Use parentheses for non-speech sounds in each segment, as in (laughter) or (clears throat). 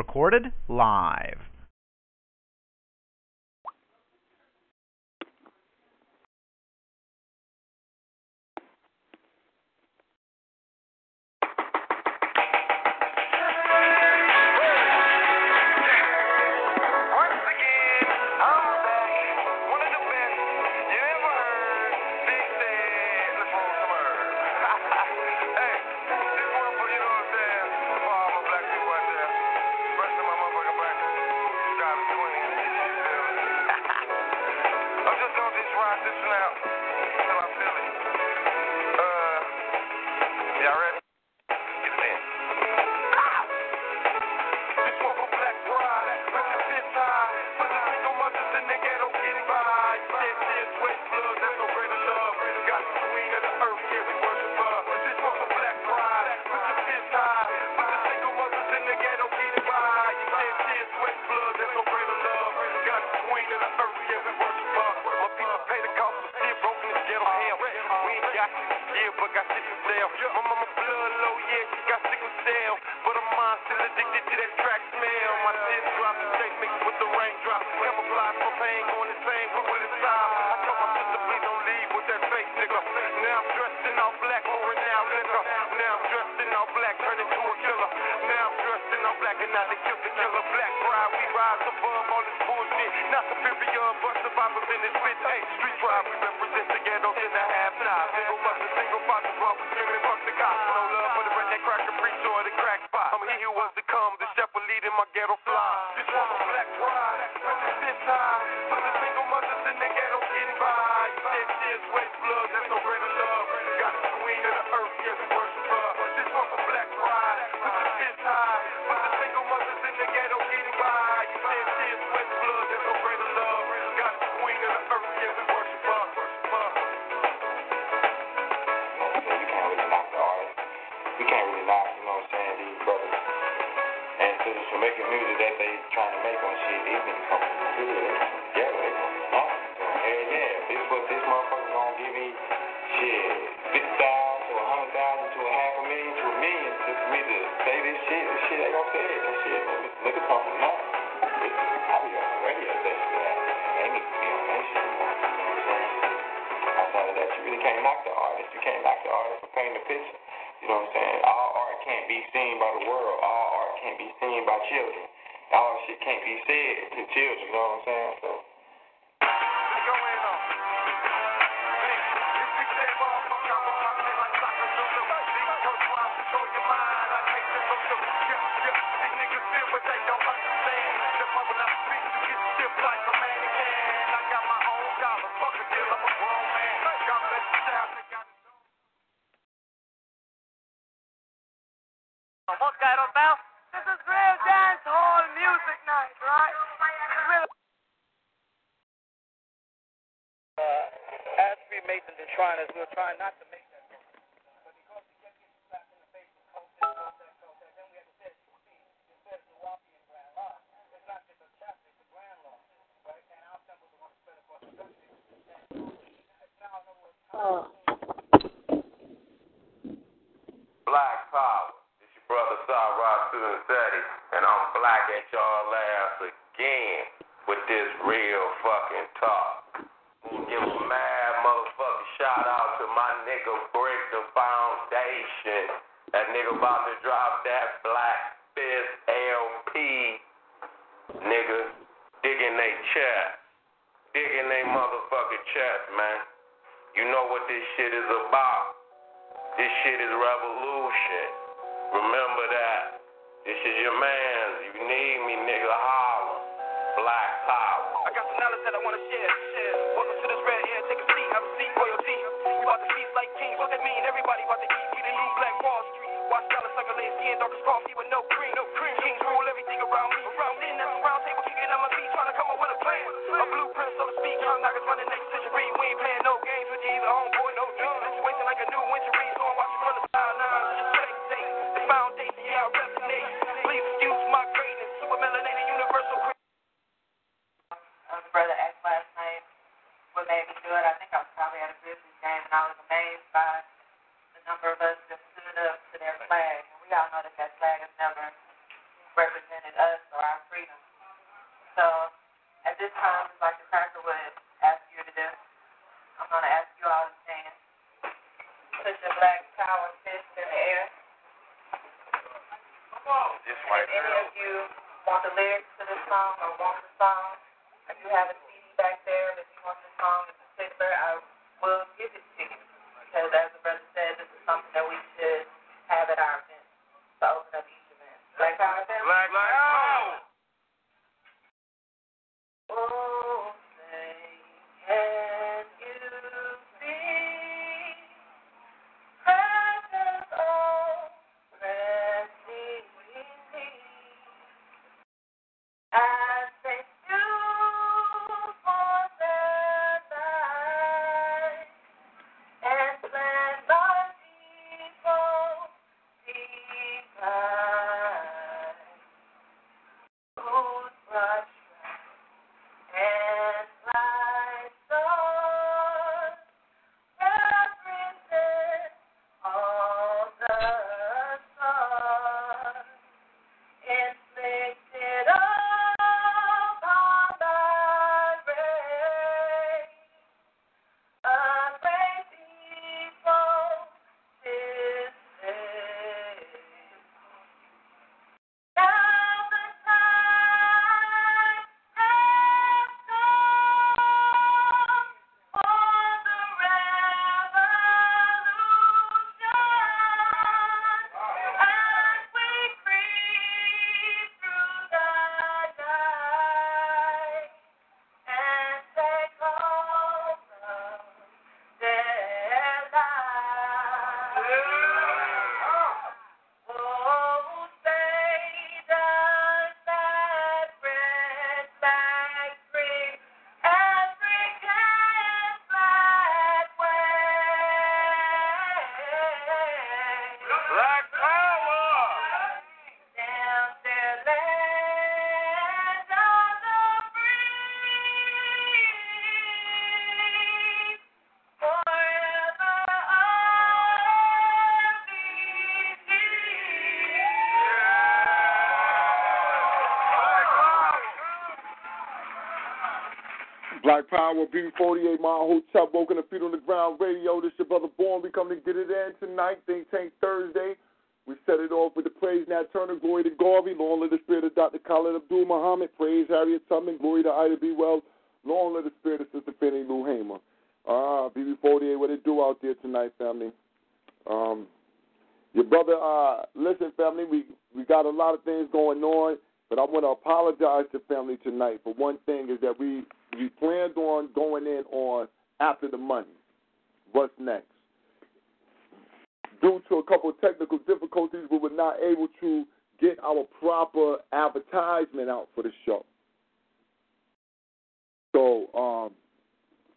recorded live. Flag. And we all know that that flag has never Black Power, B48 Mile Hotel, Woken the Feet on the Ground Radio. This your brother Born. We come to get it in tonight, Think Tank Thursday. We set it off with the praise Nat Turner, glory to Garvey, long live the spirit of Dr. Khalid Abdul Muhammad, praise Harriet Tubman, glory to Ida B. Wells, long live the spirit of Sister Fannie Lou Hamer. Ah, BB48, what it do out there tonight, family? Um, your brother, uh, listen, family, we, we got a lot of things going on, but I want to apologize to family tonight for one thing is that we planned on going in on after the money. What's next? Due to a couple of technical difficulties, we were not able to get our proper advertisement out for the show. So um,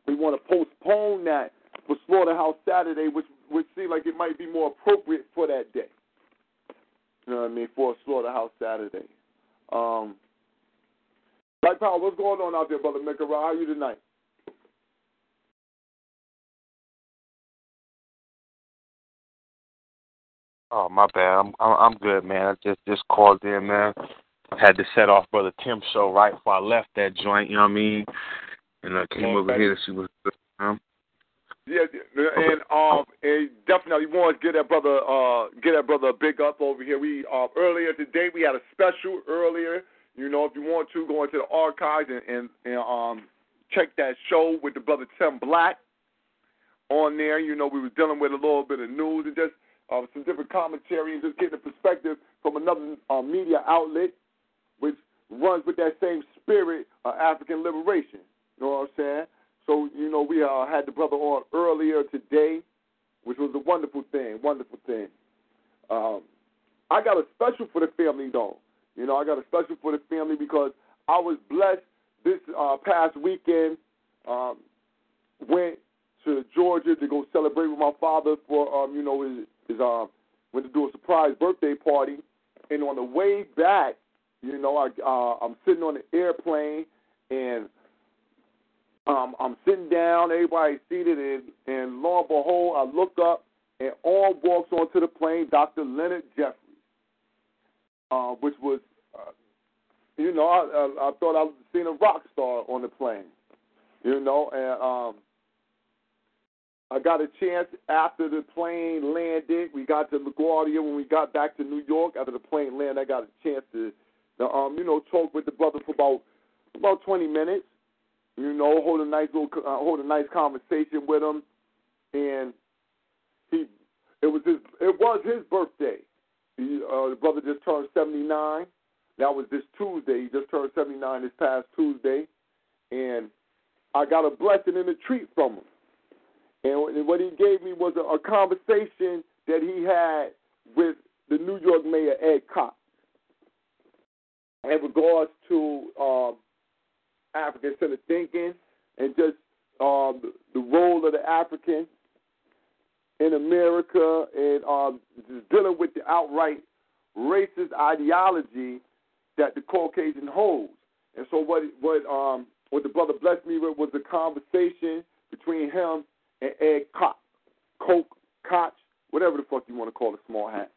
we want to postpone that for Slaughterhouse Saturday, which would seem like it might be more appropriate for that day. You know what I mean? For a Slaughterhouse Saturday. Um, Black Power, what's going on out there, brother You tonight? Oh my bad. I'm I'm, good, man. I just just called in, man. Had to set off brother Tim's show right before I left that joint. You know what I mean? And I came over here to see what's good. Um, Yeah, yeah, and um, and definitely want to get that brother, uh, get that brother a big up over here. We uh, earlier today we had a special earlier. You know, if you want to go into the archives and and, and um, check that show with the brother Tim Black on there. You know, we was dealing with a little bit of news and just uh, some different commentary and just getting a perspective from another uh, media outlet, which runs with that same spirit of African liberation. You know what I'm saying? So, you know, we uh, had the brother on earlier today, which was a wonderful thing, wonderful thing. Um, I got a special for the family though. You know, I got a special for the family because I was blessed this uh, past weekend. Um, went to Georgia to go celebrate with my father for um, you know his, his um went to do a surprise birthday party, and on the way back, you know, I uh, I'm sitting on the airplane and um, I'm sitting down, everybody's seated, and, and lo and behold, I look up, and on walks onto the plane Dr. Leonard Jeffries, uh, which was, uh, you know, I, I, I thought I was seeing a rock star on the plane, you know, and um, I got a chance after the plane landed. We got to LaGuardia when we got back to New York. After the plane landed, I got a chance to, to um, you know, talk with the brother for about about 20 minutes you know, hold a nice little, uh, hold a nice conversation with him, and he, it was his, it was his birthday. He, uh, the brother just turned 79. That was this Tuesday. He just turned 79 this past Tuesday, and I got a blessing and a treat from him. And what he gave me was a, a conversation that he had with the New York Mayor Ed Koch in regards to um, African centered thinking and just um, the role of the African in America and um, just dealing with the outright racist ideology that the Caucasian holds. And so what what um what the brother blessed me with was a conversation between him and Ed Koch, Coke, Koch, whatever the fuck you want to call a small hat.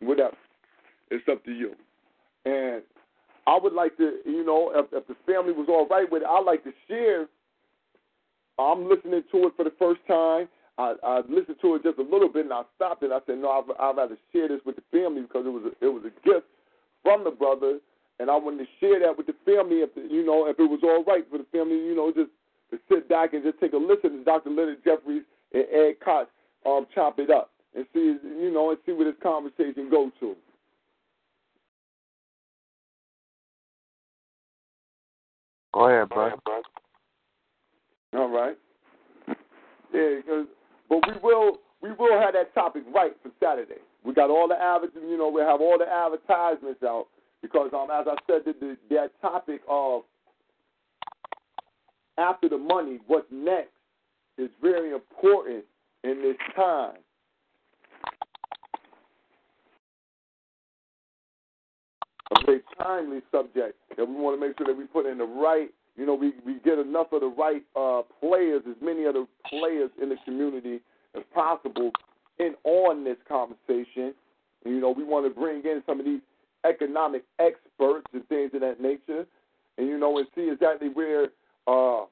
Whatever. It's up to you. And I would like to, you know, if, if the family was all right with it, I'd like to share. I'm listening to it for the first time. I, I listened to it just a little bit and I stopped it. I said, no, I'd, I'd rather share this with the family because it was a, it was a gift from the brother, and I wanted to share that with the family. If you know, if it was all right for the family, you know, just to sit back and just take a listen to Dr. Leonard Jeffries and Ed Koch um, chop it up and see, you know, and see where this conversation goes to. Go ahead, bro. All right. Yeah, because but we will we will have that topic right for Saturday. We got all the adver- you know, we have all the advertisements out because um as I said the, the, that topic of after the money, what's next is very important in this time. A very timely subject that we want to make sure that we put in the right, you know, we, we get enough of the right uh, players, as many of the players in the community as possible in on this conversation. You know, we want to bring in some of these economic experts and things of that nature, and you know, and see exactly where uh,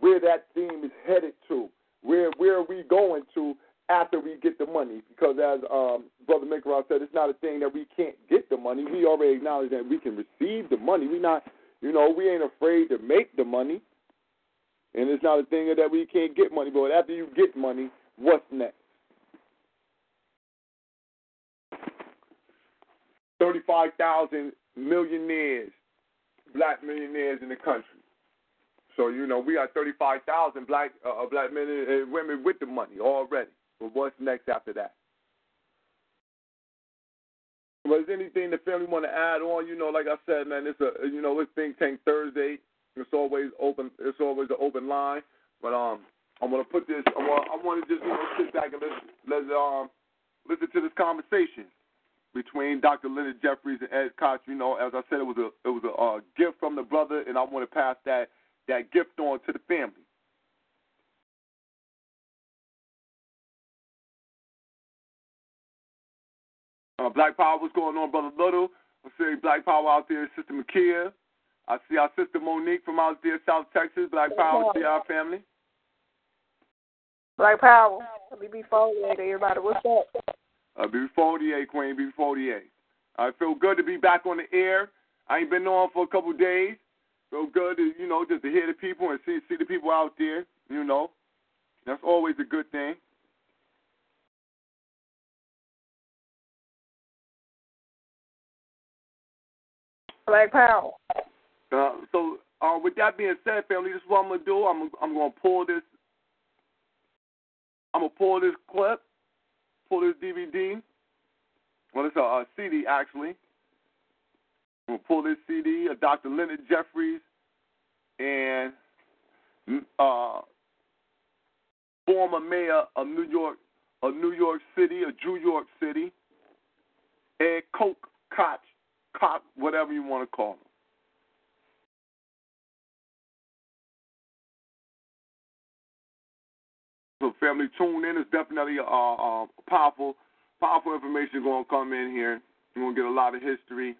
where that theme is headed to. Where where are we going to after we get the money? Because as um, Brother Minkarow said, it's not a thing that we can't get the money. We already acknowledge that we can receive the money. We not, you know, we ain't afraid to make the money. And it's not a thing that we can't get money. But after you get money, what's next? 35,000 millionaires, black millionaires in the country. So, you know, we got 35,000 black, uh, black men and women with the money already. But what's next after that? Was anything the family want to add on? You know, like I said, man, it's a you know it's Think Tank Thursday. It's always open. It's always an open line. But um, I'm gonna put this. I want. I want to just you know sit back and let's let's um listen to this conversation between Dr. Leonard Jeffries and Ed Koch. You know, as I said, it was a it was a uh, gift from the brother, and I want to pass that that gift on to the family. Uh, Black Power, what's going on, Brother Little? I see Black Power out there, Sister Makia. I see our sister Monique from out there, South Texas. Black Power, see our family. Black Power. BB48, everybody. What's up? Uh, BB48, Queen, BB48. I feel good to be back on the air. I ain't been on for a couple of days. Feel good to, you know, just to hear the people and see see the people out there, you know. That's always a good thing. Black Power. Uh, so, uh, with that being said, family, this is what I'm gonna do. I'm I'm gonna pull this. I'm gonna pull this clip, pull this DVD, well, it's a, a CD actually. We'll pull this CD of Dr. Leonard Jeffries and uh, former mayor of New York, of New York City, or New York City, Ed Coke Koch, Koch, whatever you want to call him. So, family, tune in. It's definitely uh, uh, powerful, powerful information going to come in here. You're going to get a lot of history,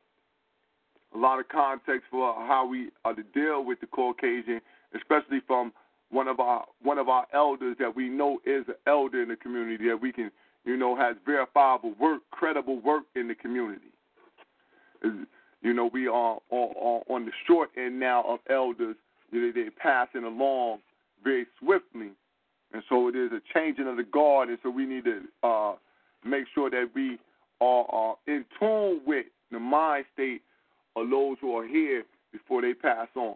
a lot of context for how we are to deal with the Caucasian, especially from one of our one of our elders that we know is an elder in the community that we can, you know, has verifiable work, credible work in the community. You know, we are on, on the short end now of elders. You know, they're passing along very swiftly and so it is a changing of the guard, and so we need to uh, make sure that we are, are in tune with the mind state of those who are here before they pass on.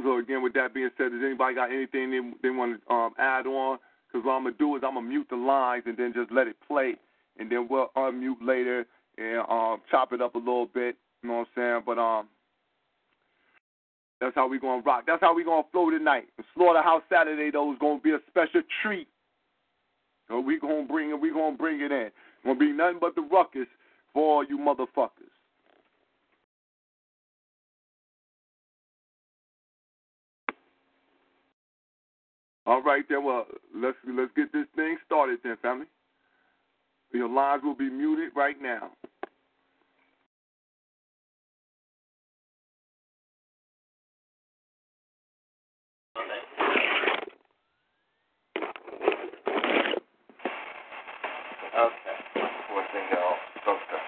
So again, with that being said, does anybody got anything they, they want to um, add on? Because what I'm gonna do is I'm gonna mute the lines and then just let it play, and then we'll unmute later and um, chop it up a little bit you know what I'm saying? But um, that's how we gonna rock. That's how we gonna flow tonight. The Slaughterhouse Saturday though is gonna be a special treat. So we gonna bring it. We gonna bring it in. Gonna be nothing but the ruckus for all you motherfuckers. All right, then. Well, let's let's get this thing started, then, family. Your lines will be muted right now. Okay. Four single poster.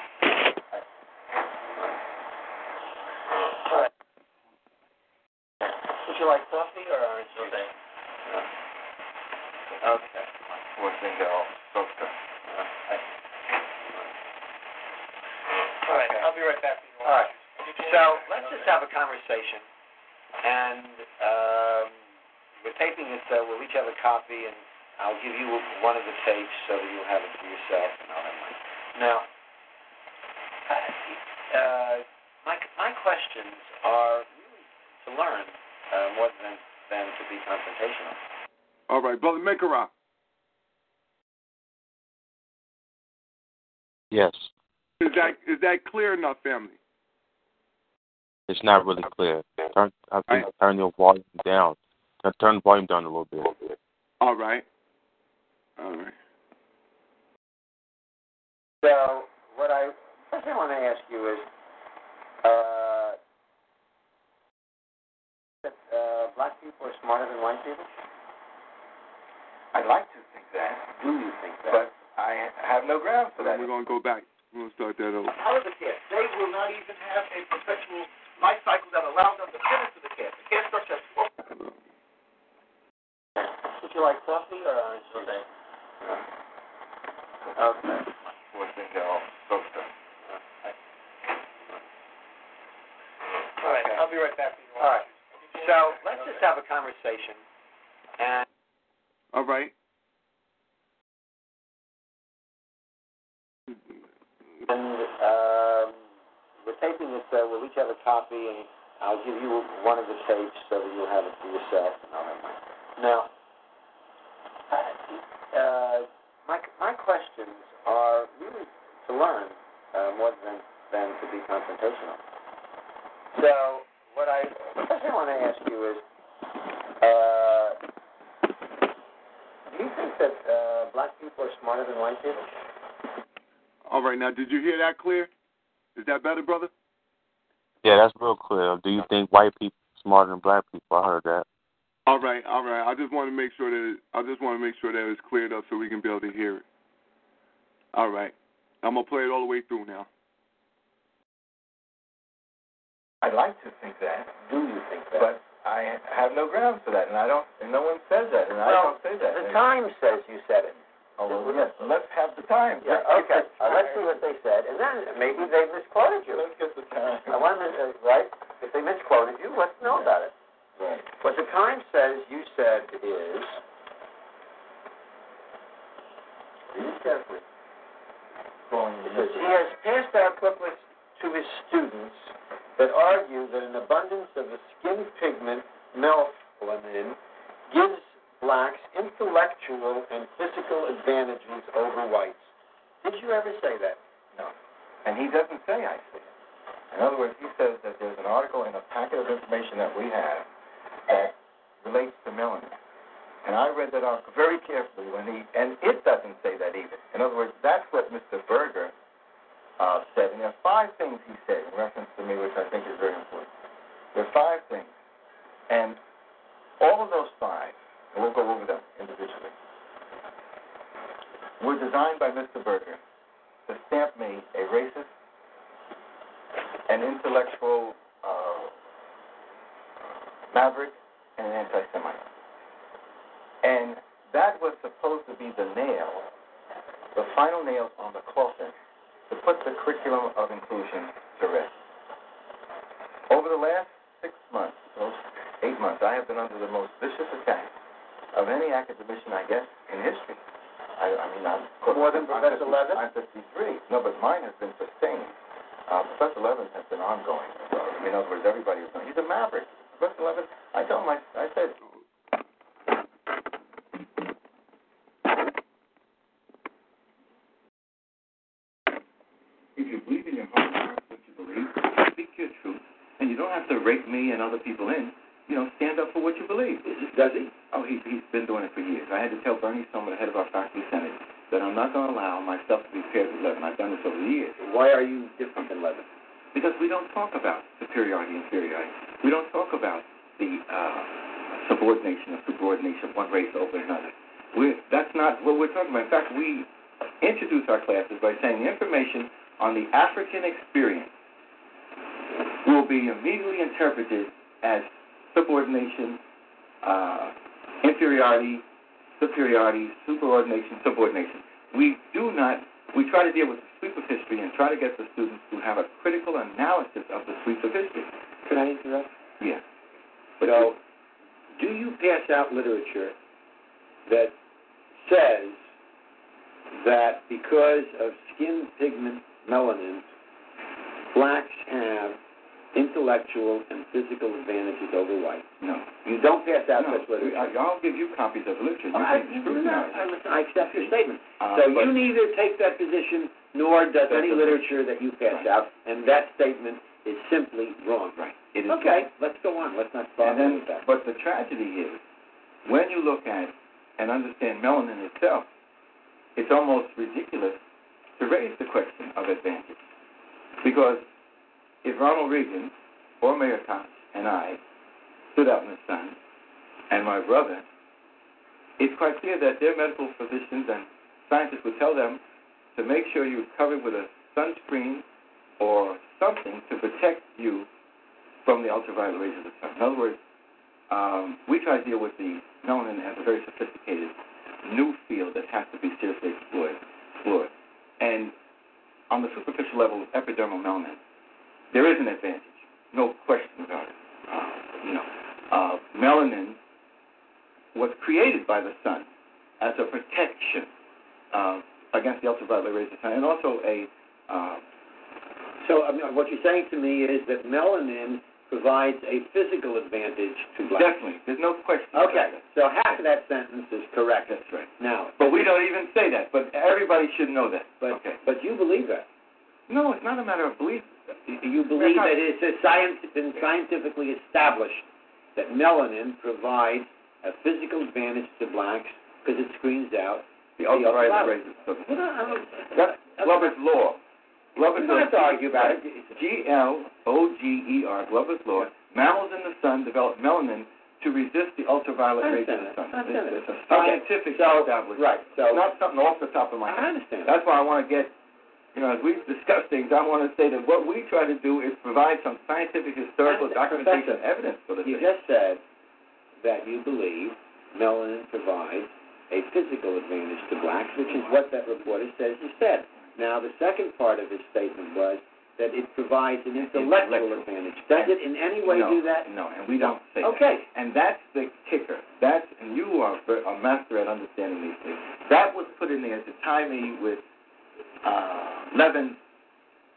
Would you like coffee or orange juice? Okay. Four single poster. All right, I'll be right back. All right. So let's just have a conversation, and um, we're taping this. Uh, we'll each have a copy, and I'll give you one of the tapes so that you'll have it for yourself, and I'll have mine. Now, uh, my my questions are really to learn uh, more than than to be confrontational. All right, brother Makerah. Yes, Is that is that clear enough, family? it's not really clear. Turn, I think turn your volume down. Turn, turn the volume down a little bit. All right. All right. So, what I first I want to ask you is, uh, that uh, black people are smarter than white people? I'd like to think that, Do you think that? but I have no grounds for So that. we're gonna go back. We're gonna start that over. How are the kids? They will not even have a perpetual life cycle that allows them to fit into the caste. The caste structure has four. Would you like coffee or orange juice? Okay. Four single poster. All right, I'll be right back. All right. So let's just have a conversation, and All right. and um, we're taping this. Uh, we'll each have a copy, and I'll give you one of the tapes so that you'll have it for yourself, and I'll have mine. Now, uh, my my questions are really to learn uh, more than than to be confrontational. So, what I the first thing I want to ask you is, uh, do you think that uh, black people are smarter than white people? All right. Now, did you hear that clear? Is that better, brother? Yeah, that's real clear. Do you think white people are smarter than black people? I heard that. All right. All right. I just want to make sure that I just want to make sure that it's cleared up so we can be able to hear it. All right. I'm gonna play it all the way through now. I'd like to think that, Do you think that? but I have no grounds for that, and I don't. And no one says that, and I don't say that. the Times says you said it. Oh, well, let's, let's have the time. Yeah, Let's okay. the Uh, let's see what they said, and then maybe they misquoted you. Let's get the time. I want to, uh, right? If they misquoted you, let's know about it. Right. What the Times says, you said, is read carefully. It says, he has passed out booklets to his students that argue that an abundance of the skin pigment melanin gives blacks intellectual and physical advantages over whites. Did you ever say that? No. And he doesn't say I see it. In other words, he says that there's an article in a packet of information that we have that relates to melanin. And I read that article very carefully when he, and it doesn't say that either. In other words, that's what Mr. Berger uh, said. And there are five things he said in reference to me, which I think is very important. There are five things. And all of those five, and we'll go over them individually, were designed by Mr. Berger to stamp me a racist, an intellectual uh, maverick, and an anti-Semite. And that was supposed to be the nail, the final nail on the coffin to put the curriculum of inclusion to rest. Over the last six months, or eight months, I have been under the most vicious attack of any academician, I guess, in history. I, I mean, I'm More than Professor 50 Levin? I'm 53. No, but mine has been sustained. Uh, Professor Levin has been ongoing. Uh, in other words, everybody is going, he's a maverick. Professor Levin, I told him, I, I said, if you believe in your heart of hearts what you believe, speak your truth, and you don't have to rake me and other people in. You know, stand up for what you believe. Does he? Oh, he's he's been doing it for years. I had to tell Bernie Sohmer, the head of our faculty senate, that I'm not going to allow myself to be paired with Levin. I've done this over the years. Why are you different than Levin? Because we don't talk about superiority and inferiority. We don't talk about the uh, subordination or subordination of one race over another. We're, that's not what we're talking about. In fact, we introduce our classes by saying information on the African experience will be immediately interpreted as subordination, uh, inferiority, superiority, superordination, subordination. We do not, we try to deal with the sweep of history and try to get the students to have a critical analysis of the sweep of history. Could I interrupt? Yes. So, do you pass out literature that says that because of skin pigment melanin, blacks have intellectual and physical advantages over whites? No. You don't pass out No, such literature. I, I'll give you copies of literature. You All right, can no, no, scrutinize I, I accept your statement. Uh, so you neither take that position nor does any literature that you pass Right. out, and that statement is simply wrong. Right. It is Okay, let's go on. Let's not And bother then, with that. but the tragedy is, when you look at and understand melanin itself, it's almost ridiculous to raise the question of advantage. Because if Ronald Reagan or Mayor Koch and I stood out in the sun, and my brother, it's quite clear that their medical physicians and scientists would tell them to make sure you're covered with a sunscreen or something to protect you from the ultraviolet rays of the sun. In other words, um, we try to deal with the melanin as a very sophisticated new field that has to be seriously explored. And on the superficial level of epidermal melanin, there is an advantage, no question about it. Uh, you know, uh, melanin was created by the sun as a protection uh, against the ultraviolet rays of the sun, and also a uh, So I mean, what you're saying to me is that melanin provides a physical advantage to blacks. definitely. There's no question. about Okay, so half of that sentence is correct. That's right. Now, But we don't even say that. But everybody should know that. but okay. but you believe that. No, it's not a matter of belief. Do you believe that it's a science, been scientifically established that melanin provides a physical advantage to blacks because it screens out The ultraviolet ultraviolet. rays. of the sun. Well, I That's Gloger's law. Gloger's You don't law. have to argue about it. G L O G E R. Gloger's law. Mammals in the sun develop melanin to resist the ultraviolet rays of the sun. I understand It's, that. it's a scientific so, establishment. Right. So It's not something off the top of my head. I understand. That's why I want to get, you know, as we discuss things, I want to say that what we try to do is provide some scientific, historical documentation, evidence for this. You just said that you believe melanin provides a physical advantage to blacks, which is what that reporter says you said. Now, the second part of his statement was that it provides an intellectual advantage. Does it in any way no, do that? No, and we don't say Okay. that. And that's the kicker. That's and you are a master at understanding these things. That was put in there to tie me with uh, Levin's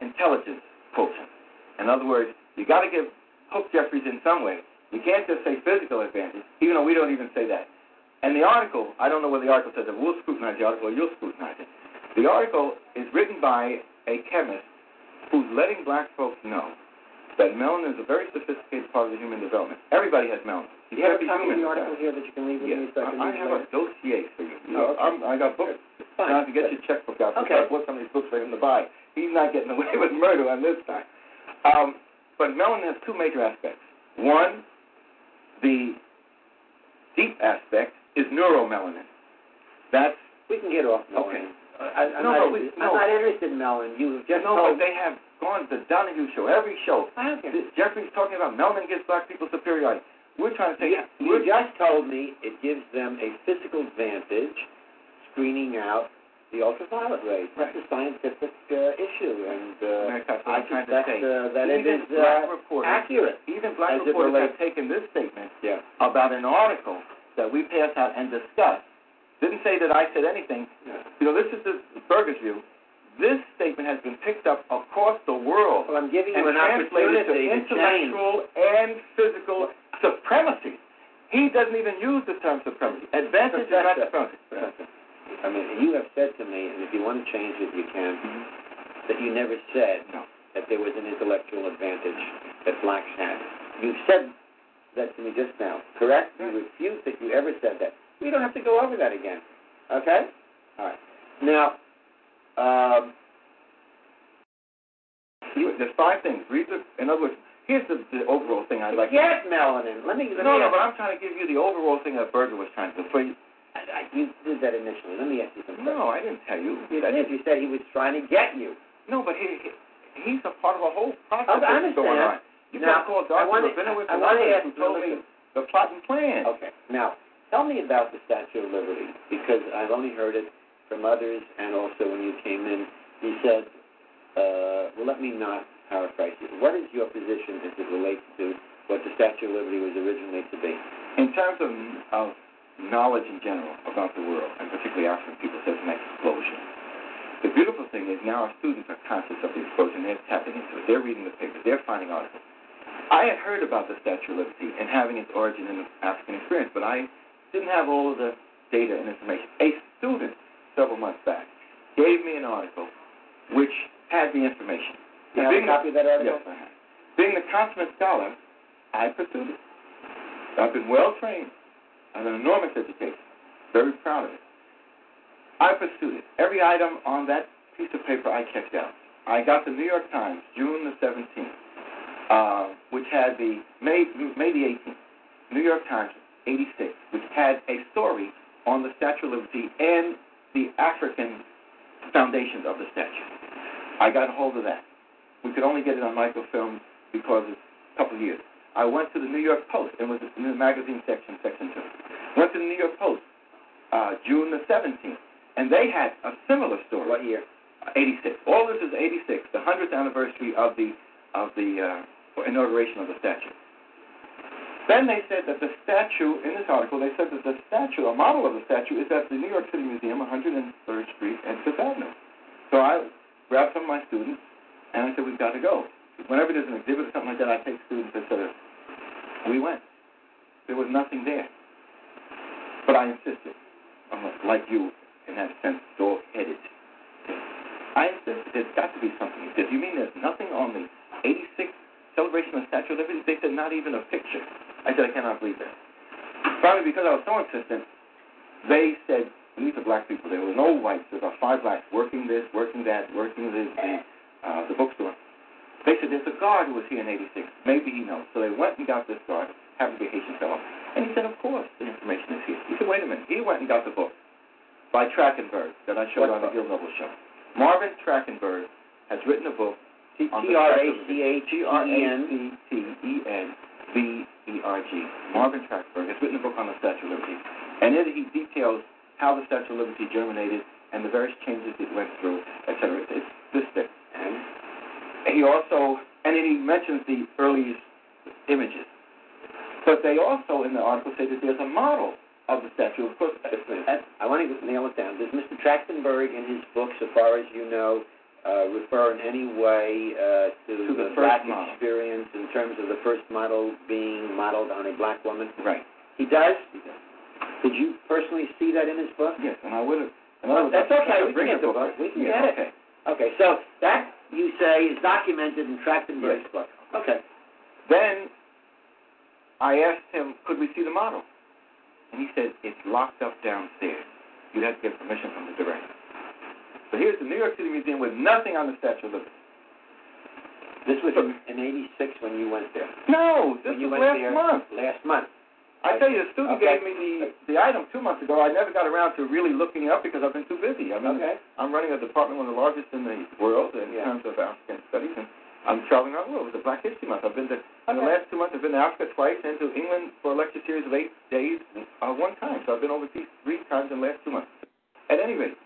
intelligence quotient. In other words, you got to give hook Jeffries in some way. You can't just say physical advantage, even though we don't even say that. And the article, I don't know whether the article says it. We'll scrutinize the article, or you'll scrutinize it. The article is written by a chemist who's letting black folks know that melanin is a very sophisticated part of the human development. Everybody has melanin. Do you have a copy of the article here that you can leave with me Yes, so I I, have later? a dossier for you. you Oh, okay. I'm, I got books. Fine. Now to get your checkbook out. Okay. I bought some of these books for him to buy. He's not getting (laughs) away with murder on this time. Um, but melanin has two major aspects. One, the deep aspect is neuromelanin. That's We can get off Okay. melanin. I, I'm, No, not, we- no. I'm not interested in melanin. You have just no, told but they have gone to the Donahue show, every show. I don't care. This- Jeffrey's talking about melanin gives black people superiority. We're trying to say You, you just told me it gives them a physical advantage screening out the ultraviolet rays. That's a scientific uh, issue, and uh, I I'm trying to suspect uh, that it is black uh, reporters, accurate. even black reporters have taken this statement Yeah. about an article that we passed out and discussed. Didn't say that I said anything. You know, this is the Berger's view. This statement has been picked up across the world Well, I'm giving you an to opportunity to change. intellectual and physical supremacy. He doesn't even use the term supremacy. Advantage is not supremacy. I mean, you have said to me, and if you want to change it, you can, that you never said No. that there was an intellectual advantage that blacks had. You said that to me just now, correct? You refuse that you ever said that. We don't have to go over that again. Okay? All right. Now, um, You, there's five things. Read the. In other words, here's the, the overall thing I'd like. to melanin. Let me. Let No, me no, but I'm trying to give you the overall thing that Berger was trying to. For you, I, I, you did that initially. Let me ask you something. no, I didn't tell you. You did. You said he was trying to get you. No, but he, he he's a part of a whole process I that's going on. You Now, call I Dr. I wanna others ask who you, told listen. me the plot and plan. Okay. Now, tell me about the Statue of Liberty because I've only heard it from others, and also when you came in, you said, uh, "Well, let me not paraphrase you. What is your position as it relates to what the Statue of Liberty was originally to be?" In terms of, of knowledge in general about the world, and particularly African people, says an explosion. The beautiful thing is now our students are conscious of the explosion. They're tapping into it. They're reading the papers. They're finding articles. I had heard about the Statue of Liberty and having its origin in the African experience, but I didn't have all of the data and information. A student several months back gave me an article which had the information. You And have a being copy of that article? Yes, I have. Being the consummate scholar, I pursued it. I've been well trained. An enormous education. Very proud of it. I pursued it. Every item on that piece of paper I checked out. I got the New York Times, June the 17th, uh, which had the May, May the 18th, New York Times, 86, which had a story on the Statue of Liberty and the African foundations of the statue. I got a hold of that. We could only get it on microfilm because it's a couple of years. I went to the New York Post and was in the magazine section, section two. Went to the New York Post, uh, June the 17th, and they had a similar story. What year? 86. All this is 86, the 100th anniversary of the of the uh, inauguration of the statue. Then they said that the statue, in this article, they said that the statue, a model of the statue, is at the New York City Museum, 103rd Street and Fifth Avenue. So I grabbed some of my students, and I said, we've got to go. Whenever there's an exhibit or something like that, I take students, etc. We went. There was nothing there. But I insisted, I'm like you, in that sense, dog-headed. I insisted, there's got to be something. He said, you mean there's nothing on the 86th celebration of the Statue of Liberty? They said, not even a picture. I said, I cannot believe that. Finally, because I was so insistent, they said, these are black people, there were no whites, there were five blacks working this, working that, working the, the, uh, the bookstore. They said, there's a guard who was here in 86. Maybe he knows. So they went and got this guard, happened to be a Haitian fellow. And he said, of course, the information is here. He said, wait a minute. He went and got the book by Trachtenberg that I showed What on the? Gil Noble show. Marvin Trachtenberg has written a book T on R A C H E N. T-R-A-C-T-E-N-B-E-R-G. Marvin Trachtenberg has written a book on the Statue of Liberty. And in it he details how the Statue of Liberty germinated and the various changes it went through, etc. It's this thick. And he also, and then he mentions the earliest images. But they also, in the article, say that there's a model of the statue. Of course, I want to nail it down. Does Mr. Trachtenberg, in his book, so far as you know, uh, refer in any way uh, to, To the the first black model. experience in terms of the first model being modeled on a black woman? right. He does? He does. Did you personally see that in his book? Yes, and I would have. Well, that's okay. We can it get the book. book. We can yeah, get it. okay. Okay, so that, you say, is documented and trapped in Trachtenberg's book. Okay. Then I asked him, could we see the model? And he said, it's locked up downstairs. You'd have to get permission from the director. So here's the New York City Museum with nothing on the Statue of Liberty. This was in, in 86 when you went there. No, this when you was went last there month. Last month. I tell you, the student Okay. gave me the, the item two months ago. I never got around to really looking it up because I've been too busy. I mean, Okay. I'm running a department, one of the largest in the world in Yeah. terms of African studies, and I'm traveling around the world. It was a Black History Month. I've been to, in the last two months, I've been to Africa twice and to England for a lecture series of eight days uh, one time. So I've been overseas three times in the last two months. At any rate,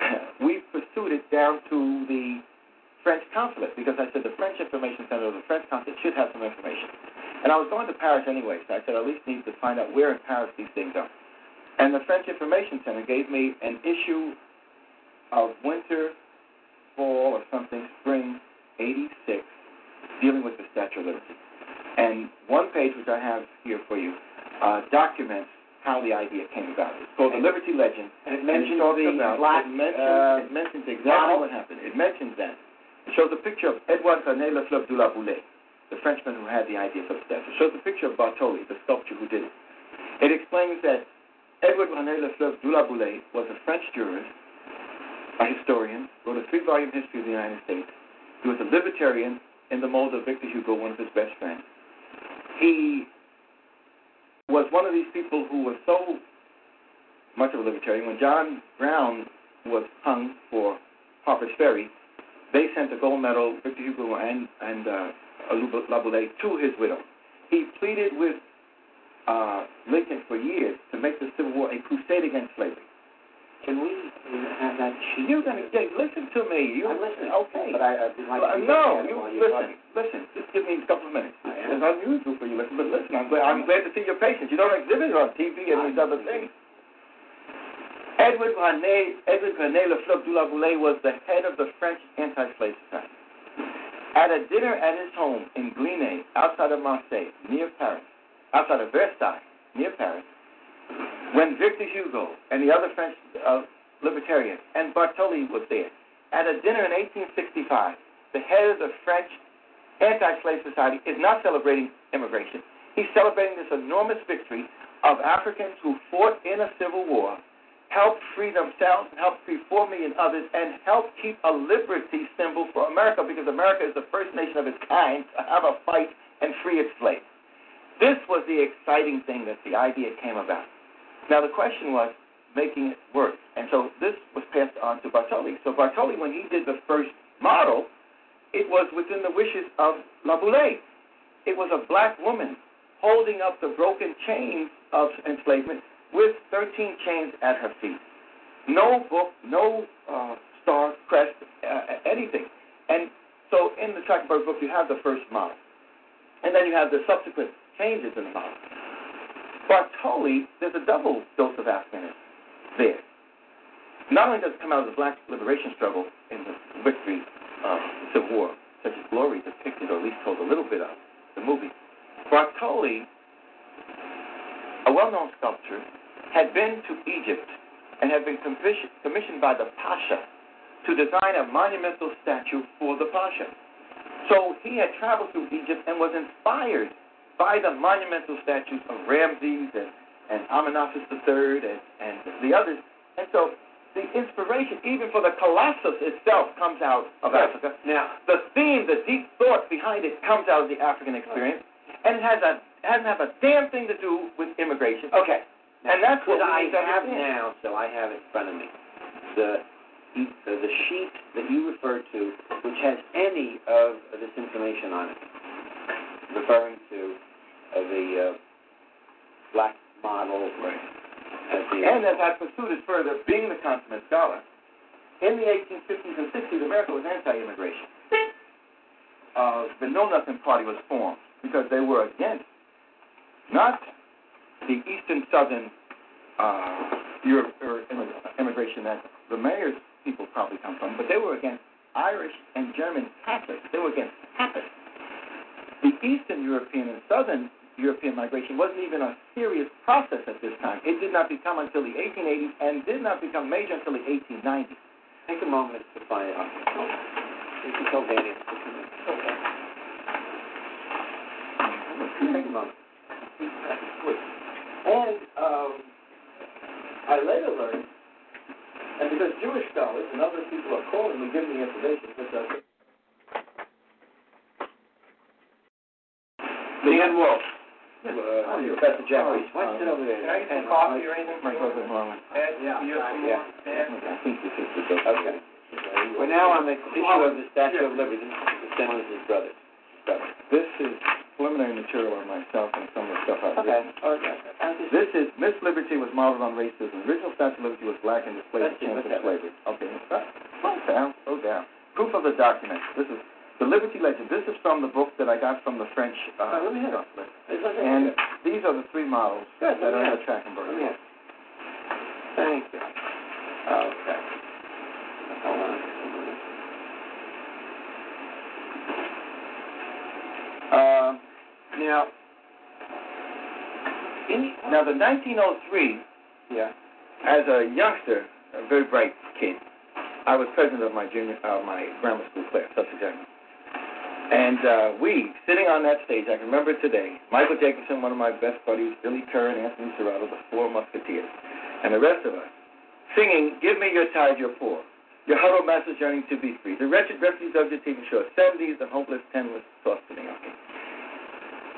(laughs) we pursued it down to the French consulate because I said the French Information Center or the French consulate should have some information. And I was going to Paris anyway, so I said I at least need to find out where in Paris these things are. And the French Information Center gave me an issue of winter, fall, or something, spring 86, dealing with the Statue of Liberty. And one page, which I have here for you, uh, documents how the idea came about. It's called The Liberty Legend. And it And mentions talks the about, black, it mentions, uh, it mentions exactly what happened. It mentions that. It shows a picture of Edouard René Lefleuve de Laboulaye, the Frenchman who had the idea for the statue. It shows a picture of Bartholdi, the sculptor who did it. It explains that Edward René Laboulaye was a French jurist, a historian, wrote a three-volume history of the United States. He was a libertarian in the mold of Victor Hugo, one of his best friends. He was one of these people who was so much of a libertarian. When John Brown was hung for Harper's Ferry, they sent a gold medal, Victor Hugo and, and uh, To his widow. He pleaded with uh, Lincoln for years to make the Civil War a crusade against slavery. Can we have that sheet? You're gonna yeah, listen to me. You I'm listening. Okay. But I, I'd like Uh, to no, look at it you listen. talking. Listen. Just give me a couple of minutes. I It's unusual for you, listen, but listen. I'm glad. I'm glad to see your patience. You don't exhibit it on TV and these other things. Edward René, Edward René Laboulaye was the head of the French Anti-Slave Society. At a dinner at his home in Glinay, outside of Marseille, near Paris, outside of Versailles, near Paris, when Victor Hugo and the other French uh, libertarians and Bartholdi was there, at a dinner in 1865, the head of the French Anti-Slave Society is not celebrating immigration. He's celebrating this enormous victory of Africans who fought in a civil war helped free themselves, help free four million others, and help keep a liberty symbol for America because America is the first nation of its kind to have a fight and free its slaves. This was the exciting thing that the idea came about. Now the question was making it work, and so this was passed on to Bartholdi. So Bartholdi, when he did the first model, it was within the wishes of Laboulaye. It was a black woman holding up the broken chains of enslavement with 13 chains at her feet. No book, no uh, star, crest, uh, anything. And so in the Trachtenberg book, you have the first model. And then you have the subsequent changes in the model. Bartholdi, there's a double dose of Africanism there. Not only does it come out of the black liberation struggle in the victory of the Civil War, such as Glory depicted, or at least told a little bit of, the movie, Bartholdi, a well-known sculptor, had been to Egypt and had been commissioned by the Pasha to design a monumental statue for the Pasha. So he had traveled through Egypt and was inspired by the monumental statues of Ramses and, and Amenhotep III and, and the others. And so the inspiration, even for the Colossus itself, comes out of Yes. Africa. Now, The theme, the deep thought behind it comes out of the African experience, and it has a hasn't have a damn thing to do with immigration. okay. And that's what I have understand. now, so I have it in front of me, the uh, the sheet that you referred to, which has any of this information on it, referring to uh, the uh, black model Right. as the And as I pursued it further, being the consummate scholar, in the 1850s and 60s, America was anti-immigration. uh, the Know Nothing Party was formed because they were against not the Eastern Southern uh, Europe or immigration that the mayor's people probably come from, but they were against Irish and German Catholics. They were against Catholics. The Eastern European and Southern European migration wasn't even a serious process at this time. It did not become until the 1880s and did not become major until the 1890s. Take a moment to find out. Can tell Okay. Take a moment. And um, I later learned, and because Jewish scholars and other people are calling me, giving me information, which I think. Leanne Wolf. Uh, Professor Jeffries. Why don't you sit over there? Can I get some coffee or anything? My brother Norman. Ed, Yeah. you have some Yeah. more? Ed? I think this is the Okay. We're now on the issue of the Statue of Liberty. The Senator's brothers. This is preliminary material on myself and some of the stuff I've Okay. written. Okay. This is Miss Liberty was modeled on racism. The original Statue of Liberty was black and displayed the chance of slavery. Okay, slow down, slow down. Proof of the document. This is the Liberty Legend. This is from the book that I got from the French. Uh, Oh, let me have it. list. Okay. And these are the three models Good, that are in the. Trachtenberg. Let me have it. Thank you. Okay. Hold on. Uh, now, In, now, the 1903, yeah. as a youngster, a very bright kid, I was president of my junior, uh, my grammar school class, Sussex Avenue. And uh, we, sitting on that stage, I can remember today, Michael Jacobson, one of my best buddies, Billy Kerr and Anthony Serrato, the four musketeers, and the rest of us, singing, Give me your tide, your poor. Your huddled masses yearning to be free. The wretched refugees of your TV show, 70s, the hopeless, tenless, tossed to the.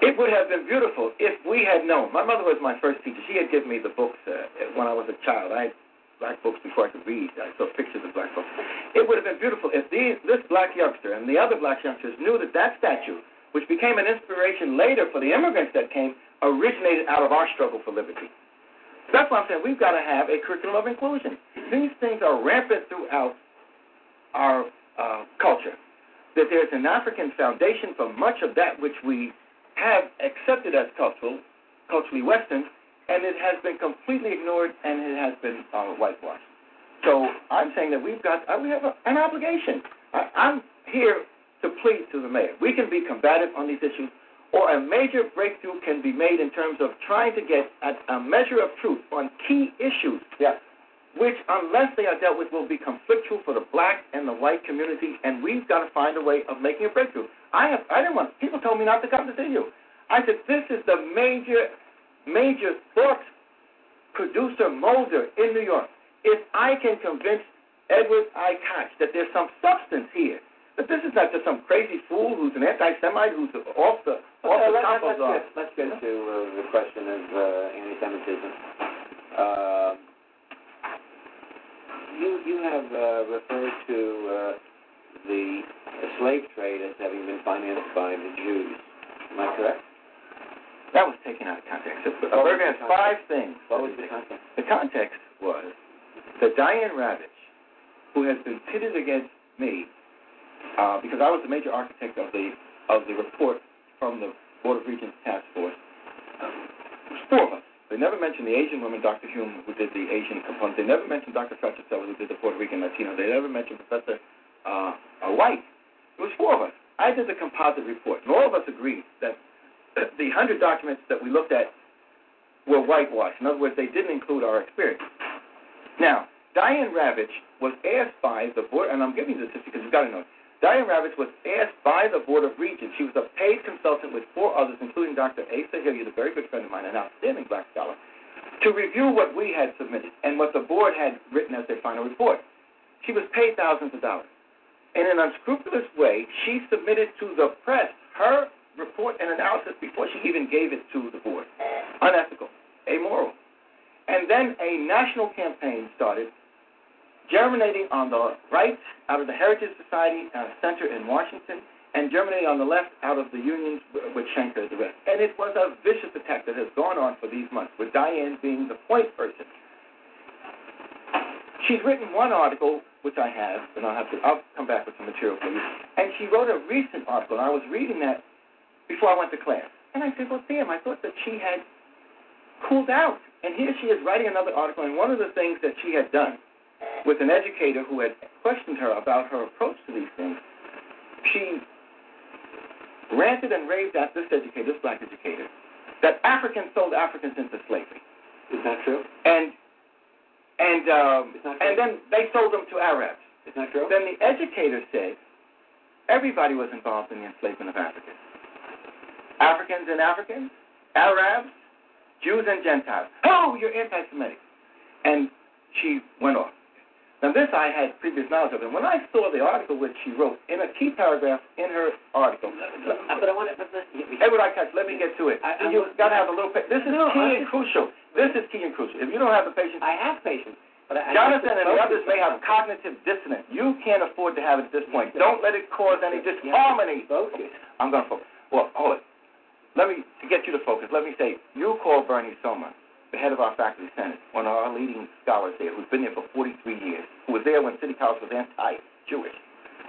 It would have been beautiful if we had known. My mother was my first teacher. She had given me the books uh, when I was a child. I had black books before I could read. I saw pictures of black books. It would have been beautiful if these, this black youngster and the other black youngsters knew that that statue, which became an inspiration later for the immigrants that came, originated out of our struggle for liberty. That's why I'm saying we've got to have a curriculum of inclusion. These things are rampant throughout our uh, culture. That there's an African foundation for much of that which we have accepted as cultural, culturally Western, and it has been completely ignored and it has been uh, whitewashed. So I'm saying that we've got uh, we have a, an obligation. I, I'm here to plead to the mayor. We can be combative on these issues, or a major breakthrough can be made in terms of trying to get a, a measure of truth on key issues. Yeah. Which, unless they are dealt with, will be conflictual for the black and the white community, and we've got to find a way of making a breakthrough. I have, I didn't want. People told me not to come to see you. I said this is the major, major thought producer molder in New York. If I can convince Edward I. Koch that there's some substance here, that this is not just some crazy fool who's an anti-Semite who's off the off Okay, the let, top let's, of the. get, let's get to uh, the question of uh, anti-Semitism. Uh, you you have uh, referred to uh, the slave trade as having been financed by the Jews. Am I correct? That was taken out of context. What was Berger has five things. What was the context? The context was that Diane Ravitch, who has been pitted against me, uh, because I was the major architect of the of the report from the Board of Regents Task Force. Um, was four of us. They never mentioned the Asian woman, Dr. Hume, who did the Asian component. They never mentioned Dr. Fletcher who did the Puerto Rican Latino. They never mentioned Professor uh, uh, White. It was four of us. I did the composite report, and all of us agreed that (clears throat) the 100 documents that we looked at were whitewashed. In other words, they didn't include our experience. Now, Diane Ravitch was asked by the board, and I'm giving this just because you've got to know. it. Diane Ravitch was asked by the Board of Regents. She was a paid consultant with four others, including Dr. Asa Hilliard, a very good friend of mine, an outstanding black scholar, to review what we had submitted and what the board had written as their final report. She was paid thousands of dollars. In an unscrupulous way, she submitted to the press her report and analysis before she even gave it to the board. Unethical, amoral. And then a national campaign started, germinating on the right out of the Heritage Society uh, Center in Washington, and germinating on the left out of the unions with Shanker and the rest. And it was a vicious attack that has gone on for these months, with Diane being the point person. She's written one article which I have, and I'll have to I'll come back with some material for you. And she wrote a recent article, and I was reading that before I went to class. And I said, well, damn, I thought that she had cooled out. And here she is writing another article, and one of the things that she had done with an educator who had questioned her about her approach to these things, she ranted and raved at this educator, this black educator, that Africans sold Africans into slavery. Is that true? And and um, and then they sold them to Arabs. Is that true? Then the educator said everybody was involved in the enslavement of Africans. Africans and Africans, Arabs, Jews and Gentiles. Oh, you're anti-Semitic. And she went off. Now this I had previous knowledge of, and when I saw the article which she wrote in a key paragraph in her article, Uh, but I want to. But listen, we- Edward I Koch, let me get to it. I- I you want- got to have a little patience. This is No, key I and crucial. This is key and crucial. If you don't have the patience, I have patience. But I, Jonathan and the others may have cognitive dissonance. You can't afford to have it at this point. Don't let it cause any You have to disharmony. Focus. I'm going to focus. Well, hold it. Let me, to get you to focus, let me say, you call Bernie Sohmer, the head of our faculty senate, one of our leading scholars there, who's been there for 43 years, who was there when City College was anti-Jewish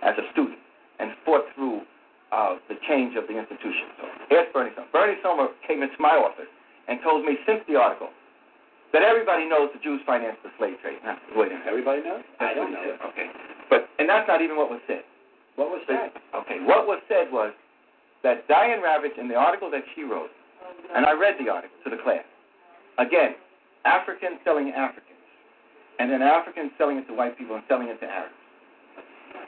as a student and fought through uh, the change of the institution. So here's Bernie Sohmer. Bernie Sohmer came into my office and told me since the article that everybody knows the Jews financed the slave trade. Now, wait a minute. Everybody knows. I don't know. said. Okay. But and that's not even what was said. What was that? Okay. What was said was that Diane Ravitch in the article that she wrote, and I read the article to the class. Again, Africans selling Africans, and then Africans selling it to white people and selling it to Arabs.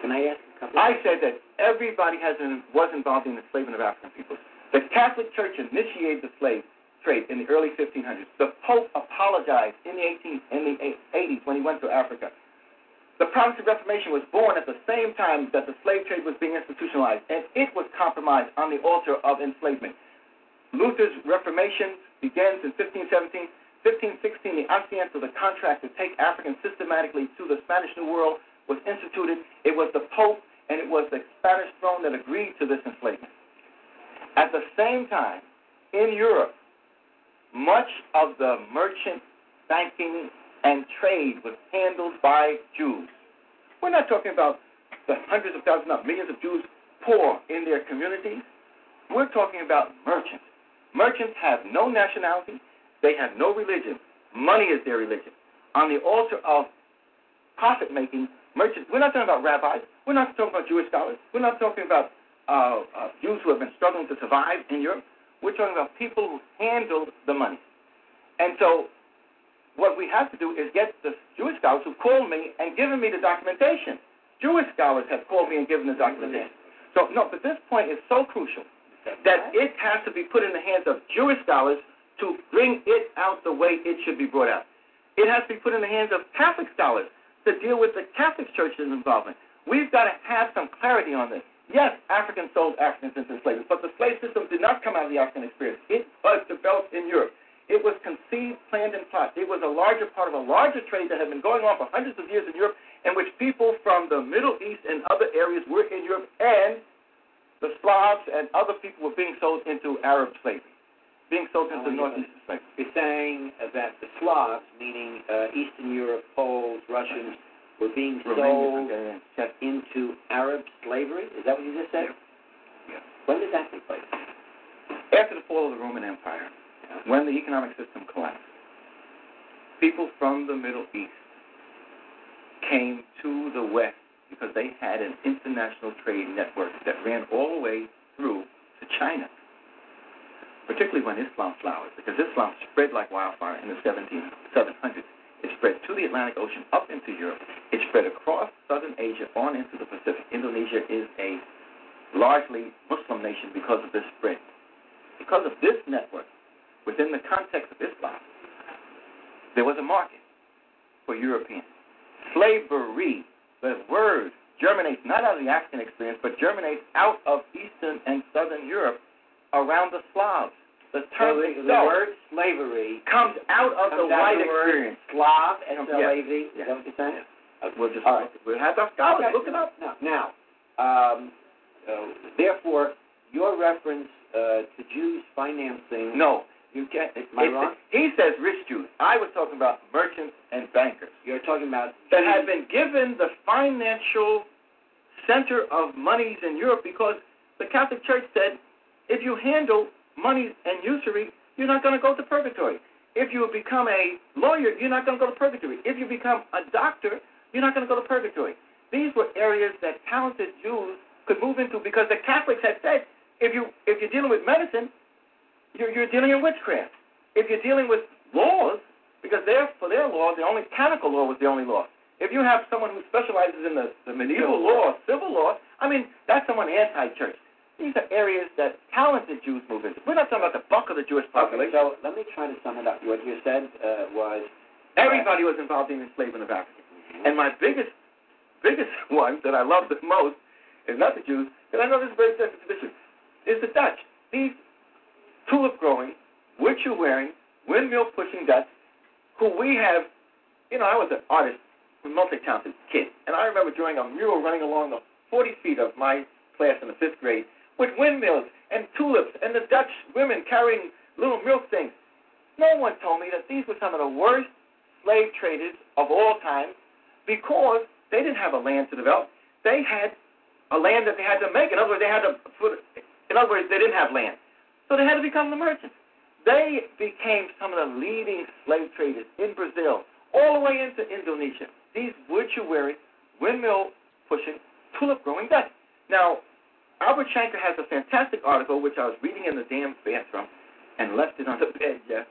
Can I ask a couple? I said that everybody has been, was involved in the enslavement of African people. The Catholic Church initiated the slave trade in the early 1500s. The Pope apologized in the 18 in the 80s when he went to Africa. The Protestant Reformation was born at the same time that the slave trade was being institutionalized, and it was compromised on the altar of enslavement. Luther's Reformation begins in 1517. 1516, the Ancients of the Contract to take Africans systematically to the Spanish New World was instituted. It was the Pope and it was the Spanish throne that agreed to this enslavement. At the same time, in Europe, much of the merchant banking and trade was handled by Jews. We're not talking about the hundreds of thousands, not millions of Jews poor in their communities. We're talking about merchants. Merchants have no nationality, they have no religion. Money is their religion. On the altar of profit making, merchants, we're not talking about rabbis, we're not talking about Jewish scholars, we're not talking about uh, uh, Jews who have been struggling to survive in Europe. We're talking about people who handled the money. And so, what we have to do is get the Jewish scholars who called me and given me the documentation. Jewish scholars have called me and given the documentation. So, no, but this point is so crucial that it has to be put in the hands of Jewish scholars to bring it out the way it should be brought out. It has to be put in the hands of Catholic scholars to deal with the Catholic Church's involvement. We've got to have some clarity on this. Yes, Africans sold Africans into slavery, but the slave system did not come out of the African experience. It was developed in Europe. It was conceived, planned, and plotted. It was a larger part of a larger trade that had been going on for hundreds of years in Europe, in which people from the Middle East and other areas were in Europe, and the Slavs and other people were being sold into Arab slavery, being sold into Northeastern slavery. You're saying that the Slavs, meaning uh, Eastern Europe, Poles, Russians, were being sold Bulgarians, Czech- into Arab slavery? Is that what you just said? Yeah. When did that take place? After the fall of the Roman Empire, when the economic system collapsed, people from the Middle East came to the West because they had an international trade network that ran all the way through to China, particularly when Islam flowered, because Islam spread like wildfire in the 1700s. It spread to the Atlantic Ocean, up into Europe. It spread across southern Asia, on into the Pacific. Indonesia is a largely Muslim nation because of this spread. Because of this network, within the context of Islam, there was a market for Europeans. Slavery, the word germinates not out of the African experience, but germinates out of Eastern and Southern Europe around the Slavs. The So term the, the word slavery comes out of comes the out white of the experience. Slav, Yes. S-L-A-V. Is that what you're saying? We'll just All right. we'll have our scholars Okay. look it up. Now, now um, uh, therefore, your reference uh, to Jews financing No, You can't. Am I wrong? He says rich Jews. I was talking about merchants and bankers You're talking about that had been given the financial center of monies in Europe because the Catholic Church said if you handle money and usury, you're not going to go to purgatory. If you become a lawyer, you're not going to go to purgatory. If you become a doctor, you're not going to go to purgatory. These were areas that talented Jews could move into because the Catholics had said if you if you're dealing with medicine, you're, you're dealing in witchcraft. If you're dealing with laws, because they're, for their law, the only canonical law was the only law. If you have someone who specializes in the, the medieval law, civil law, I mean, that's someone anti-church. These are areas that talented Jews move into. We're not talking about the bulk of the Jewish Okay, population. so let me try to sum it up. What you said uh, was Everybody was involved in enslavement of Africans. And my biggest, biggest (laughs) one that I love the most is not the Jews, because I know this is a very sensitive issue, is the Dutch. These tulip growing, shoe wearing, windmill pushing Dutch, who we have, you know, I was an artist, a multi talented kid, and I remember drawing a mural running along the 40 feet of my class in the fifth grade with windmills and tulips and the Dutch women carrying little milk things. No one told me that these were some of the worst slave traders of all time because they didn't have a land to develop. They had a land that they had to make. In other words, they had to put. In other words, they didn't have land, so they had to become the merchants. They became some of the leading slave traders in Brazil, all the way into Indonesia. These wood shoe windmill pushing, tulip growing Dutch. Now, Albert Shanker has a fantastic article which I was reading in the damn bathroom and left it on the bed, Jeff.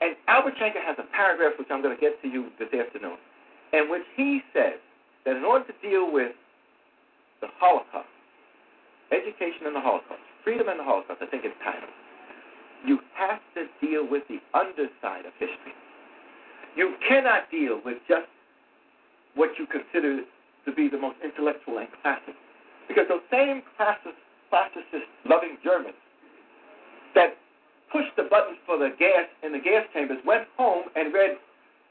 And Albert Shanker has a paragraph which I'm going to get to you this afternoon, in which he says that in order to deal with the Holocaust, education in the Holocaust, freedom in the Holocaust, I think it's titled, you have to deal with the underside of history. You cannot deal with just what you consider to be the most intellectual and classic. Because those same classicist, classicist loving Germans that pushed the buttons for the gas in the gas chambers went home and read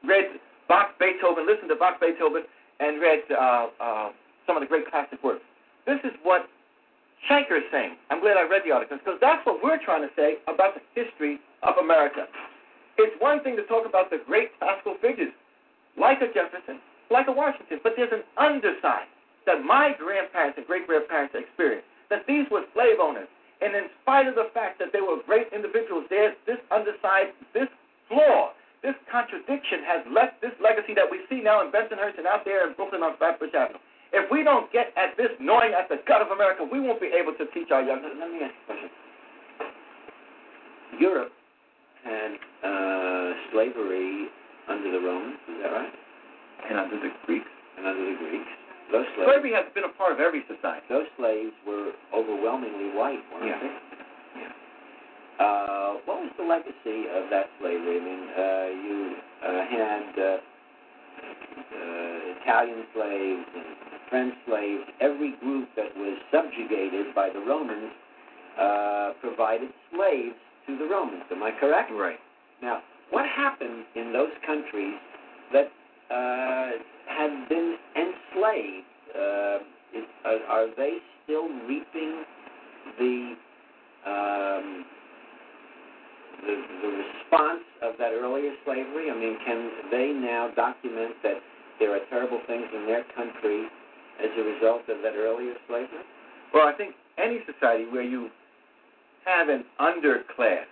read Bach, Beethoven, listened to Bach, Beethoven, and read uh, uh, some of the great classic works. This is what Shanker is saying. I'm glad I read the articles because that's what we're trying to say about the history of America. It's one thing to talk about the great classical figures like a Jefferson, like a Washington, but there's an underside that my grandparents and great grandparents experienced. That these were slave owners, and in spite of the fact that they were great individuals, there's this underside, this flaw, this contradiction has left this legacy that we see now in Bensonhurst and out there in Brooklyn on Flatbush Avenue. If we don't get at this, gnawing at the gut of America, we won't be able to teach our young. Let me ask you a question. Europe had uh, slavery under the Romans, is that right? And under the Greeks. And under the Greeks. Those slaves, Slavery has been a part of every society. those slaves were overwhelmingly white, weren't Yeah. they? Uh, what was the legacy of that slavery? I mean, uh, you uh, had uh, uh, Italian slaves and French slaves. Every group that was subjugated by the Romans uh, provided slaves to the Romans. Am I correct? Right. Now, what happened in those countries that uh, had been enslaved? Uh, is, are, are they still reaping the um, the, the response of that earlier slavery? I mean, can they now document that there are terrible things in their country as a result of that earlier slavery? Well, I think any society where you have an underclass,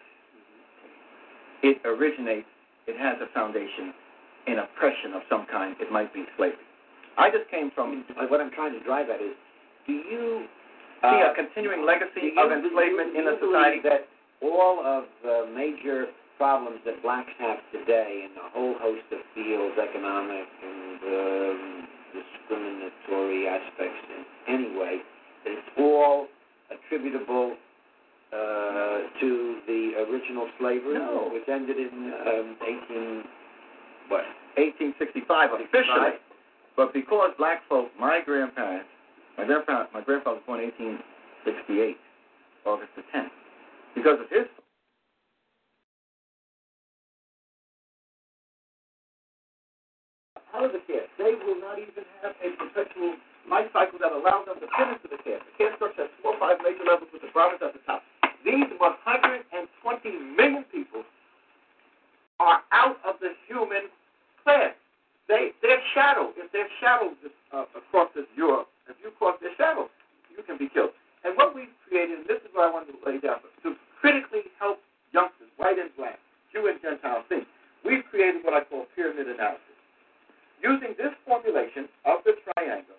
it originates, it has a foundation in oppression of some kind. It might be slavery. I just came from What I'm trying to drive at is, do you see uh, a continuing legacy you- of enslavement in you a society. that all of the major problems that blacks have today in a whole host of fields, economic and um, discriminatory aspects in any way, that it's all attributable uh, to the original slavery, No. which ended in um, 18 what? 1865 officially, but because black folk, my grandparents, my grandfather, my grandfather was born in 1868, August the 10th. Because of his out of the caste. They will not even have a perpetual life cycle that allows them to fit into the caste. The caste structure has four or five major levels with the Brahmins at the top. these 120 million people are out of the human class. They, their shadow, if their shadow uh, crosses Europe, if you cross their shadow, you can be killed. And what we've created, and this is what I wanted to lay down, to critically help youngsters, white and black, Jew and Gentile think, we've created what I call pyramid analysis. Using this formulation of the triangle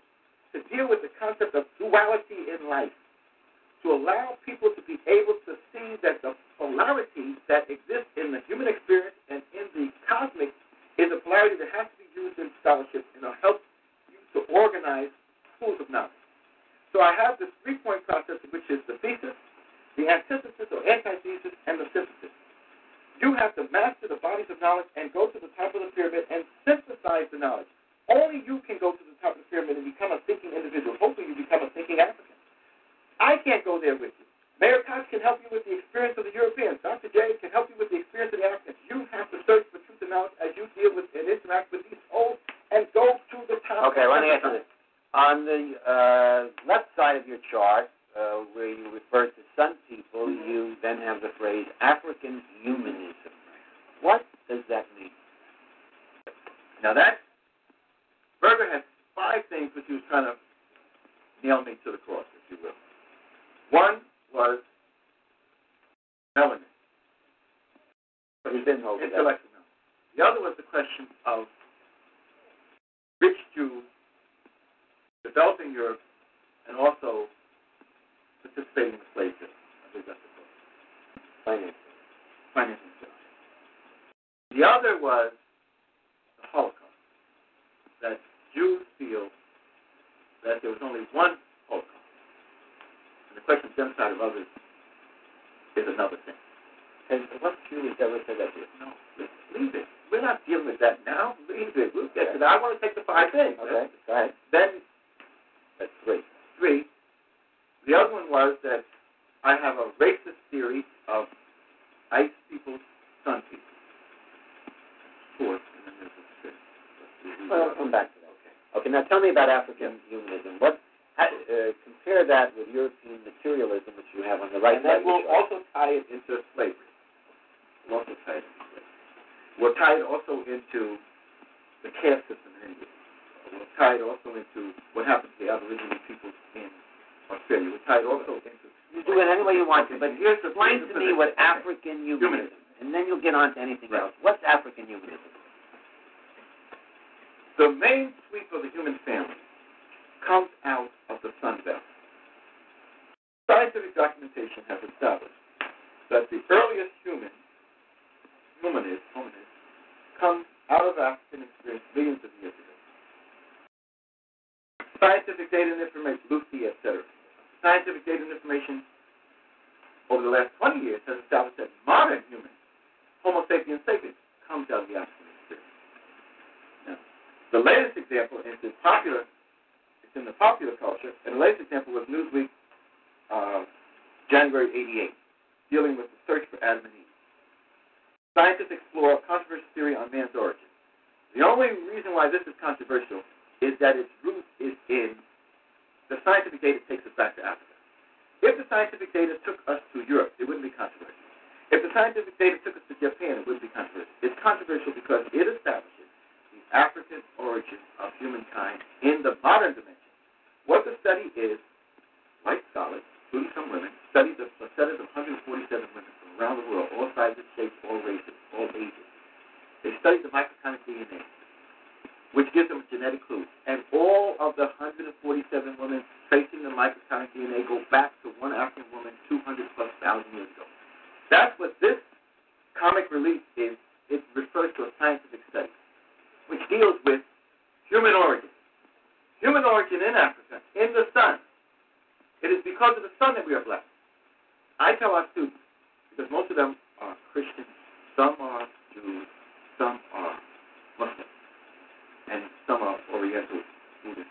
to deal with the concept of duality in life, to allow people to be able to see that the polarity that exists in the human experience and in the cosmic is a polarity that has to be used in scholarship and will help you to organize schools of knowledge. So I have this three-point process, which is the thesis, the antithesis or antithesis, and the synthesis. You have to master the bodies of knowledge and go to the top of the pyramid and synthesize the knowledge. Only you can go to the top of the pyramid and become a thinking individual. Hopefully, you become a thinking African. I can't go there with you. Mayor Koch can help you with the experience of the Europeans. Dr. J can help you with the experience of the Africans. You have to search for truth and knowledge as you deal with and interact with these old and go to the top. Okay, let me answer this. On the uh, left side of your chart, uh, where you refer to some people, you then have the phrase African humanism. What does that mean? Now that Berger has five things which he was trying to nail me to the cross, if you will. One was melanin. But he didn't hold intellectual melanin. The other was the question of rich Jews developing Europe and also participating in the slave trade. I think that's the book. Finance. Financing system. The other was the Holocaust. That Jews feel that there was only one Holocaust. And the question of genocide of others is another thing. And what Jew has ever said that to you? No, leave it. We're not dealing with that now. Leave it. We'll get to that. I want to take the five things. Okay, go ahead. Then That's three. three. The other one was that I have a racist theory of ice people, sun people. Fourth, and then there's a fifth. Well, I'll come back to that. Okay. Okay. Now tell me about African humanism. What? Uh, compare that with European materialism, which you have on the right and side. then of we'll chart. also tie it into slavery. We'll also tie it into slavery. We'll tie it also into the caste system in India. We'll tie it also into what happened to the Aboriginal peoples in Australia. Tie it also into You do it any way you want to, but here's the explain to me what African humanism, and then you'll get on to anything Right. else. What's African humanism? The main sweep of the human family comes out of the Sun Belt. Scientific documentation has established that the earliest human, humanist, hominid, comes out of African experience millions of years ago. Scientific data and information, Lucy, etc. Scientific data and information over the last 20 years has established that modern humans, Homo sapiens sapiens, comes out of the African. Now, the latest example is the popular, it's in the popular culture, and the latest example was Newsweek, uh, January 88, dealing with the search for Adam and Eve. Scientists explore a controversial theory on man's origin. The only reason why this is controversial is that its root is in the scientific data takes us back to Africa. If the scientific data took us to Europe, it wouldn't be controversial. If the scientific data took us to Japan, it wouldn't be controversial. It's controversial because it establishes the African origin of humankind in the modern dimension. What the study is, white scholars, including some women, studied the, study of 147 women from around the world, all sizes, shapes, all races, all ages. They studied the mitochondrial DNA, which gives them a genetic clue. And all of the 147 women tracing the mitochondrial DNA go back to one African woman 200 plus thousand years ago. That's what this comic relief is. It refers to a scientific study, which deals with human origin. Human origin in Africa, in the sun. It is because of the sun that we are blessed. I tell our students, because most of them are Christians, some are Jews, some are Muslims, some are Oriental Buddhists.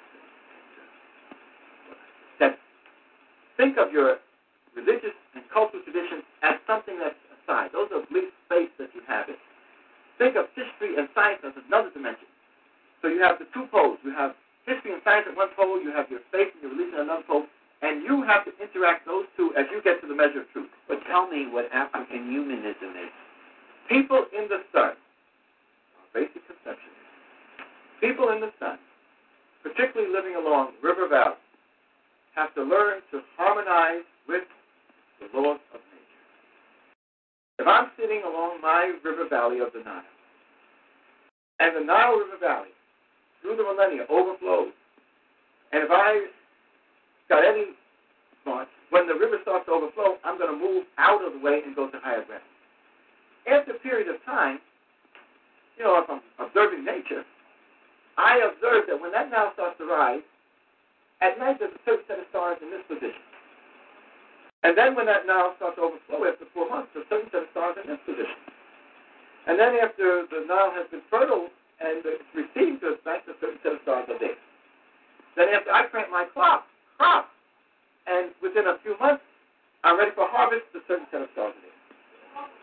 That think of your religious and cultural traditions as something that's aside. Those are bleak space that you have it. Think of history and science as another dimension. So you have the two poles. You have history and science at one pole, you have your faith and your religion at another pole. And you have to interact those two as you get to the measure of truth. But tell me what African humanism is. People in the sun, basic conception people in the sun, particularly living along river valleys, have to learn to harmonize with the laws of nature. If I'm sitting along my river valley of the Nile, and the Nile River Valley, through the millennia, overflows, and if I got any thoughts, when the river starts to overflow, I'm going to move out of the way and go to higher ground. After a period of time, you know, if I'm observing nature, I observed that when that Nile starts to rise, at night there's a certain set of stars in this position. And then when that Nile starts to overflow after four months, there's a certain set of stars in this position. And then after the Nile has been fertile and it's received to its banks, a certain set of stars are there. Then after I plant my crop, crop, and within a few months, I'm ready for harvest, a certain set of stars are there.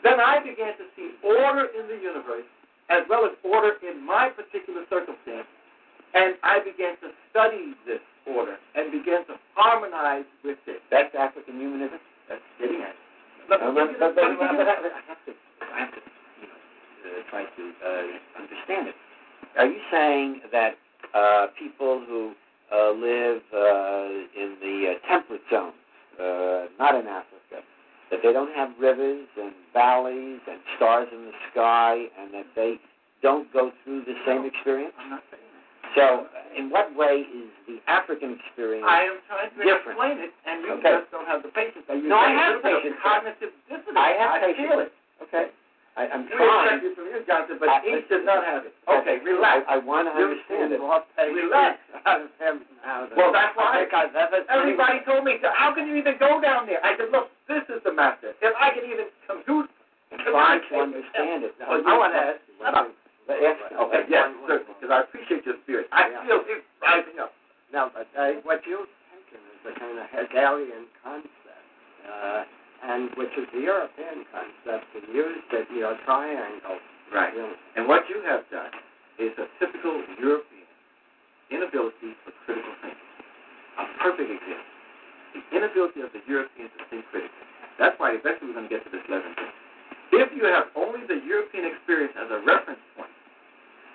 Then I began to see order in the universe as well as order in my particular circumstance. And I began to study this order and began to harmonize with it. That's African humanism? That's getting at it. I have to, I have to you know, uh, try to uh, understand it. Are you saying that uh, people who uh, live uh, in the uh, temperate zone, uh, not in Africa, that they don't have rivers and valleys and stars in the sky, and that they don't go through the same experience? I'm not saying that. So, in what way is the African experience I am trying to different? explain it, and you Okay. just don't have the patience. Are you No, I have a little bit of patience. Cognitive dissonance. I have I patience. feel it. Okay. I, I'm We trying. expect you from you, Johnson, but I- each does not have it. Okay, relax. I, I want to understand it. Relax. (laughs) Well, that's why everybody told me, how can you even go down there? I said, look, this is the master. If I can even compute, trying to understand it. Well, I want to ask. Okay, yes, certainly, because I appreciate your spirit. I feel it rising up. No, but uh, what you've taken is a kind of Hegelian concept, uh, and which is the European concept, and used it, you know, triangle. Right. You know, And what you have done is a typical European inability for critical thinking. A perfect example. The inability of the Europeans to think critically. That's why eventually we're going to get to this 11 thing. If you have only the European experience as a reference point,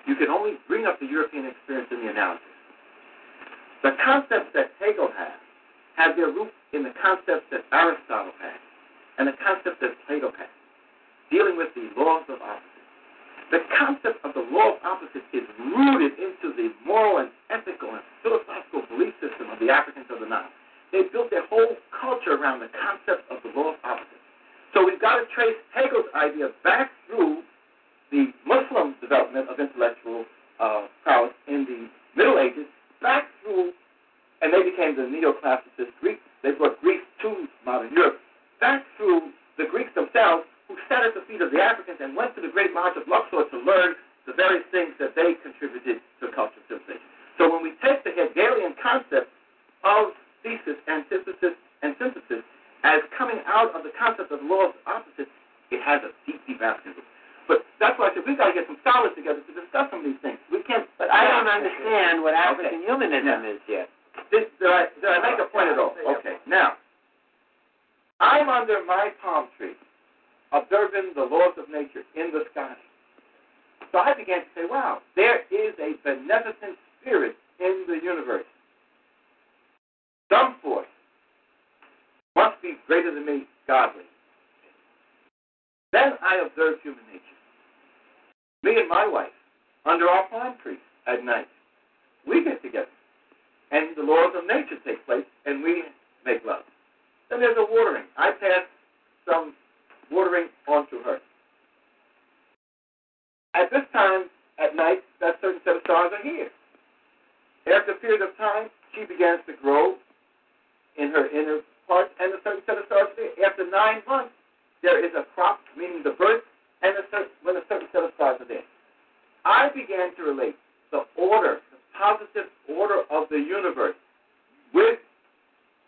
you can only bring up the European experience in the analysis. The concepts that Hegel has have their roots in the concepts that Aristotle had and the concept that Plato had, dealing with the laws of opposites. The concept of the law of opposites is rooted into the moral and ethical and philosophical belief system of the Africans of the Nile. They built their whole culture around the concept of the law of opposites. So we've got to trace Hegel's idea back through the Muslim development of intellectual uh, prowess in the Middle Ages, back through, and they became the neoclassicist Greeks. They brought Greece to modern Europe, back through the Greeks themselves, who sat at the feet of the Africans and went to the Great Lodge of Luxor to learn the various things that they contributed to culture and civilization. So when we take the Hegelian concept of thesis, antithesis, and synthesis as coming out of the concept of the law of opposites, it has a deep, deep African root. But that's why I said we've got to get some scholars together to discuss some of these things. We can't. But I don't understand what Okay. African humanism Yeah. is yet. Did, did, I, did I make a point at all? Okay. Now, I'm under my palm tree, observing the laws of nature in the sky. So I began to say, wow, there is a beneficent spirit in the universe. Some force must be greater than me, godly. Then I observed human nature. Me and my wife, under our palm tree at night, we get together and the laws of nature take place, and we make love. Then there's a watering. I pass some watering on to her. At this time at night, that certain set of stars are here. After a period of time, she begins to grow in her inner part, and a certain set of stars are there. After nine months, there is a crop, meaning the birth, and a certain, when a certain set of stars are there. I began to relate the order, the positive order of the universe with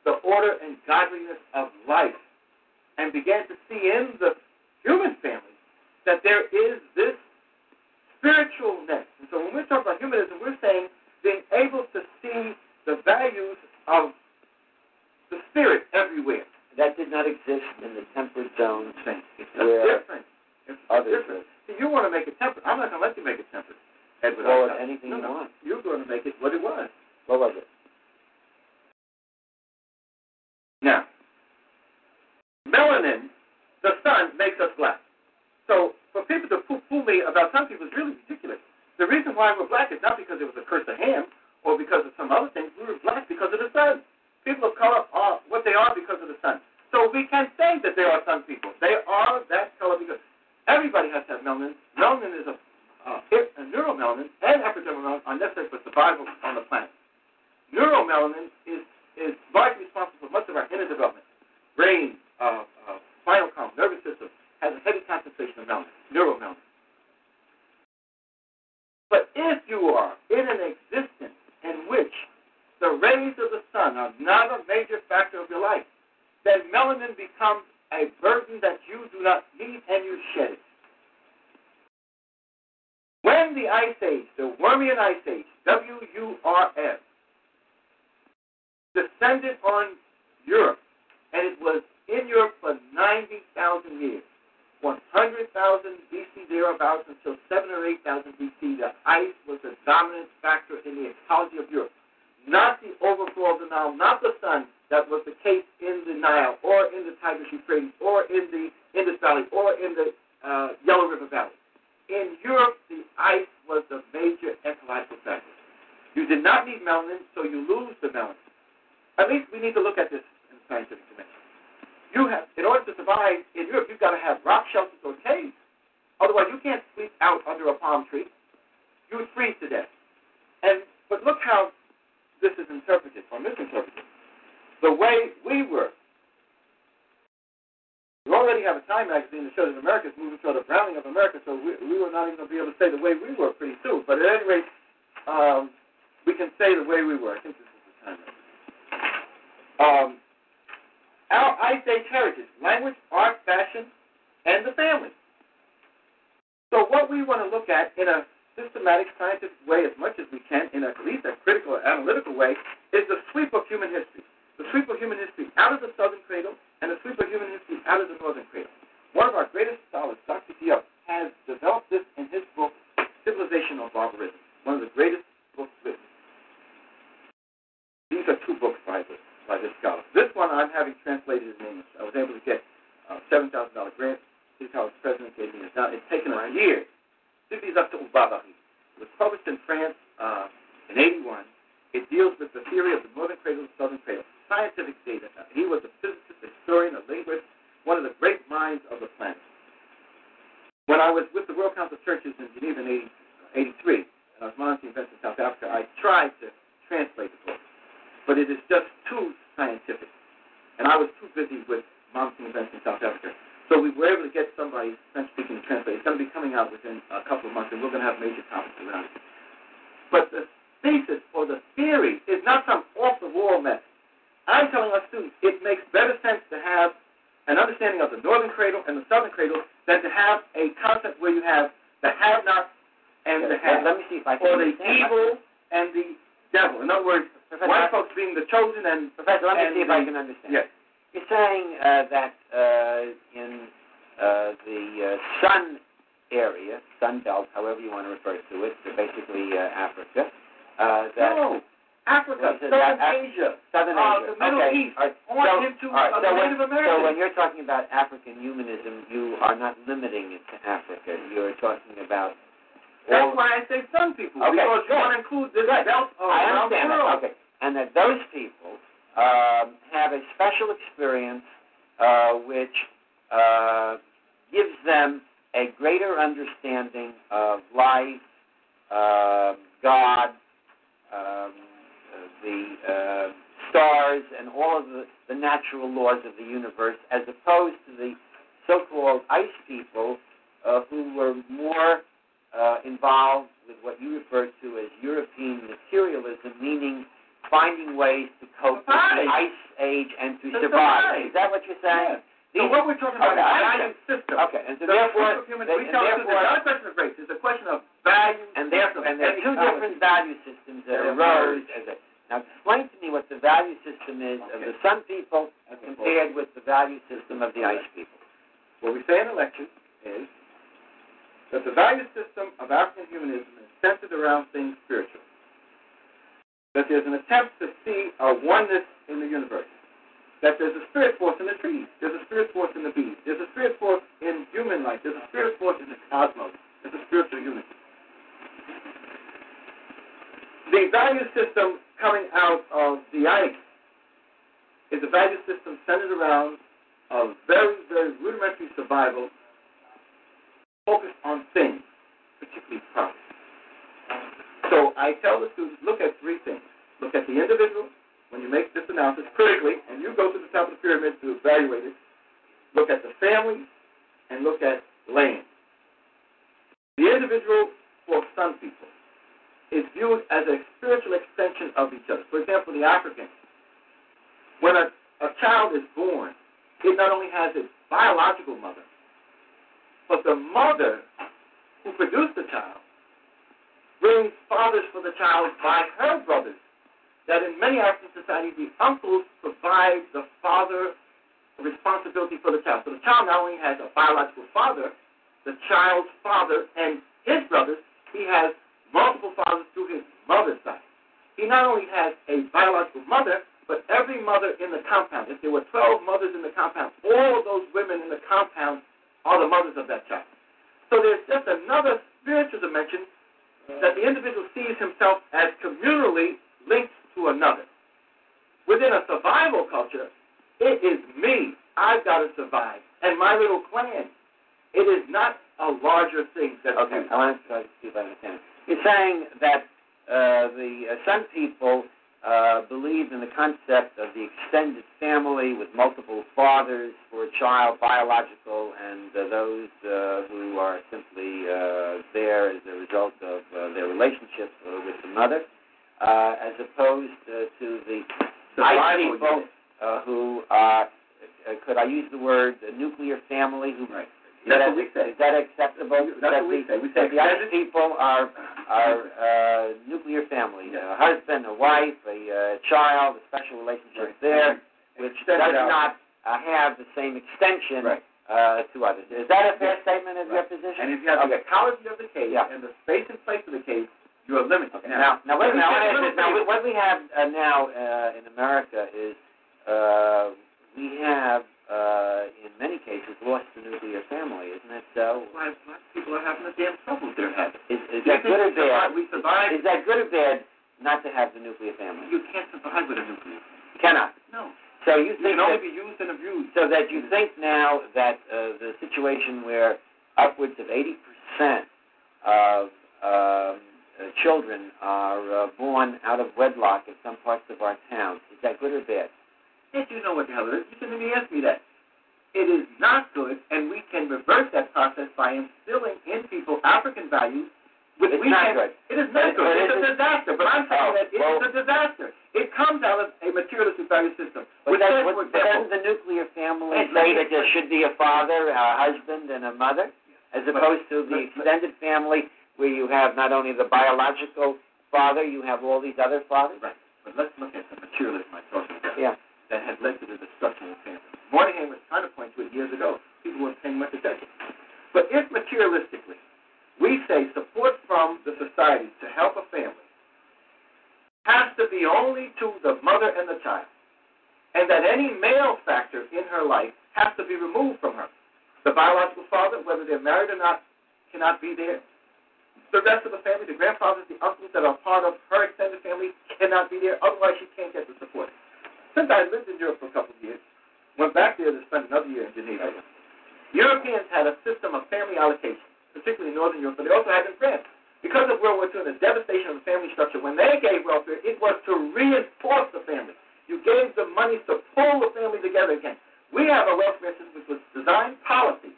the order and godliness of life and began to see in the human family that there is this spiritualness. And so when we're talking about humanism, we're saying being able to see the values of the spirit everywhere. That did not exist in the temperate zones. It's where different. It's different. See, you want to make it temperate. I'm not going to let you make it temperate. Edward, it anything no, you no. want. You're going to make it what it was. What was it? Now, melanin, the sun, makes us black. So for people to poo-poo me about some people is really ridiculous. The reason why we're black is not because it was a curse of Ham or because of some other things. We were black because of the sun. People of color are what they are because of the sun. So we can say that there are sun people. They are that color because everybody has to have melanin. Melanin is a, uh, it, a neuromelanin and epidermal melanin are necessary for survival on the planet. Neuromelanin is, is largely responsible for much of our inner development. Brain, uh, uh, spinal column, nervous system has a heavy concentration of melanin, neuromelanin. But if you are in an existence in which the rays of the sun are not a major factor of your life, then melanin becomes a burden that you do not need and you shed it. When the Ice Age, the Würmian Ice Age, W-U-R-S, descended on Europe, and it was in Europe for 90,000 years, 100,000 BC thereabouts until 7 or 8,000 BC, the ice was the dominant factor in the ecology of Europe. Not the overflow of the Nile, not the sun that was the case in the Nile or in the Tigris Euphrates or in the Indus Valley or in the uh, Yellow River Valley. In Europe, the ice was the major ecological factor. You did not need melanin, so you lose the melanin. At least we need to look at this in scientific dimension. You have, in order to survive in Europe, you've got to have rock shelters or caves. Otherwise, you can't sleep out under a palm tree. You would freeze to death. And but look how this is interpreted or misinterpreted. The way we were. We already have a Time magazine that shows that America is moving toward a browning of America, so we, we were not even going to be able to say the way we were pretty soon. But at any rate, um, we can say the way we were. I think this is the Time magazine. Um, our Ice Age heritage, language, art, fashion, and the family. So what we want to look at in a systematic scientific way as much as we can, in at least a critical analytical way, is the sweep of human history. The sweep of human history out of the southern cradle and the sweep of human history out of the northern cradle. One of our greatest scholars, Dr. Diop, has developed this in his book, Civilization or Barbarism, one of the greatest books written. These are two books by this, by this scholar. This one I'm having translated in English. I was able to get a $7,000 grant. His House president gave me it. Now, it's taken us years. It was published in France uh, in 81. It deals with the theory of the northern cradle and southern cradle. Scientific data. He was a physicist, historian, a linguist, one of the great minds of the planet. When I was with the World Council of Churches in Geneva in 80, 83, and I was monitoring events in South Africa, I tried to translate the book, but it is just too scientific. And I was too busy with monitoring events in South Africa. So we were able to get somebody French speaking to translate. It's going to be coming out within a couple of months, and we're going to have major topics around it. But the thesis or the theory is not some off the wall mess. I'm telling our students it makes better sense to have an understanding of the northern cradle and the southern cradle than to have a concept where you have the have nots and the have Let me see if I can or the evil and the devil. In other words, Professor, white folks being the chosen and Professor, let me and see if the- I can understand. Yes. You're saying uh, that uh, in uh, the uh, sun area, sun belt, however you want to refer to it, so basically uh, Africa, uh, that no, Africa, Southern that- Asia, Southern Asia, the Middle okay. East, right. on so, into right. so when, Native So when you're talking about African humanism, you are not limiting it to Africa. You're talking about That's why I say some people, Okay, because you want to include this Good. belt I around the understand that. Okay, and that those people um, have a special experience uh, which uh, gives them a greater understanding of life, uh, God, um, uh, the uh, stars, and all of the, the natural laws of the universe, as opposed to the so-called ice people uh, who were more uh, involved with what you refer to as European materialism, meaning finding ways to cope with the ice age and to To survive. survive. Is that what you're saying? So what we're talking about Okay, is value system. Okay, and so The therefore, human, they- we and tell students therefore- it's not a question of race. It's a question of value and therefore, and there are two different value systems that arose as a. Now, explain to me what the value system is of the Sun people compared with the value system of the Ice people. What we say in election is that the value system of African humanism is centered around things spiritual. That there's an attempt to see a oneness in the universe. That there's a spirit force in the trees. There's a spirit force in the bees. There's a spirit force in human life. There's a spirit force in the cosmos. There's a spiritual unity. The value system coming out of the is a value system centered around a very, very rudimentary survival focused on things, particularly profit. So I tell the students, look at three things. Look at the individual when you make this analysis critically, and you go to the top of the pyramid to evaluate it. Look at the family and look at land. The individual for some people is viewed as a spiritual extension of each other. For example, the African, when a, a child is born, it not only has its biological mother, but the mother who produced the child brings fathers for the child by her brothers. That in many African societies, the uncles provide the father responsibility for the child. So the child not only has a biological father, the child's father and his brothers, he has multiple fathers through his mother's side. He not only has a biological mother, but every mother in the compound. If there were 12 mothers in the compound, all of those women in the compound are the mothers of that child. So there's just another spiritual dimension that the individual sees himself as communally linked to another. Within a survival culture, it is me. I've got to survive. And my little clan. It is not a larger thing that Okay, I want to try to see if I understand. You're saying that uh, the uh, Sun people uh, believe in the concept of the extended family with multiple fathers for a child, biological, and uh, those uh, who are simply uh, there as a result of uh, their relationship uh, with the mother, uh, as opposed uh, to the Survival people uh, who are, uh, could I use the word uh, nuclear family? Who, Right. Is that, That's what we say. Is that acceptable? That's that what we say. We say the extended- people are are uh, nuclear family, a husband, a wife, a uh, child, a special relationship Right. there, which Extend does out. not uh, have the same extension Right. uh, to others. Is that a fair Yes. statement of your position? And if you have okay. the ecology of the cave Yeah. and the space and place of the cave, you are limited. Okay. Now, now, wait a minute. I wanna ask Little this. Now, what we have uh, now uh, in America is uh, we have, uh, in many cases, lost the nuclear family. Isn't that so? Why black people are having the damn trouble they're having. Is, is that good or bad? We survive. Is that good or bad not to have the nuclear family? You can't survive with a nuclear. Cannot. No. So you You think can only that, be used and abused. so that you think now that uh, the situation where upwards of 80% of um, uh, children are uh, born out of wedlock in some parts of our towns, is that good or bad? If you know what the hell it is, you shouldn't even ask me that. It is not good, and we can reverse that process by instilling in people African values, which It's we not can. good. It is not But- good. but It's is a disaster. But I'm saying Oh, that it is well- a disaster. It comes out of a materialistic value system. But, that, says, but, but doesn't the nuclear family say that there should be a father, a husband, and a mother, as But- opposed to the but- extended family where you have not only the biological father, you have all these other fathers? Right. But let's look at the materialism I talked about Yeah. That has led to the destruction of families. Moynihan was trying to point to it years ago. People weren't paying much attention. But if materialistically we say support from the society to help a family has to be only to the mother and the child, and that any male factor in her life has to be removed from her. The biological father, whether they're married or not, cannot be there. The rest of the family, the grandfathers, the uncles that are part of her extended family cannot be there. Otherwise, she can't get the support. Since I lived in Europe for a couple of years, went back there to spend another year in Geneva. Europeans had a system of family allocation, particularly in Northern Europe, but they also had in France. Because of World War II and the devastation of the family structure, when they gave welfare, it was to reinforce the family. You gave the money to pull the family together again. We have a welfare system which was designed policy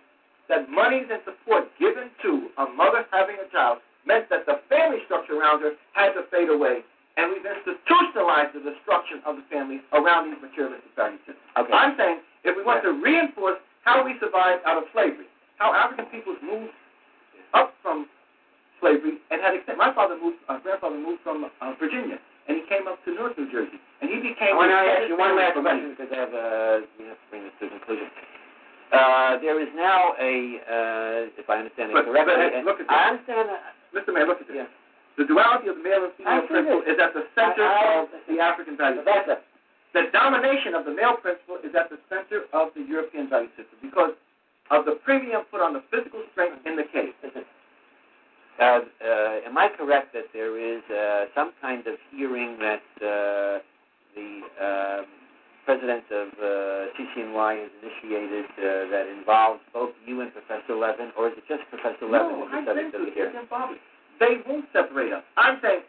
that monies and support given to a mother having a child meant that the family structure around her had to fade away. And we've institutionalized the destruction of the family around these materialistic value systems. Okay. I'm saying if we want to reinforce how we survived out of slavery, how African peoples moved up from slavery and had extended. My father moved, uh, grandfather moved from uh, Virginia and he came up to North New Jersey, and he became. I want to ask you one last question because I have uh, we have to bring this to a conclusion. Uh, there is now a, uh, if I understand it But- correctly, but, hey, and- look at this. I understand that. Mr. Mayor, look at this. The duality of male and female see principle is at the center I- I- of the African value That's system. The domination of the male principle is at the center of the European value system because of the premium put on the physical strength in the case. Uh, uh, am I correct that there is uh, some kind of hearing that uh, the um, president of uh, CCNY has initiated uh, that involves both you and Professor Levin, or is it just Professor Levin No, as the I've subject been of the to hearing? Ken Bobby. They won't separate us. I'm saying,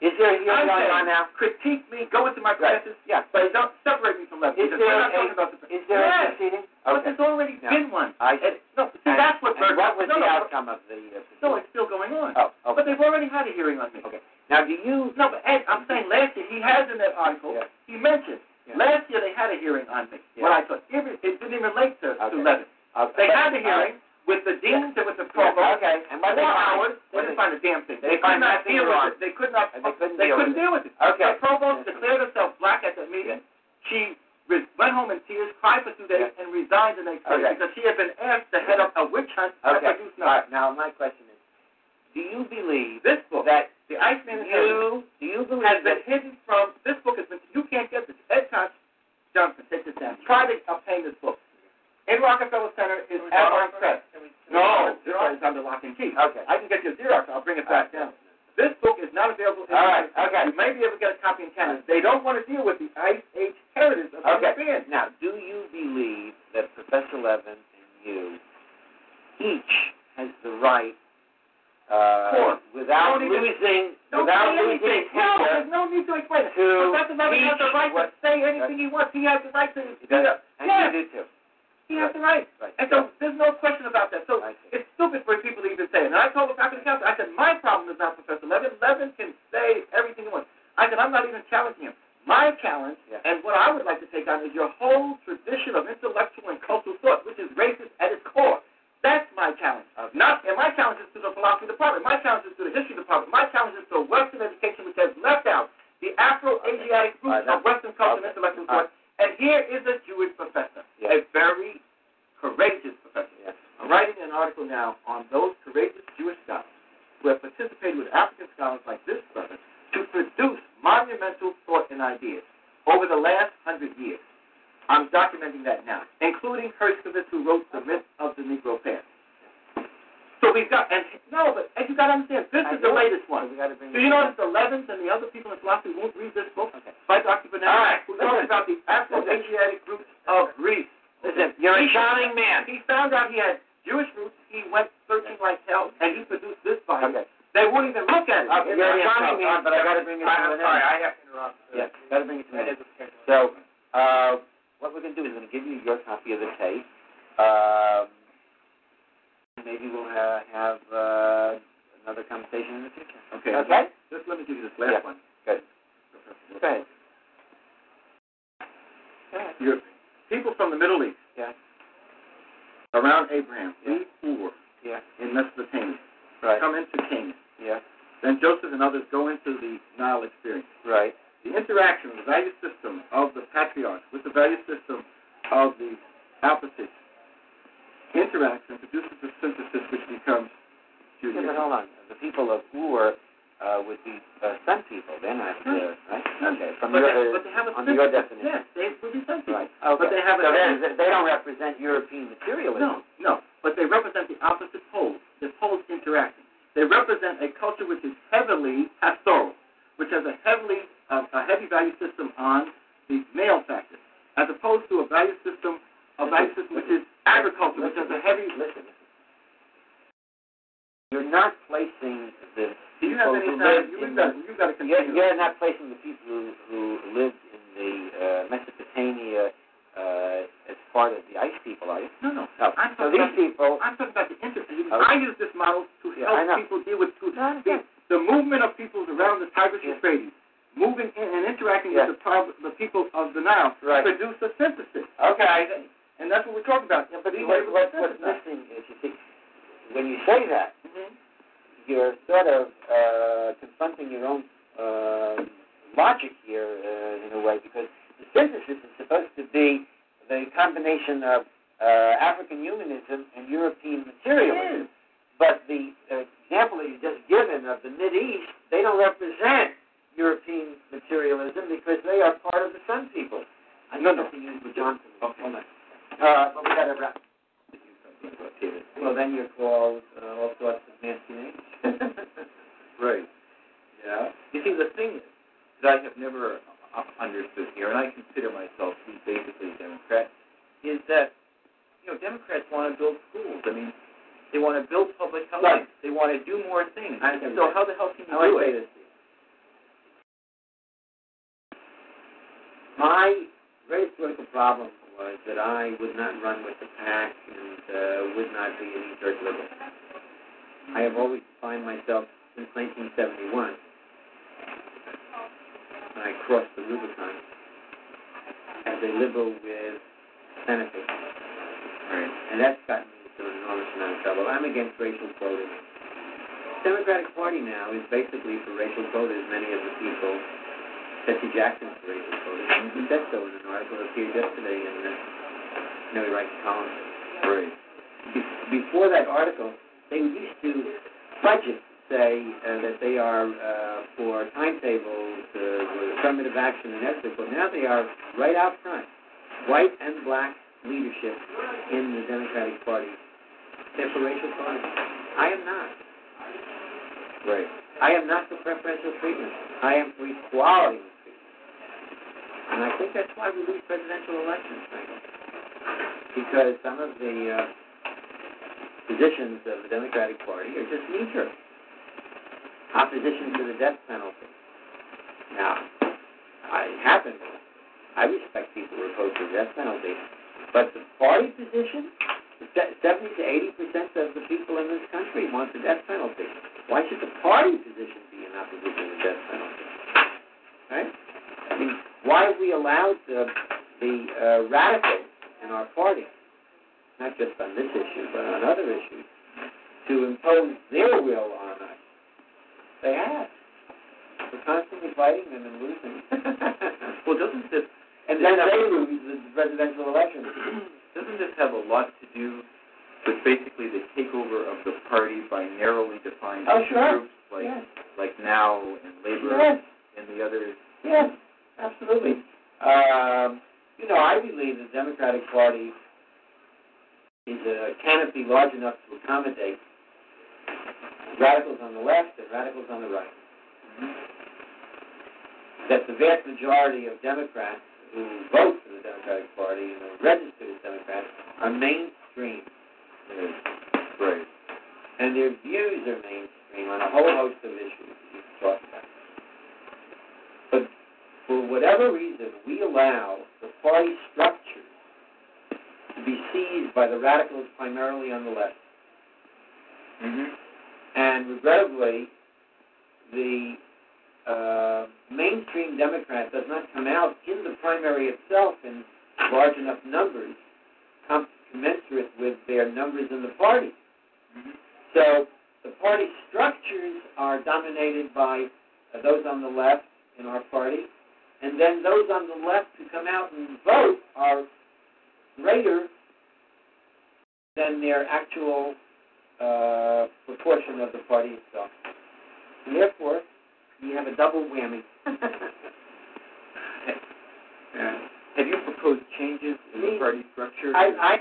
Is there a hearing going on now? critique me, go into my Right. classes, Yeah. but don't separate me from Levin. Is there a- the, Is there yes, a proceeding? but there's already No. been one. I And- no, see, and, that's what and Berg- what was no, the no, outcome of the uh, proceeding? No, it's still going on. Oh, okay. But they've already had a hearing on me. Okay. Now, do you? No, but Ed, I'm saying last year, he has in that article, Yeah. he mentioned, Yeah. last year they had a hearing on me. What I thought, it, it didn't even relate to, Okay. to Levin. Okay. They had the hearing with the deans and with the provost. Okay. And what Four they hours, they What didn't they- find a damn thing. They They, could find not deal with it. They could not. And they couldn't they deal couldn't with it. deal with it. Okay. The provost declared herself black at the meeting. She re- went home in tears, cried for two days, and resigned the next day Okay. because she had been asked to head up a witch hunt that Okay. produced All right. Now, my question is, do you believe This book, that The Iceman you do you believe has been hidden from. This book has been. You can't get this. Ed Johnson, take this down. Try to obtain this book. In Rockefeller Center is at our press. No, this one is under lock and key. Okay. I can get you a Xerox. I'll bring it back down. This book is not available. in All right, okay. You may be able to get a copy in Canada. They don't want to deal with the Ice Age heritage of the Okay. Now, do you believe that Professor Levin and you each has the right, uh, without Don't losing, Don't without say losing anything. No, there's no need to explain it. Professor Levin has the right what- to say anything he wants. He has the right to. He does, and Yes. you do too. He has the right. Right. And so there's no question about that. So it's stupid for people to even say it. And I told the faculty council, I said, my problem is not Professor Levin. Levin can say everything he wants. I said, I'm not even challenging him. My challenge, Yeah. and what I would like to take on, is your whole tradition of intellectual and large enough to accommodate radicals on the left and radicals on the right. Mm-hmm. That the vast majority of Democrats who vote for the Democratic Party and are registered as Democrats are mainstream. Mm-hmm. Right. And their views are mainstream on a whole host of issues that you can talk about. But for whatever reason, we allow the party structure to be seized by the radicals primarily on the left. Mm-hmm. And regrettably, the uh, mainstream Democrat does not come out in the primary itself in large enough numbers com- commensurate with their numbers in the party. Mm-hmm. So the party structures are dominated by uh, those on the left in our party, and then those on the left who come out and vote are greater than their actual uh, proportion of the party itself. And therefore, you have a double whammy. (laughs) yeah. Have you proposed changes in Me, the party structure? I,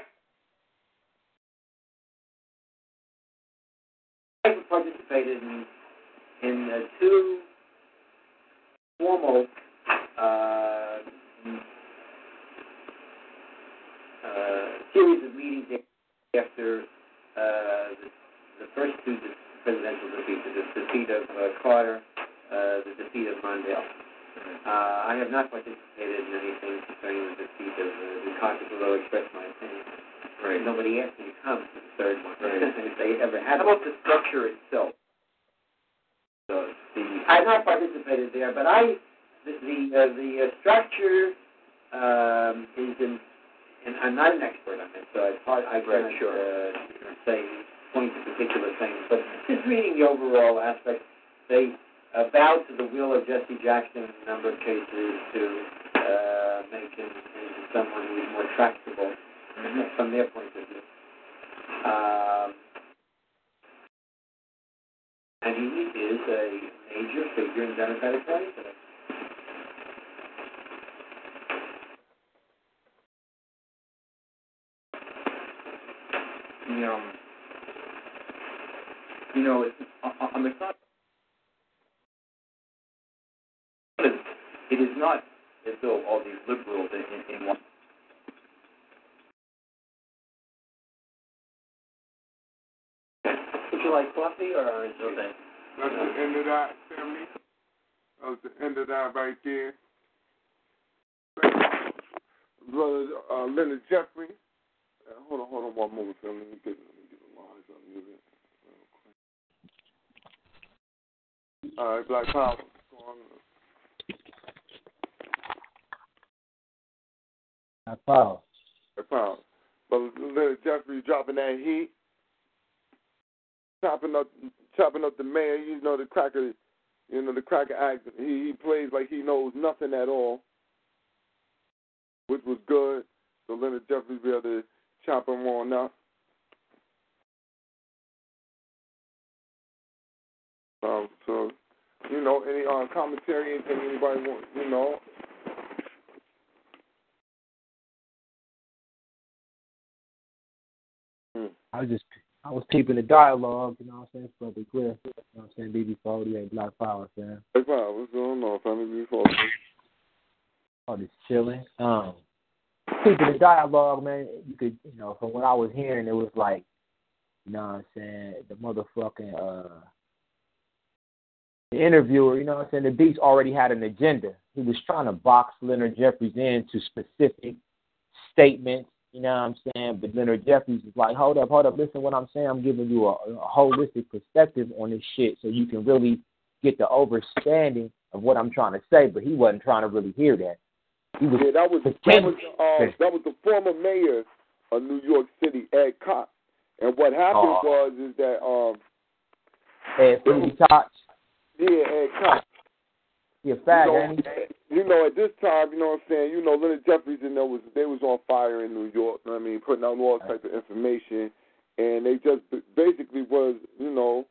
I, I participated in, in the two formal uh, Uh, series of meetings after uh, the, the, first two presidential defeats, the defeat of uh, Carter, the defeat of Mondale. I have not participated in anything concerning the defeat of the Dukakis, although expressed my opinion. Right. Nobody asked me to come to the third one. Right. (laughs) if they ever had How about the structure itself? So the I've not participated there, but I the the, uh, the uh, structure um, is in and I'm not an expert on it, so it's hard. I can't right, sure. uh, say point to particular things, but just reading the overall aspect, they uh, bowed to the will of Jesse Jackson in a number of cases to uh, make him into someone who is more tractable mm-hmm. from their point of view. Um, and he is a major figure in Democratic politics. The, um, you know, it's, on, on the con- it is not as though all these liberals in, in, in one. Would you like coffee or orange juice? That's the end of that, family. That was the end of that right there. Brother uh, Leonard Jeffries. Uh, hold on, hold on one moment, family. Let me get, let me get the lines unmuted. real quick. All right, Black Power. What's going on? Black Power. Black Power. Brother Leonard Jeffries dropping that heat. Chopping up chopping up the mayor, you know the cracker you know, the cracker act he, he plays like he knows nothing at all. Which was good. So Leonard Jeffries be able to chop him on up. Um, so, you know, any uh, commentary, anything anybody want, you know. Hmm. I was just I was keeping the dialogue, you know what I'm saying? It's perfectly clear. You know what I'm saying? BB forty eight Black Power, fam. Hey, Power, what's going on, family? Before Oh, just chilling. Um keeping the dialogue, man, you could you know, from what I was hearing it was like, you know what I'm saying, the motherfucking uh the interviewer, you know what I'm saying, the Beast already had an agenda. He was trying to box Leonard Jeffries into specific statements, you know what I'm saying? But Leonard Jeffries is like, hold up, hold up, listen what I'm saying. I'm giving you a, a holistic perspective on this shit so you can really get the understanding of what I'm trying to say. But he wasn't trying to really hear that. Was yeah, that was that was uh, that was the former mayor of New York City, Ed Koch. And what happened Oh. was is that um Ed Koch. yeah, Ed Koch. A fag, you know, you know, at this time, you know what I'm saying, you know, Leonard Jeffries and there was they was on fire in New York, you know what I mean, putting out all type of information and they just basically was, you know,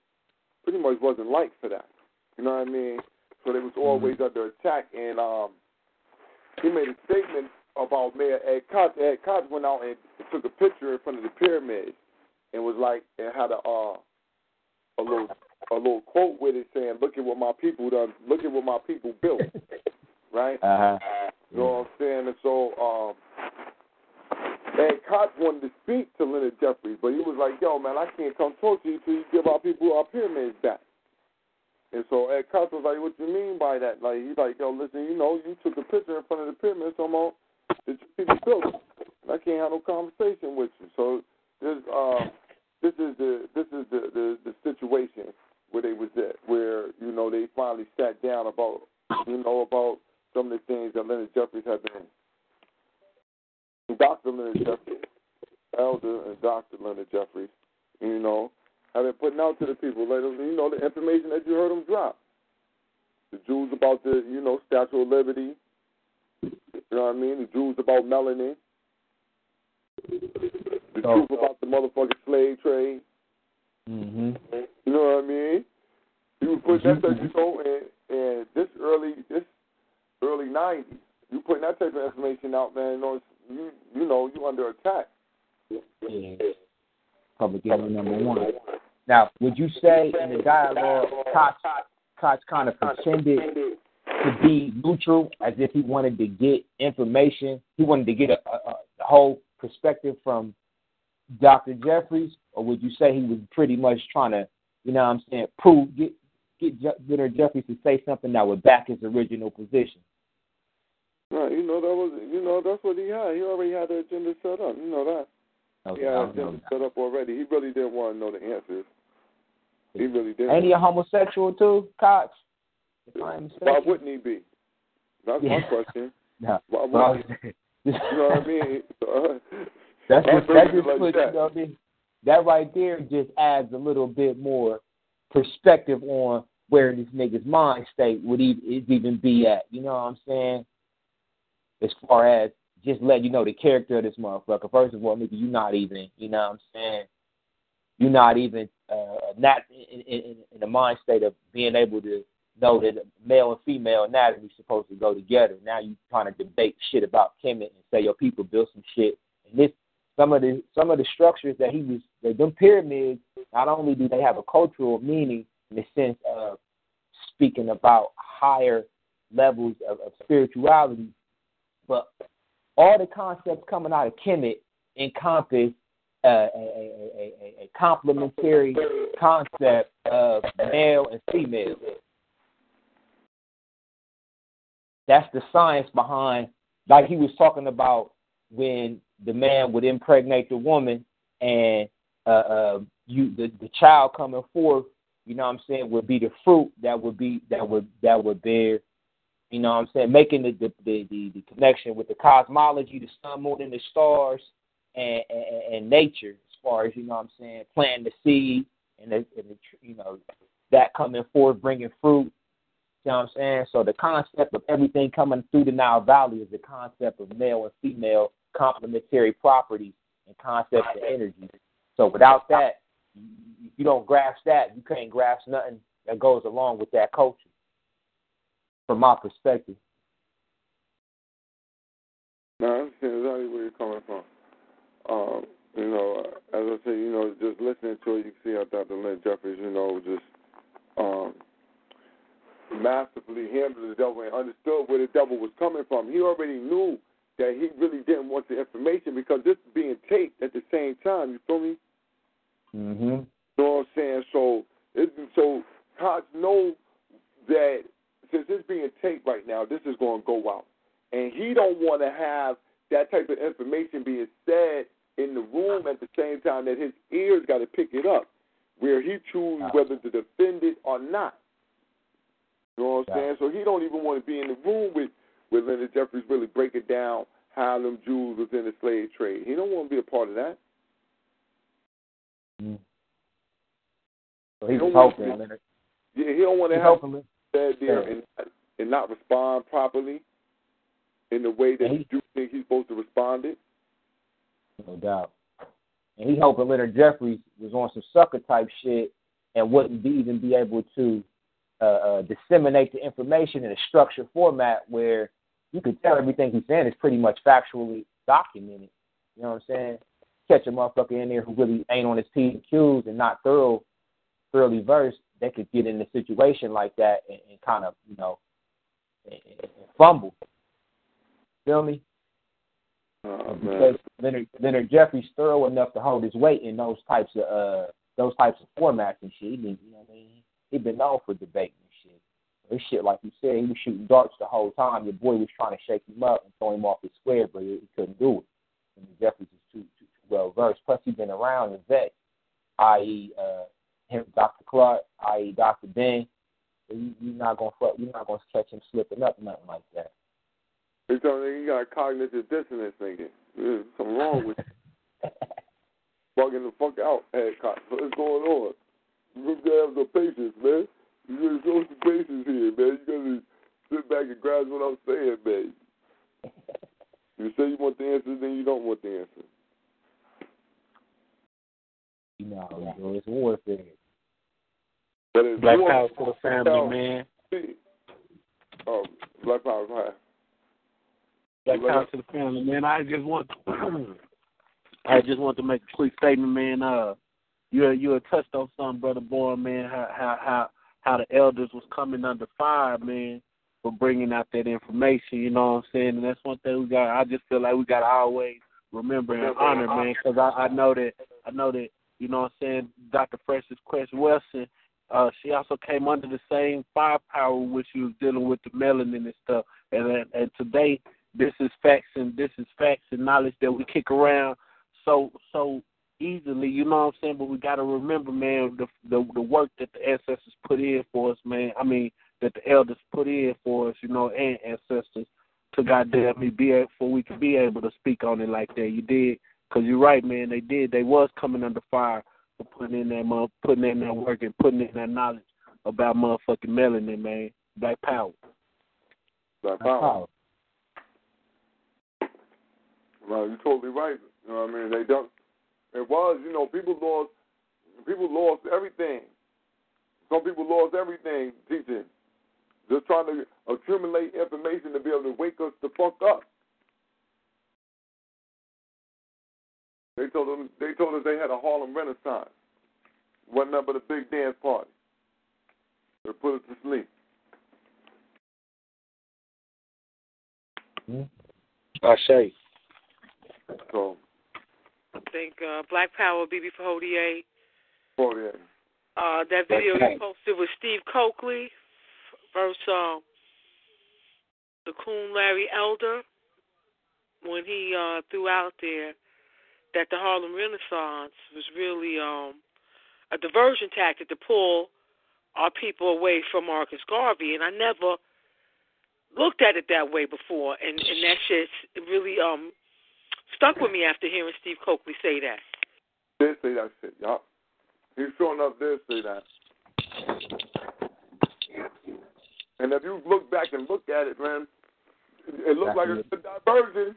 pretty much wasn't liked for that. You know what I mean? So they was always under attack and um he made a statement about Mayor Ed Koch. Ed Koch went out and took a picture in front of the pyramid and was like and had a uh a little a little quote with it saying, "Look at what my people done. Look at what my people built." (laughs) right? Uh-huh. You know what I'm saying? And so, um, Ed Koch wanted to speak to Leonard Jeffries, but he was like, "Yo, man, I can't come talk to you till you give our people our pyramids back." And so Ed Koch was like, "What you mean by that?" Like he's like, "Yo, listen, you know, you took a picture in front of the pyramids, so I'm on that you people it. And I can't have no conversation with you." So this, uh, this is the this is the, the the situation where they was at, where you know they finally sat down about you know about some of the things that Leonard Jeffries had been. Dr. Leonard Jeffries, Elder and Dr. Leonard Jeffries, you know, have been putting out to the people, them, know, the information that you heard them drop. The Jews about the, you know, Statue of Liberty. You know what I mean? The Jews about melanin. The Oh. truth about the motherfucking slave trade. Mm-hmm. You know what I mean? You putting that type, you know, and, and this early, this early '90s, you putting that type of information out, man. You know, you, you know, you under attack. Yeah. Public enemy number one. Now, would you say in the dialogue, Koch, Koch kind of pretended to be neutral, as if he wanted to get information, he wanted to get a, a, a whole perspective from Dr. Jeffries, or would you say he was pretty much trying to, you know what I'm saying, prove, get, get Leonard Jeffries to say something that would back his original position? Right, you know that was, you know that's what he had. He already had the agenda set up. You know that. Okay, he had the agenda set up already. He really didn't want to know the answers. He really didn't. Ain't he a homosexual too, Koch? If I am Why wouldn't he be? That's Yeah. my question. (laughs) No. Why wouldn't he? You know what I mean? (laughs) Uh, that's My just that just like puts that. you know what I mean? that right there just adds a little bit more perspective on where this nigga's mind state would even, even be at. You know what I'm saying? As far as just let you know the character of this motherfucker. First of all, nigga, you're not even, you know what I'm saying? You're not even uh, not in, in, in the mind state of being able to know that male and female anatomy supposed to go together. Now you trying to debate shit about Kemet and say your people built some shit. And this some of the some of the structures that he was that them pyramids, not only do they have a cultural meaning in the sense of speaking about higher levels of, of spirituality, but all the concepts coming out of Kemet encompass a, a, a, a complementary concept of male and female. That's the science behind, like he was talking about when the man would impregnate the woman and uh, uh, you the, the child coming forth, you know what I'm saying, would be the fruit that would be that would that would bear, you know what I'm saying, making the the, the, the, connection with the cosmology, the sun, moon, and the stars, and, and, and nature, as far as you know what I'm saying, planting the seed and the, and the you know that coming forth, bringing fruit, you know what I'm saying? So the concept of everything coming through the Nile Valley is the concept of male and female complementary properties and concepts of energy. So without that, if you don't grasp that, you can't grasp nothing that goes along with that culture. From my perspective. No, I understand exactly where you're coming from. Um, you know, as I say, you know, just listening to it, you can see how Dr. Len Jeffries, you know, just um, masterfully handled the devil and understood where the devil was coming from. He already knew that he really didn't want the information because this is being taped at the same time. You feel me? Mm-hmm. You know what I'm saying? So, it, so cops know that since it's being taped right now, this is going to go out, and he don't want to have that type of information being said in the room at the same time that his ears got to pick it up, where he choose whether to defend it or not. You know what I'm saying? So he don't even want to be in the room with with Leonard Jeffries really breaking down how them Jews was in the slave trade. He don't want to be a part of that. Mm. So he was hoping Leonard. Yeah, he don't want to He's have said there and and not respond properly in the way that And the Jews think he's supposed to respond it. No doubt. And he hoping Leonard Jeffries was on some sucker type shit and wouldn't be, even be able to uh, uh, disseminate the information in a structured format where you could tell everything he's saying is pretty much factually documented. You know what I'm saying? Catch a motherfucker in there who really ain't on his P's and Q's and not thorough, thoroughly versed, they could get in a situation like that and, and kind of, you know, and, and fumble. Feel me? Oh, because Leonard, Leonard Jeffries thorough enough to hold his weight in those types of uh those types of formats and shit. He been, you know what I mean? He been known for debating and shit. This shit, like you said, he was shooting darts the whole time. Your boy was trying to shake him up and throw him off his square, but he, he couldn't do it. And Jeffries is too too, too well versed. Plus, he's been around the vet, i.e., uh, him, Dr. Clarke, i.e., Dr. Ben. You, you're not gonna fuck, you're not gonna catch him slipping up, nothing like that. He's telling me he got cognitive dissonance thinking. There's something wrong with you. (laughs) Bugging the fuck out, Hancock. What's going on? You gotta have some patience, man. You gotta show some patience here, man. You gotta sit back and grasp what I'm saying, man. (laughs) You say you want the answer, then you don't want the answer. You know, bro, it's warfare. But it's Black war- power to the family, man. Oh, Black Power, Black power to the family, man. I just want, (clears throat) I just want to make a quick statement, man. Uh, you you had touched on something, brother boy, man. How how how how the elders was coming under fire, man, for bringing out that information. You know what I'm saying? And that's one thing we got. I just feel like we got to always remember and honor, man, because I, I know that I know that you know what I'm saying. Dr. Frances Cress Welsing, uh, she also came under the same firepower which she was dealing with the melanin and stuff. And, and today, this is facts and this is facts and knowledge that we kick around so so easily, you know what I'm saying? But we got to remember, man, the, the the work that the ancestors put in for us, man. I mean, that the elders put in for us, you know, and ancestors to goddamn me be able, for we could be able to speak on it like that. You did, cause you're right, man. They did. They was coming under fire for putting in that month, putting in that work and putting in that knowledge about motherfucking melanin, man. Black power. Black power. You're totally right. You know what I mean? They don't. It was, you know, people lost. People lost everything. Some people lost everything teaching. Just trying to accumulate information to be able to wake us the fuck up. They told them. They told us they had a Harlem Renaissance. Wasn't nothing but a big dance party. They put us to sleep. I say. So, I think uh, Black Power, BB Fortier. Fortier. Uh, that video Okay. you posted with Steve Cokely versus um, the Coon Larry Elder when he uh, threw out there that the Harlem Renaissance was really um, a diversion tactic to pull our people away from Marcus Garvey, and I never looked at it that way before, and and that shit really um stuck with me after hearing Steve Cokely say that. Did say that shit, yup. He sure enough did say that. And if you look back and look at it, man, it looks like it's a diversion.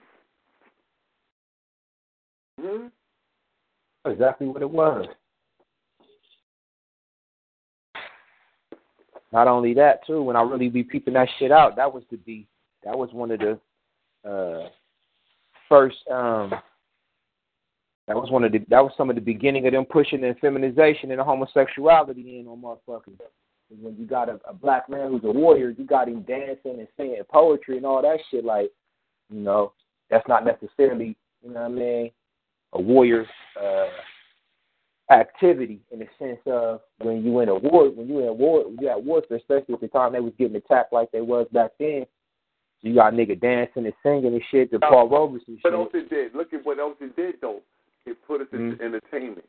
Hmm? Exactly what it was. Not only that, too, when I really be peeping that shit out, that was the be that was one of the uh first um that was one of the that was some of the beginning of them pushing the feminization and the homosexuality in on motherfuckers. When you got a, a black man who's a warrior, you got him dancing and saying poetry and all that shit like, you know, that's not necessarily, you know what I mean, a warrior uh activity in the sense of when you in a war when you in a war you at warfare, especially at the time they was getting attacked like they was back then. You got nigga dancing and singing and shit to Paul Robeson What shit. else it did? Look at what else it did, though. It put us into Mm-hmm. entertainment.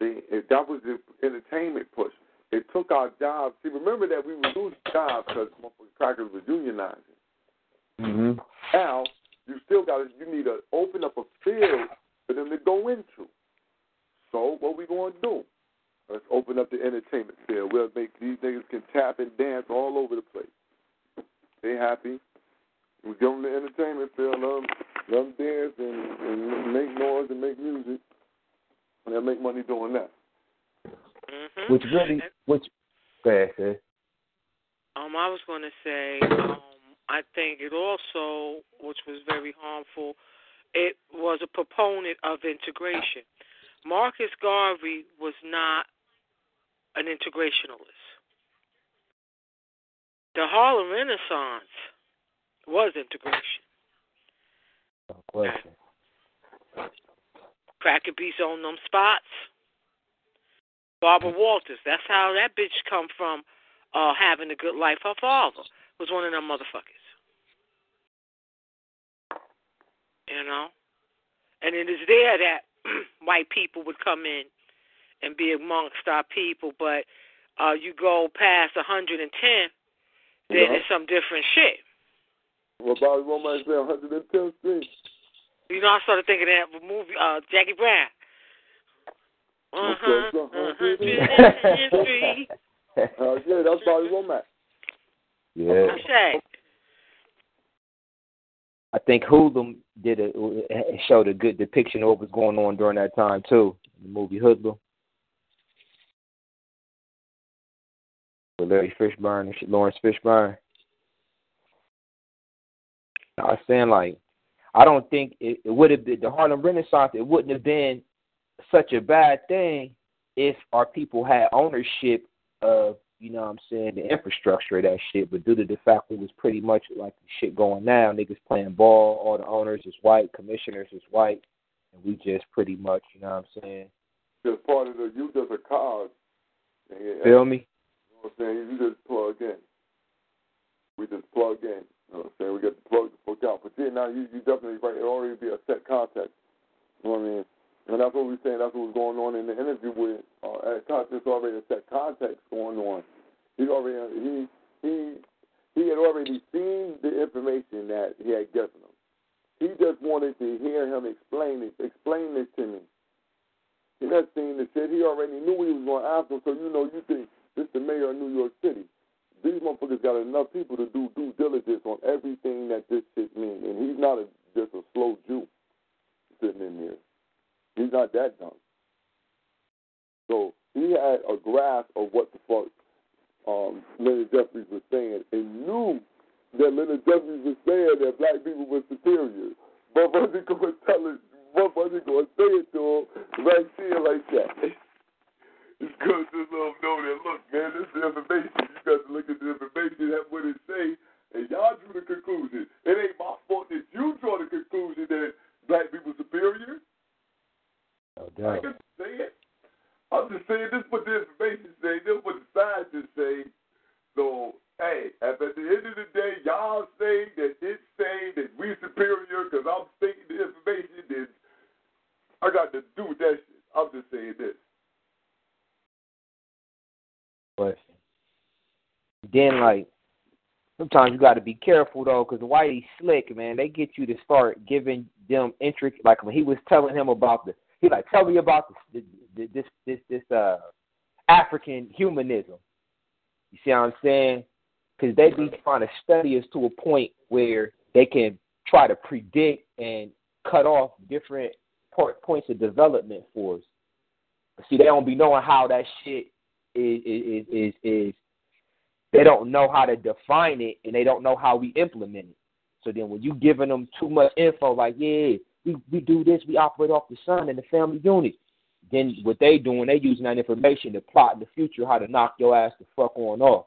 See, if that was the entertainment push. It took our jobs. See, remember that we were losing jobs because crackers were unionizing. Mm-hmm. Now you still got to. You need to open up a field for them to go into. So what we going to do? Let's open up the entertainment field. We'll make these niggas can tap and dance all over the place. They happy. We give them the entertainment field. Let them, let them dance and, and make noise and make music. And they'll make money doing that. Mm-hmm. Which really which go ahead, sis. Um, I was going to say, um, I think it also, which was very harmful, it was a proponent of integration. Marcus Garvey was not an integrationalist. The Harlem Renaissance was integration. No question. Cracker beats on them spots. Barbara Walters, that's how that bitch come from uh having a good life. Her father was one of them motherfuckers. You know? And it is there that (clears throat) white people would come in and be amongst our people, but uh you go past a hundred and ten, then Yeah. it's some different shit. What Bobby Womack say, 110th Street? You know, I started thinking of that movie, uh, Jackie Brown. Uh-huh. uh-huh. Street. Uh, (laughs) yeah, that's Bobby Womack. Yeah. Shay. I think Hoodlum did a showed a good depiction of what was going on during that time too. The movie Hoodlum. With Larry Fishburne and Lawrence Fishburne. I was saying like I don't think it, it would have been the Harlem Renaissance, it wouldn't have been such a bad thing if our people had ownership of, you know what I'm saying, the infrastructure of that shit. But due to the fact it was pretty much like the shit going now, niggas playing ball, all the owners is white, commissioners is white, and we just pretty much, you know what I'm saying? Just part of the, you just a cog. Feel me? You know what I'm saying? You just plug in. We just plug in. You know what I'm saying? We got the plug to plug out. But then now you, you definitely right. It already be a set context. You know what I mean? And that's what we're saying. That's what was going on in the interview with uh, at con- There's already a set context going on. He already he he he had already seen the information that he had given him. He just wanted to hear him explain it. Explain this to me. He not seen the shit. He already knew he was going to ask him. So you know you think This the mayor of New York City. These motherfuckers got enough people to do due diligence on everything that this shit means, and he's not a, just a slow Jew sitting in there. He's not that dumb. So he had a grasp of what the fuck um, Leonard Jeffries was saying, and knew that Leonard Jeffries was saying that black people were superior. But wasn't going to tell it, but wasn't going to say it to him right there like that. It's good to let them um, know that, look, man, this is information. You got to look at the information, that's what it say, and y'all drew the conclusion. It ain't my fault that you draw the conclusion that black people superior. No I can say it. I'm just saying this is what the information say, this is what the scientists say. So, hey, at the end of the day y'all say that it say that we superior because I'm stating the information, then I got to do with that shit. I'm just saying this. Question. Then like sometimes you got to be careful though, because Whitey slick man, they get you to start giving them intricate. Like when he was telling him about the, he like tell me about this the, this this this uh African humanism. You see what I'm saying? Because they be trying to study us to a point where they can try to predict and cut off different point, points of development for us. See, they don't be knowing how that shit is is is is they don't know how to define it and they don't know how we implement it. So then when you giving them too much info, like, yeah, we, we do this, we operate off the sun and the family unit. Then what they doing, they using that information to plot in the future how to knock your ass the fuck on off.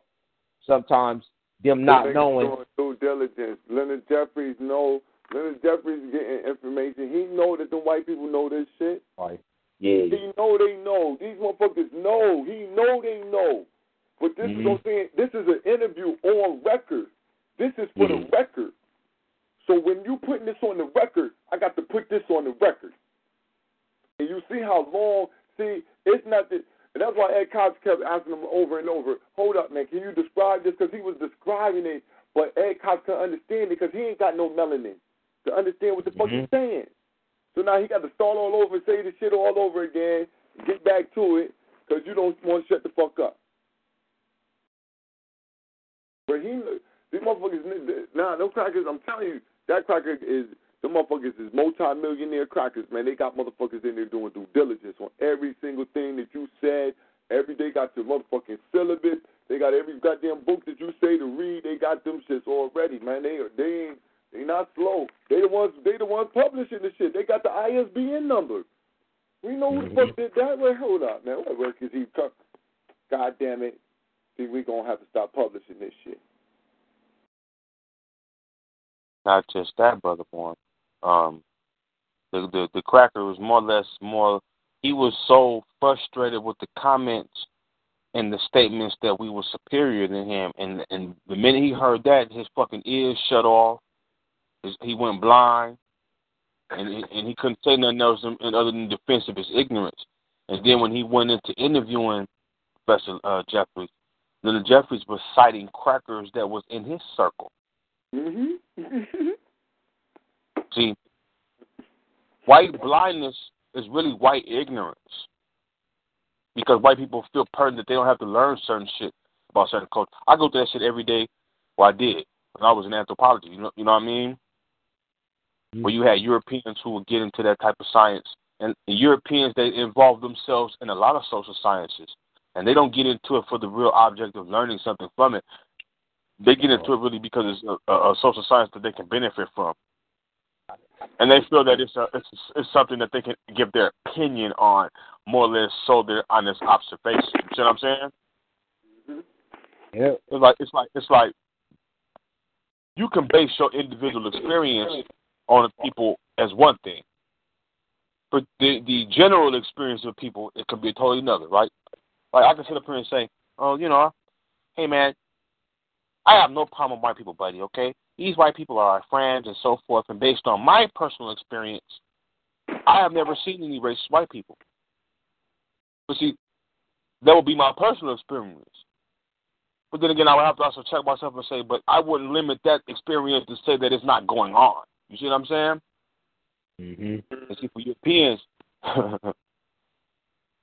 Sometimes them not knowing due diligence. Leonard Jeffries know. Leonard Jeffries getting information. He know that the white people know this shit. like, yeah, He know they know. These motherfuckers know. He know they know. But this is Mhm. what I'm saying. This is an interview on record. This is for the Mhm. record. So when you putting this on the record, I got to put this on the record. And you see how long. See, it's not that. And that's why Ed Koch kept asking him over and over. Hold up, man. Can you describe this? Because he was describing it, but Ed Koch couldn't understand it because he ain't got no melanin to understand what the fuck he's saying. So now he got to start all over and say the shit all over again, get back to it, because you don't want to shut the fuck up. But he, these motherfuckers, nah, no crackers, I'm telling you, that cracker is, the motherfuckers is multi-millionaire crackers, man. They got motherfuckers in there doing due diligence on every single thing that you said. Every day got your motherfucking syllabus. They got every goddamn book that you say to read. They got them shits already, man. They are, they ain't, they not slow. They the ones, they the ones publishing the shit. They got the ISBN number. We know who the fuck did that. Wait, hold up, man. What work is he? Co- God damn it. See, we gonna have to stop publishing this shit. Not just that, brother born. Um, the the the cracker was more or less more. He was so frustrated with the comments and the statements that we were superior than him, and and the minute he heard that, his fucking ears shut off. He went blind, and he, and he couldn't say nothing else other than defense of his ignorance. And then when he went into interviewing Professor uh, Jeffries, then Jeffries was citing crackers that was in his circle. Mm-hmm. (laughs) See, white blindness is really white ignorance. Because white people feel certain that they don't have to learn certain shit about certain culture. I go through that shit every day. Well, I did when I was in anthropology. You know, you know what I mean? Where you had Europeans who would get into that type of science, and Europeans they involve themselves in a lot of social sciences, and they don't get into it for the real object of learning something from it. They get into it really because it's a, a, social science that they can benefit from and they feel that it's a, it's it's something that they can give their opinion on, more or less, so they're their honest observation. You see what I'm saying? Yeah. It's like it's like it's like you can base your individual experience on people as one thing, but the the general experience of people it could be totally another, right? Like I can sit up here and say, oh, you know, hey man, I have no problem with white people, buddy. Okay, these white people are our friends and so forth. And based on my personal experience, I have never seen any racist white people. But see, that would be my personal experience. But then again, I would have to also check myself and say, but I wouldn't limit that experience to say that it's not going on. You see what I'm saying? Mm-hmm. See, for Europeans, (laughs)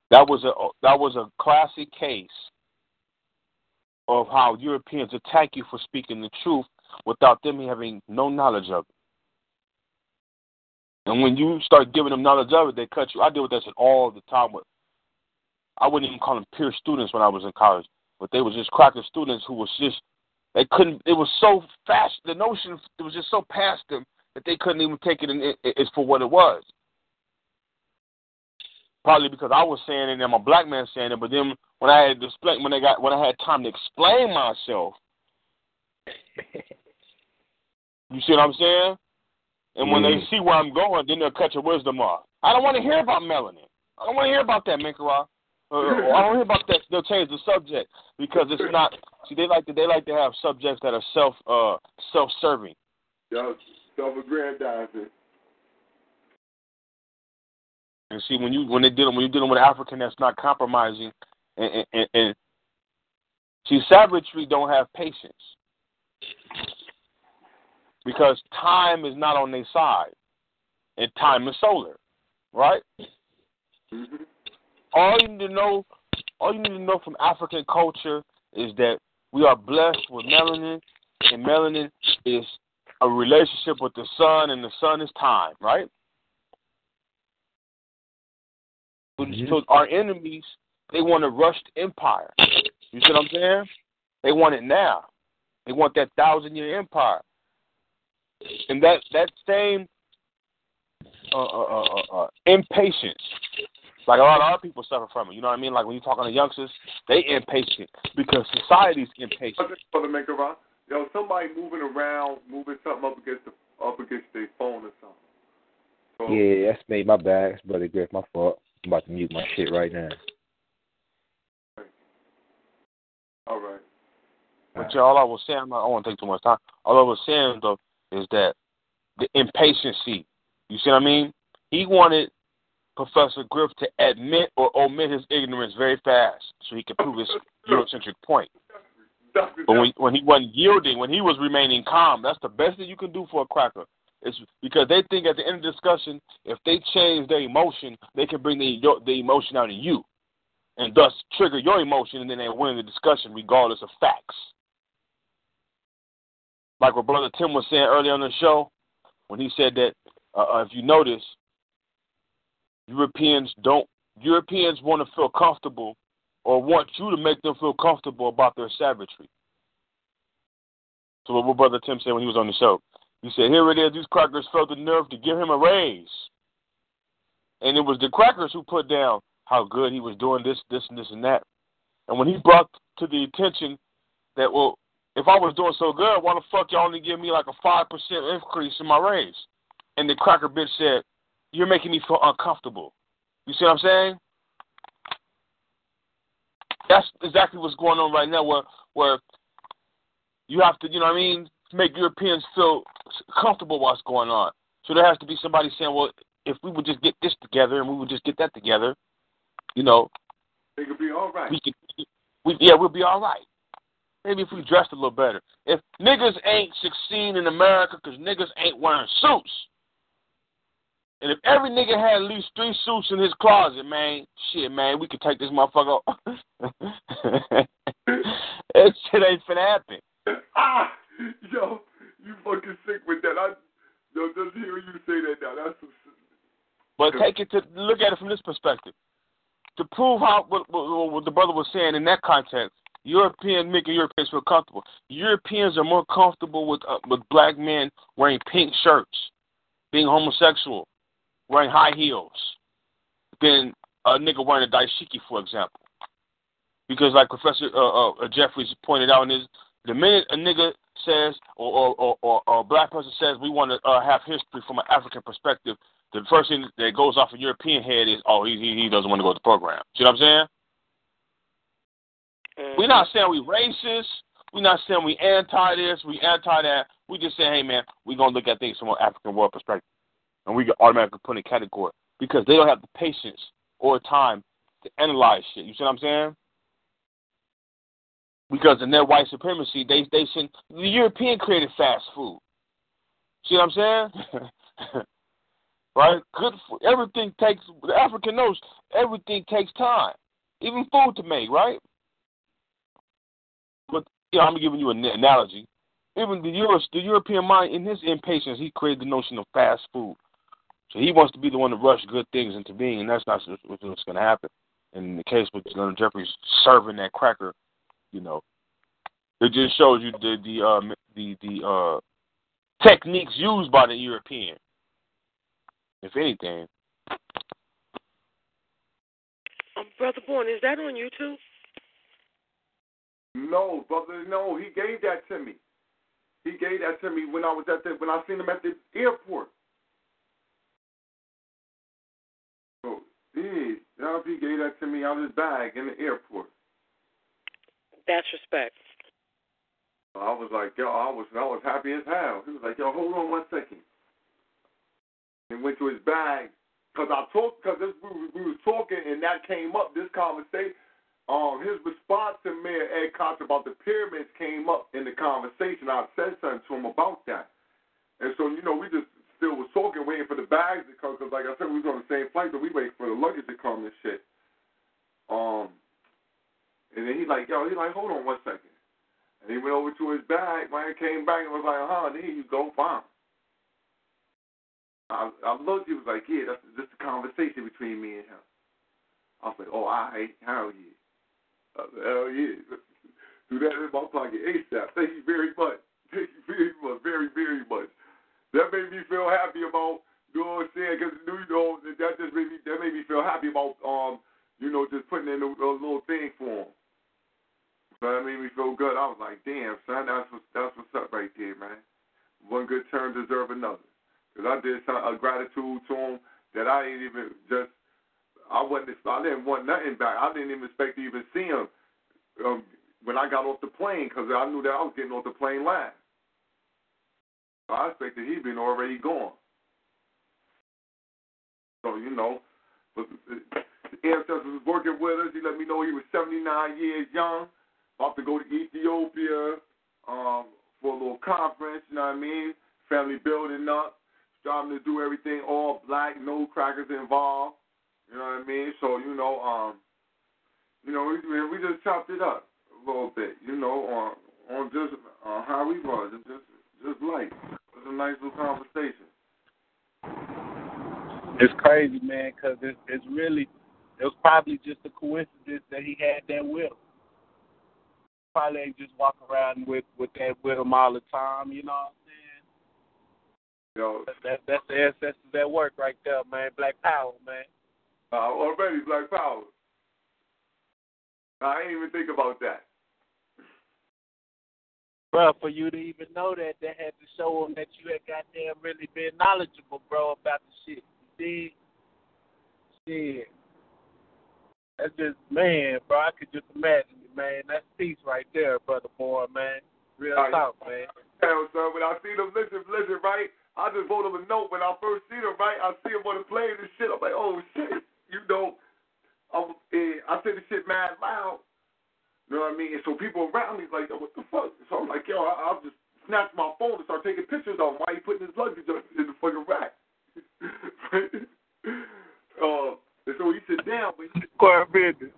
that was a that was a classic case of how Europeans attack you for speaking the truth without them having no knowledge of it. And when you start giving them knowledge of it, they cut you. I deal with that shit all the time. With I wouldn't even call them peer students when I was in college, but they were just cracker students who was just they couldn't. It was so fast. The notion it was just so past them that they couldn't even take it in, it, it's for what it was. Probably because I was saying it and I'm a black man saying it, but then when I had display, when I got when I had time to explain myself, (laughs) you see what I'm saying? And when Mm. they see where I'm going, then they'll cut your wisdom off. I don't want to hear about melanin. I don't want to hear about that, Minkara. Uh, (laughs) I don't hear about that. They'll change the subject because it's not. See, they like to they like to have subjects that are self uh self serving. Yo, self-aggrandizing. And see, when you when they dealing when you're dealing with an African that's not compromising, and, and, and see, savagery don't have patience because time is not on their side, and time is solar, right? Mm-hmm. All you need to know, all you need to know from African culture is that we are blessed with melanin, and melanin is a relationship with the sun, and the sun is time, right? So, so our enemies, they want a rushed empire. You see what I'm saying? They want it now. They want that thousand year empire. And that that same uh, uh, uh, uh, uh, impatience, like a lot of our people suffer from it. You know what I mean? Like when you talk on the youngsters, they impatient because society's impatient. For the maker of yo, somebody moving around, moving something up against the up against their phone or something. So, Yeah, that's me. My bad. It's Brother Griff. My fault. I'm about to mute my shit right now. All right. But yeah, all I was saying, I don't want to take too much time. All I was saying though is that the impatiency. You see what I mean? He wanted Professor Griff to admit or omit his ignorance very fast so he could prove his (laughs) Eurocentric point. But when when he wasn't yielding, when he was remaining calm, that's the best thing you can do for a cracker. It's because they think at the end of the discussion, if they change their emotion, they can bring the the emotion out of you, and thus trigger your emotion, and then they win the discussion regardless of facts. Like what Brother Tim was saying earlier on the show, when he said that uh, uh, if you notice, Europeans don't Europeans want to feel comfortable or want you to make them feel comfortable about their savagery. So what Brother Tim said when he was on the show, he said, "Here it is. These crackers felt the nerve to give him a raise, and it was the crackers who put down how good he was doing this, this, and this, and that. And when he brought to the attention that, well, if I was doing so good, why the fuck y'all only give me like a five percent increase in my raise? And the cracker bitch said, "You're making me feel uncomfortable." You see what I'm saying? That's exactly what's going on right now, where where you have to, you know what I mean, make Europeans feel comfortable what's going on. So there has to be somebody saying, well, if we would just get this together and we would just get that together, you know, they could be all right. we could, we, yeah, we'll be all right. Maybe if we dressed a little better. If niggas ain't succeeding in America because niggas ain't wearing suits, and if every nigga had at least three suits in his closet, man, shit, man, we could take this motherfucker. (laughs) that shit ain't finna happen. Ah, yo, you fucking sick with that. I, yo, just hearing you say that now, that's some. But take it to look at it from this perspective. To prove how what, what, what the brother was saying in that context, European making Europeans feel comfortable. Europeans are more comfortable with uh, with black men wearing pink shirts, being homosexual, wearing high heels, than a nigga wearing a dashiki, for example. Because like Professor uh, uh, Jeffries pointed out in his, the minute a nigga says or or, or, or, a black person says we want to uh, have history from an African perspective, the first thing that goes off a European head is, oh, he he, he doesn't want to go to the program. See what I'm saying? We're not saying we racist. We're not saying we anti this, we anti that. We just saying, hey man, we're gonna look at things from an African world perspective, and we can automatically put in a category because they don't have the patience or time to analyze shit. You see what I'm saying? Because in their white supremacy, they they send the European created fast food. See what I'm saying? (laughs) right? Good food. Everything takes. The African knows everything takes time, even food to make. Right? But you know, I'm giving you an analogy. Even the Euro, the European mind, in his impatience, he created the notion of fast food. So he wants to be the one to rush good things into being, and that's not what's going to happen. In the case with Leonard Jeffries serving that cracker, you know, it just shows you the the um, the the uh, techniques used by the European. If anything, Um, Brother Born, is that on YouTube? No, brother, no. He gave that to me. He gave that to me when I was at the when I seen him at the airport. He gave that to me out of his bag in the airport. That's respect. I was like, yo, I was I was happy as hell. He was like, yo, hold on one second. And went to his bag because I talked because we, we was talking and that came up. This conversation, um, his response to Mayor Ed Koch about the pyramids came up in the conversation. I said something to him about that, and so you know we just still was talking, waiting for the bags to come because, like I said, we was on the same flight, but we waiting for the luggage to come and shit. Um, and then he like, yo, he like, hold on one second. And he went over to his bag, man, came back and was like, huh, here you go, fine. I, I looked, he was like, yeah, that's just a conversation between me and him. I was like, oh, all right, hell yeah. I hell yeah. (laughs) Do that in my pocket ASAP. Thank you very much. Thank you very much, very, very much. That made me feel happy about, you know saying? Because, you know, that just made me, that made me feel happy about, um, you know, just putting in a, a little thing for him. So that made me feel good. I was like, damn, son, that's what, that's what's up right there, man. One good turn deserve another. Because I did some, a gratitude to him that I didn't even just, I wasn't, I didn't want nothing back. I didn't even expect to even see him um, when I got off the plane because I knew that I was getting off the plane last. I expected he'd been already gone. So, you know, but the ancestors was working with us. He let me know he was 79 years young about to go to Ethiopia um, for a little conference, you know what I mean? Family building up, striving to do everything all black, no crackers involved, you know what I mean? So, you know, um, you know, we, we just chopped it up a little bit, you know, on on just uh, how we was, just just light. It a nice little conversation. It's crazy, man, because it's, it's really, it was probably just a coincidence that he had that will probably ain't just walk around with with that with him all the time. You know what I'm saying? Yo, that, that that's the ancestors at work right there, man. Black power, man. Uh, already black power. I ain't even think about that. Bro, for you to even know that, they had to show them that you had goddamn really been knowledgeable, bro, about the shit. You see? Shit. That's just, man, bro, I could just imagine it, man. That's peace right there, brother boy, man. Real Right. talk, man. Hell, son, when I see them, listen, listen, right? I just wrote them a note when I first see them, right? I see them on the plane and shit. I'm like, oh shit, you know. Eh, I say the shit mad loud. You know what I mean? And so people around me like, what the fuck? So I'm like, yo, I, I'll just snatch my phone and start taking pictures of him while he putting his luggage up in the fucking rack. uh, (laughs) and so he sit down, but he, Quiet business.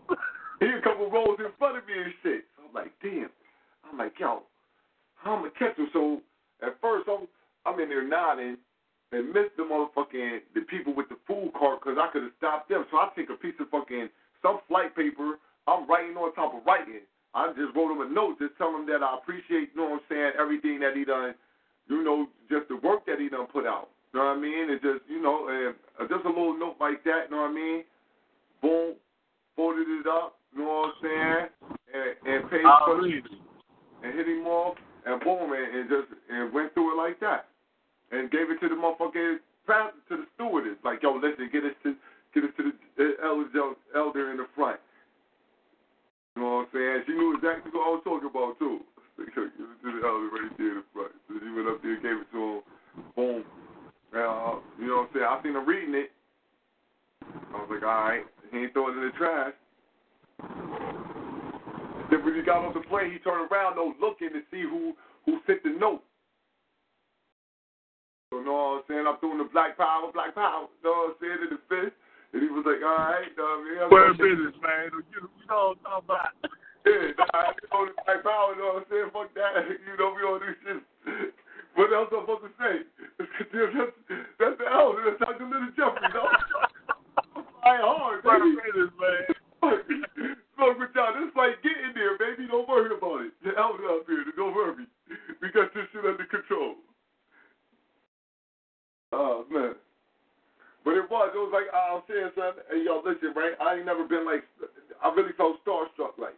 he a couple rows in front of me and shit. So I'm like, damn. I'm like, yo, how am I to catch him? So at first I'm I'm in there nodding and missed the motherfucking the people with the food cart because I could have stopped them. So I take a piece of fucking some flight paper. I'm writing on top of writing. I just wrote him a note, just tell him that I appreciate, you know what I'm saying, everything that he done, you know, just the work that he done put out. You know what I mean? And just, you know, and uh, just a little note like that, you know what I mean? Boom, folded it up, you know what I'm saying? And, and paid for it and hit him off, and boom, and, and just and went through it like that, and gave it to the motherfucking to the stewardess, like, yo, listen, get us to get us to the elder, elder in the front. You know what I'm saying? She knew exactly what I was talking about too. To the elder right there in the front. So she went up there, gave it to him, boom. Now, you know what I'm saying? I seen him reading it. I was like, all right, he ain't throwing it in the trash. Then when he got off the plane, he turned around, though, looking to see who who sent the note. You know what I'm saying? I'm doing the black power, black power. You know what I'm saying? In the fist. And he was like, all right. Uh, man, gonna- business, man. You, you know what I'm talking about. (laughs) Yeah, nah, you know, like, I know what I'm saying? Fuck that. (laughs) You know, we don't do shit. (laughs) What else am I'm supposed to say? that's, that's the L. That's Dr. Little Jeffrey, no? I'm flying hard, baby. man. Smoke with y'all. This fight, get in there, baby. Don't worry about it. The L's up here. Don't worry. We got this shit under control. Oh, man. But it was. It was like I was saying, son. Hey, yo, listen, right? I ain't never been like. I really felt starstruck, like.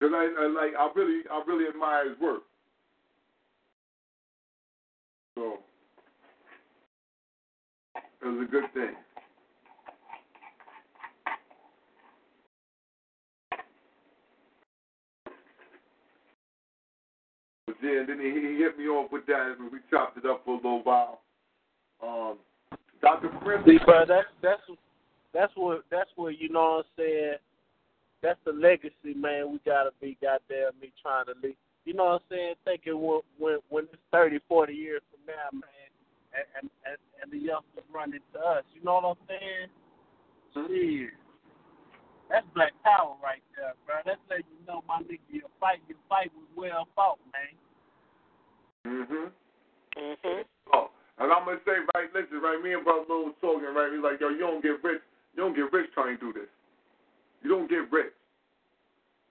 Cause I, I like I really I really admire his work. So it was a good thing. But yeah, then he, he hit me off with that, and we chopped it up for a little while. Um, Dr. Prince. See, bro, that's that's that's what that's what you know what I'm saying. That's the legacy, man. We gotta be goddamn me trying to leave. You know what I'm saying? Thinking when when when it's 30, 40 years from now, man, and and and the youngsters run into us. You know what I'm saying? Shit. That's black power right there, bro. That's letting you know, my nigga, your fight, your fight was well fought, man. Mhm. Mhm. And I'm gonna say, right, listen, right, me and brother Lil was talking, right, he's like, yo, you don't get rich, you don't get rich trying to do this. You don't get rich.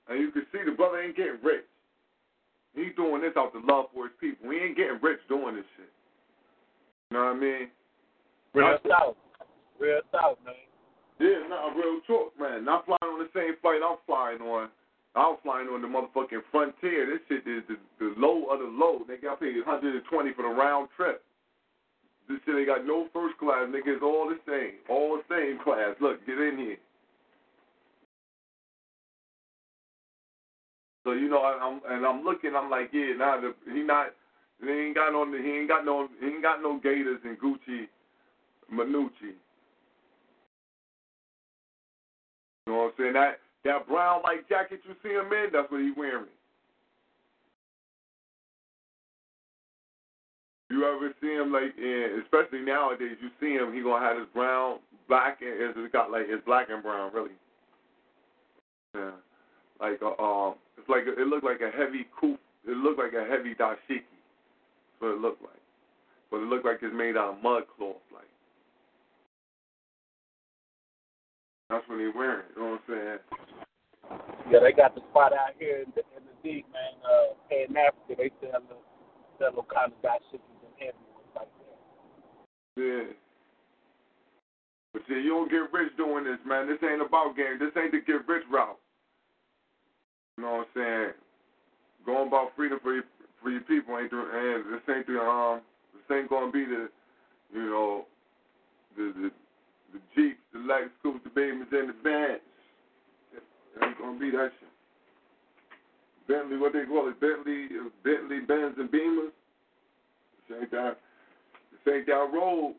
And you can see the brother ain't getting rich. He's doing this out the love for his people. He ain't getting rich doing this shit. You know what I mean? Real south. Real south, man. Yeah, nah, real talk, man. Not flying on the same flight I'm flying on. I'm flying on the motherfucking frontier. This shit is the, the low of the low. They got paid 120 for the round trip. This shit ain't got no first class. Nigga, it's all the same. All the same class. Look, get in here. So you know, I, I'm and I'm looking. I'm like, yeah, nah, the, he not. He ain't got no. He ain't got no. He ain't got no Gators and Gucci, Manucci. You know what I'm saying? That that brown light jacket you see him in, that's what he wearing. You ever see him like, in, especially nowadays, you see him, he gonna have his brown, black, and it's got like it's black and brown, really. Yeah, like uh, um, it's like it looked like a heavy coupe. It looked like a heavy dashiki. That's what it looked like. But it looked like it's made out of mud cloth, like. That's what he wearing. You know what I'm saying? Yeah, they got the spot out here in the, in the deep, man. Uh, in Africa, they sell the all kind of dashikis and heavy ones like that. Yeah. But see, you don't get rich doing this, man. This ain't about game. This ain't the get rich route. You know what I'm saying? Going about freedom for your for your people ain't the and this ain't the um this ain't gonna be the you know the the the Jeeps, the Lex Scoops, the Beamers, and the Benz. It ain't gonna be that shit. Bentley, what they call it, Bentley, Bentley, Benz, and Beamers. This ain't that. Ain't that road.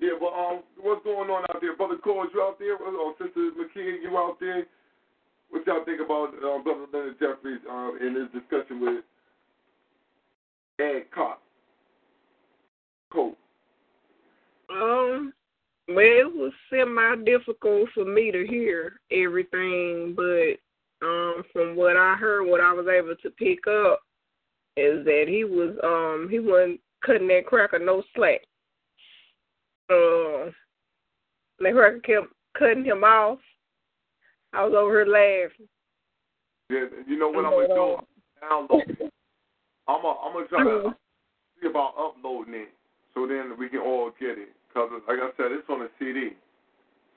Yeah, but um, what's going on out there, brother Cole? You out there? Or sister McKee, you out there? What y'all think about uh, brother Leonard Jeffries uh, in his discussion with Ed Koch? Cole. Um, well, it was semi difficult for me to hear everything, but um, from what I heard, what I was able to pick up is that he was um he wasn't cutting that cracker no slack. Uh, that cracker kept cutting him off. I was over here laughing. Yeah, you know what I'm gonna do? Download. I'm gonna I'm gonna try to see about uploading it so then we can all get it. Cause like I said, it's on a CD.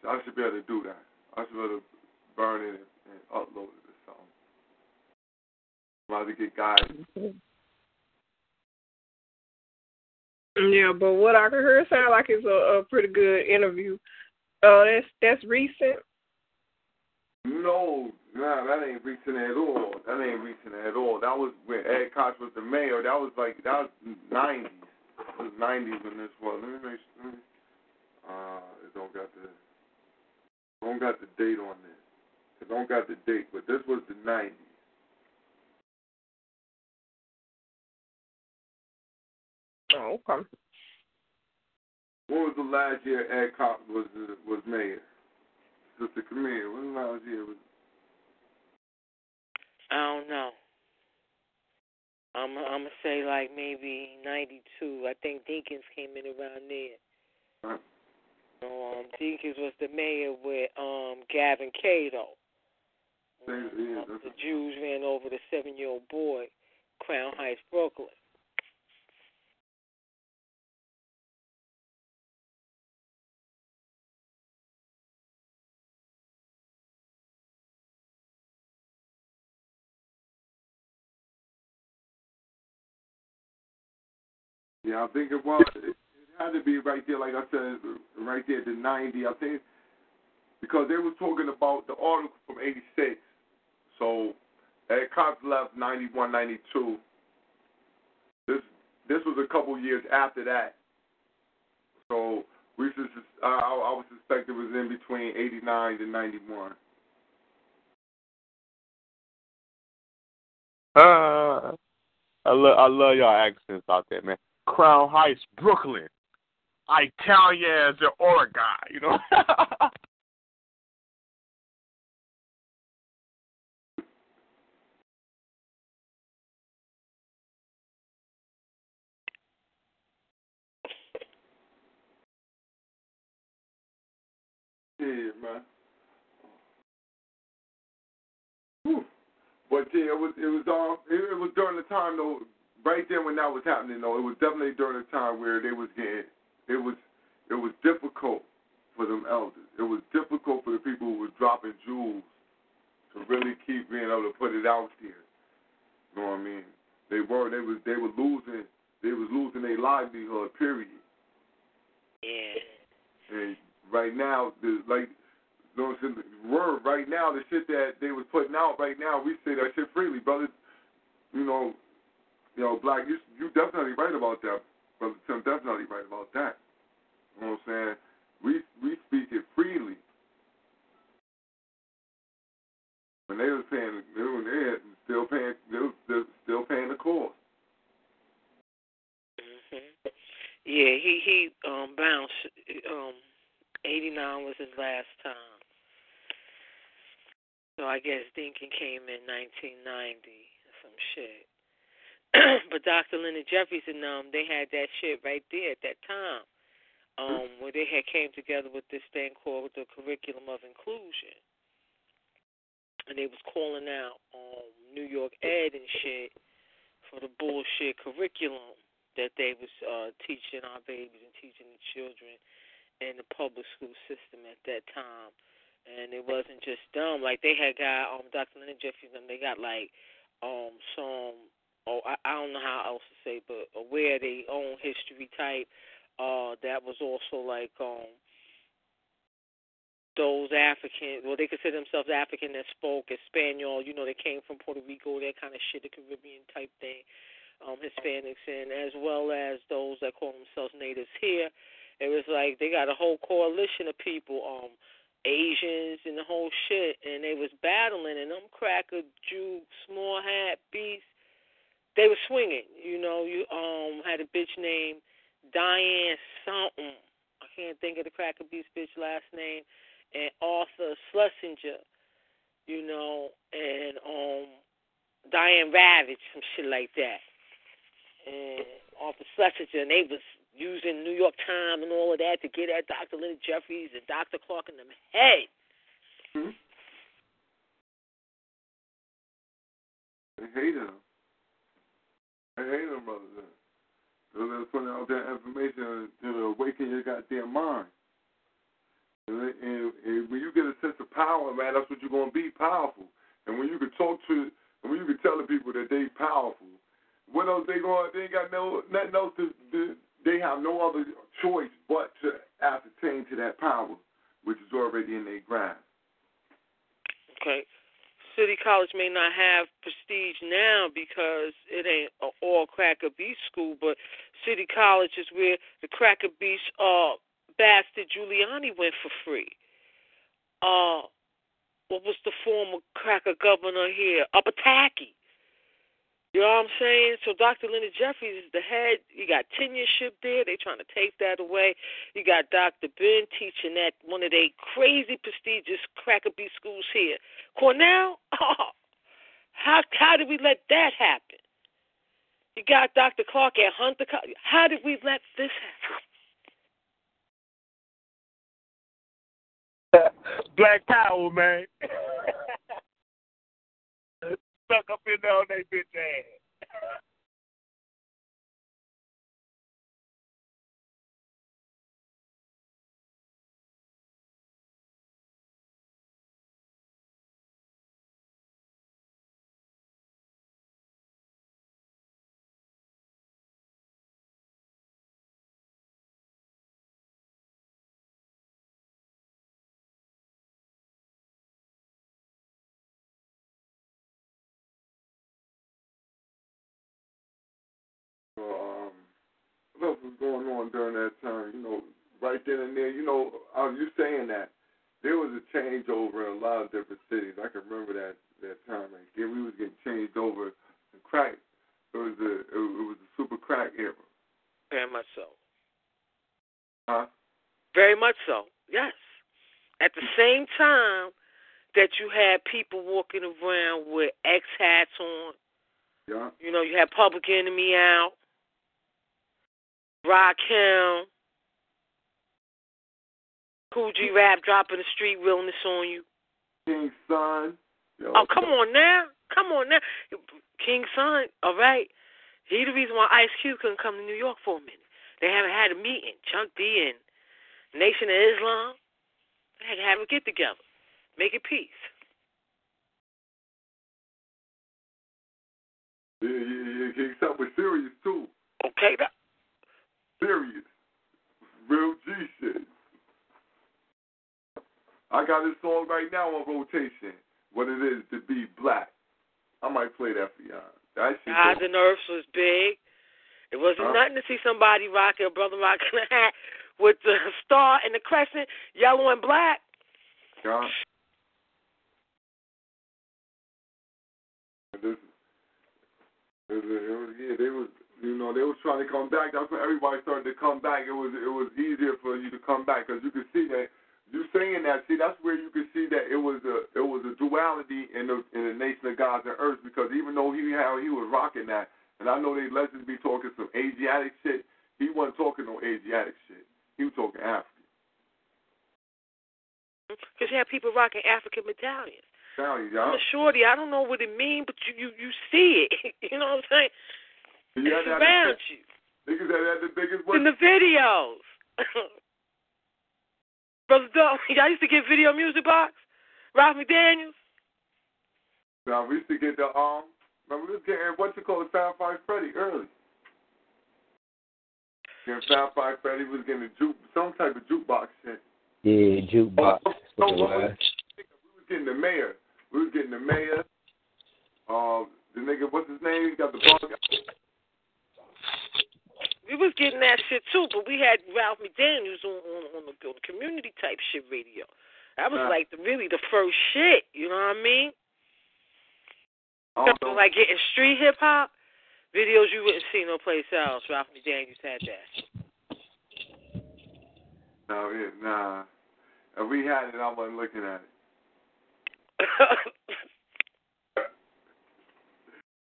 So I should be able to do that. I should be able to burn it and, and upload it or something. I'm about to get guys. Yeah, but what I can hear sound like it's a, a pretty good interview. Uh, that's that's recent. No, nah, that ain't recent at all. That ain't recent at all. That was when Ed Koch was the mayor. That was like that was nineties. It was nineties when this was. Let me make sure. Uh, it don't got the don't got the date on this. It don't got the date, but this was the nineties. Oh, okay. When was the last year Ed Koch was was mayor? Sister Camille, when the last year was? I don't know. I'm I'm gonna say like maybe '92. I think Dinkins came in around there. Huh? Um, Dinkins was the mayor with um Gavin Cato. Um, the Jews ran over the seven-year-old boy, Crown Heights, Brooklyn. Yeah, I think it was. It, it had to be right there, like I said, right there at the 90. I think because they were talking about the article from 86. So Ed Koch left 91, 92. This this was a couple years after that. So we should, I, I would suspect it was in between 89 to 91. Uh, I love I love y'all accents out there, man. Crown Heights, Brooklyn. I tell you as the Oregon, you know. (laughs) Yeah, man. Whew. But yeah, it was it was um it, it was during the time though right there when that was happening though it was definitely during the time where they was getting it was it was difficult for them elders. It was difficult for the people who were dropping jewels to really keep being able to put it out there. You know what I mean? They were they was they were losing they was losing their livelihood. Period. Yeah. And right now, the like, you know what I'm saying? Word right now, the shit that they was putting out right now, we say that shit freely, brothers. You know, you know, black. You you definitely right about that, brother Tim. Definitely right about that. You know what I'm saying? We we speak it freely. When they was paying, they were they had still paying, they was still, paying the cost. hmm Yeah, he he um bounced. Um, eighty nine was his last time. So I guess Dinkin came in nineteen ninety or some shit. (clears throat) but Dr. Leonard Jeffries and um they had that shit right there at that time. Um, where they had came together with this thing called the curriculum of inclusion. And they was calling out um New York Ed and shit for the bullshit curriculum that they was uh teaching our babies and teaching the children in the public school system at that time. And it wasn't just them. Like they had got um Dr. Leonard Jeffries and them, they got like um some oh I, I don't know how else to say, but aware they own history type. Uh that was also like um those African well they consider themselves African that spoke Espanol, you know, they came from Puerto Rico, that kind of shit, the Caribbean type thing. Um, Hispanics and as well as those that call themselves natives here. It was like they got a whole coalition of people, um, Asians and the whole shit, and they was battling, and them cracker, Jew, small hat, beast, they were swinging. You know, you um had a bitch named Diane something. I can't think of the cracker beast bitch last name, and Arthur Schlesinger. You know, and um Diane Ravage, some shit like that, and Arthur Schlesinger, and they was using New York Times and all of that to get at Dr. Leonard Jeffries and Dr. Clarke in them head. Hmm? I hate them. I hate them, brothers. So they're putting out that information to awaken your goddamn mind. And, and, and when you get a sense of power, man, that's what you're to be, powerful. And when you can talk to, and when you can tell the people that they powerful, what else they going? They ain't got no nothing else to. to they have no other choice but to ascertain to that power, which is already in their grasp. Okay. City College may not have prestige now because it ain't an all cracker beast school, but City College is where the cracker beast uh bastard Giuliani went for free. Uh what was the former cracker governor here? Upper Tacky. You know what I'm saying? So Dr. Leonard Jeffries is the head. You got tenureship there. They're trying to take that away. You got Dr. Ben teaching at one of their crazy prestigious cracker bee schools here. Cornell? Oh, (laughs) how how did we let that happen? You got Dr. Clarke at Hunter. Co- How did we let this happen? (laughs) Black power, man. (laughs) Stuck up in there on they bitch ass. (laughs) was going on during that time? You know, right then and there. You know, uh, you saying that there was a changeover in a lot of different cities. I can remember that that time. Like, yeah, we was getting changed over to crack. It was a it, it was a super crack era. Very much so. Huh? Very much so. Yes. At the same time that you had people walking around with X hats on, Yeah. you know, you had Public Enemy out, Rakim, Kool G Rap dropping the street realness on you. King Sun. Yo, Oh, come on now. Come on now. King Sun, all right. He the reason why Ice Cube couldn't come to New York for a minute. They haven't had a meeting. Chuck D and Nation of Islam. They had to have a get together. Make it peace. Yeah, yeah, yeah. King's son was serious too. Okay, that Serious. Real G shit. I got this song right now on rotation. What it is to be black. I might play that for y'all. That shit. Eyes and Earths was big. It wasn't Huh? nothing to see somebody rocking a brother rocking a hat with the star and the crescent, yellow and black. Yeah. This, was, it was, yeah, they was, you know, they was trying to come back. That's when everybody started to come back. It was, it was easier for you to come back because you could see that. You saying that, see, that's where you could see that it was a, it was a duality in the, in the nation of gods and earth. Because even though he how he was rocking that, and I know they legends be talking some Asiatic shit, he wasn't talking no Asiatic shit. He was talking African. Because you have people rocking African medallions. I'm y'all. a shorty. I don't know what it means, but you you, you see it. (laughs) you know what I'm saying? Yeah, it's that- around you. Niggas that had the biggest in the videos. (laughs) Brother Dog, (laughs) y'all used to get video music box. Ralph McDaniels. Now we used to get the um. Remember we was getting what you call it, Fab Five Freddy early. Getting Fab Five Freddy was getting a juke, some type of jukebox shit. Yeah, jukebox. That's No, what it what was. was, we was getting the mayor. We was getting the mayor. Um, the nigga, what's his name? He got the bug. We was getting that shit too, but we had Ralph McDaniels on on, on, the, on the community type shit radio. That was Nah. like the really the first shit. You know what I mean? Like getting street hip hop videos you wouldn't see no place else. Ralph McDaniels had that. No, yeah, nah. If we had it, I wasn't looking at it.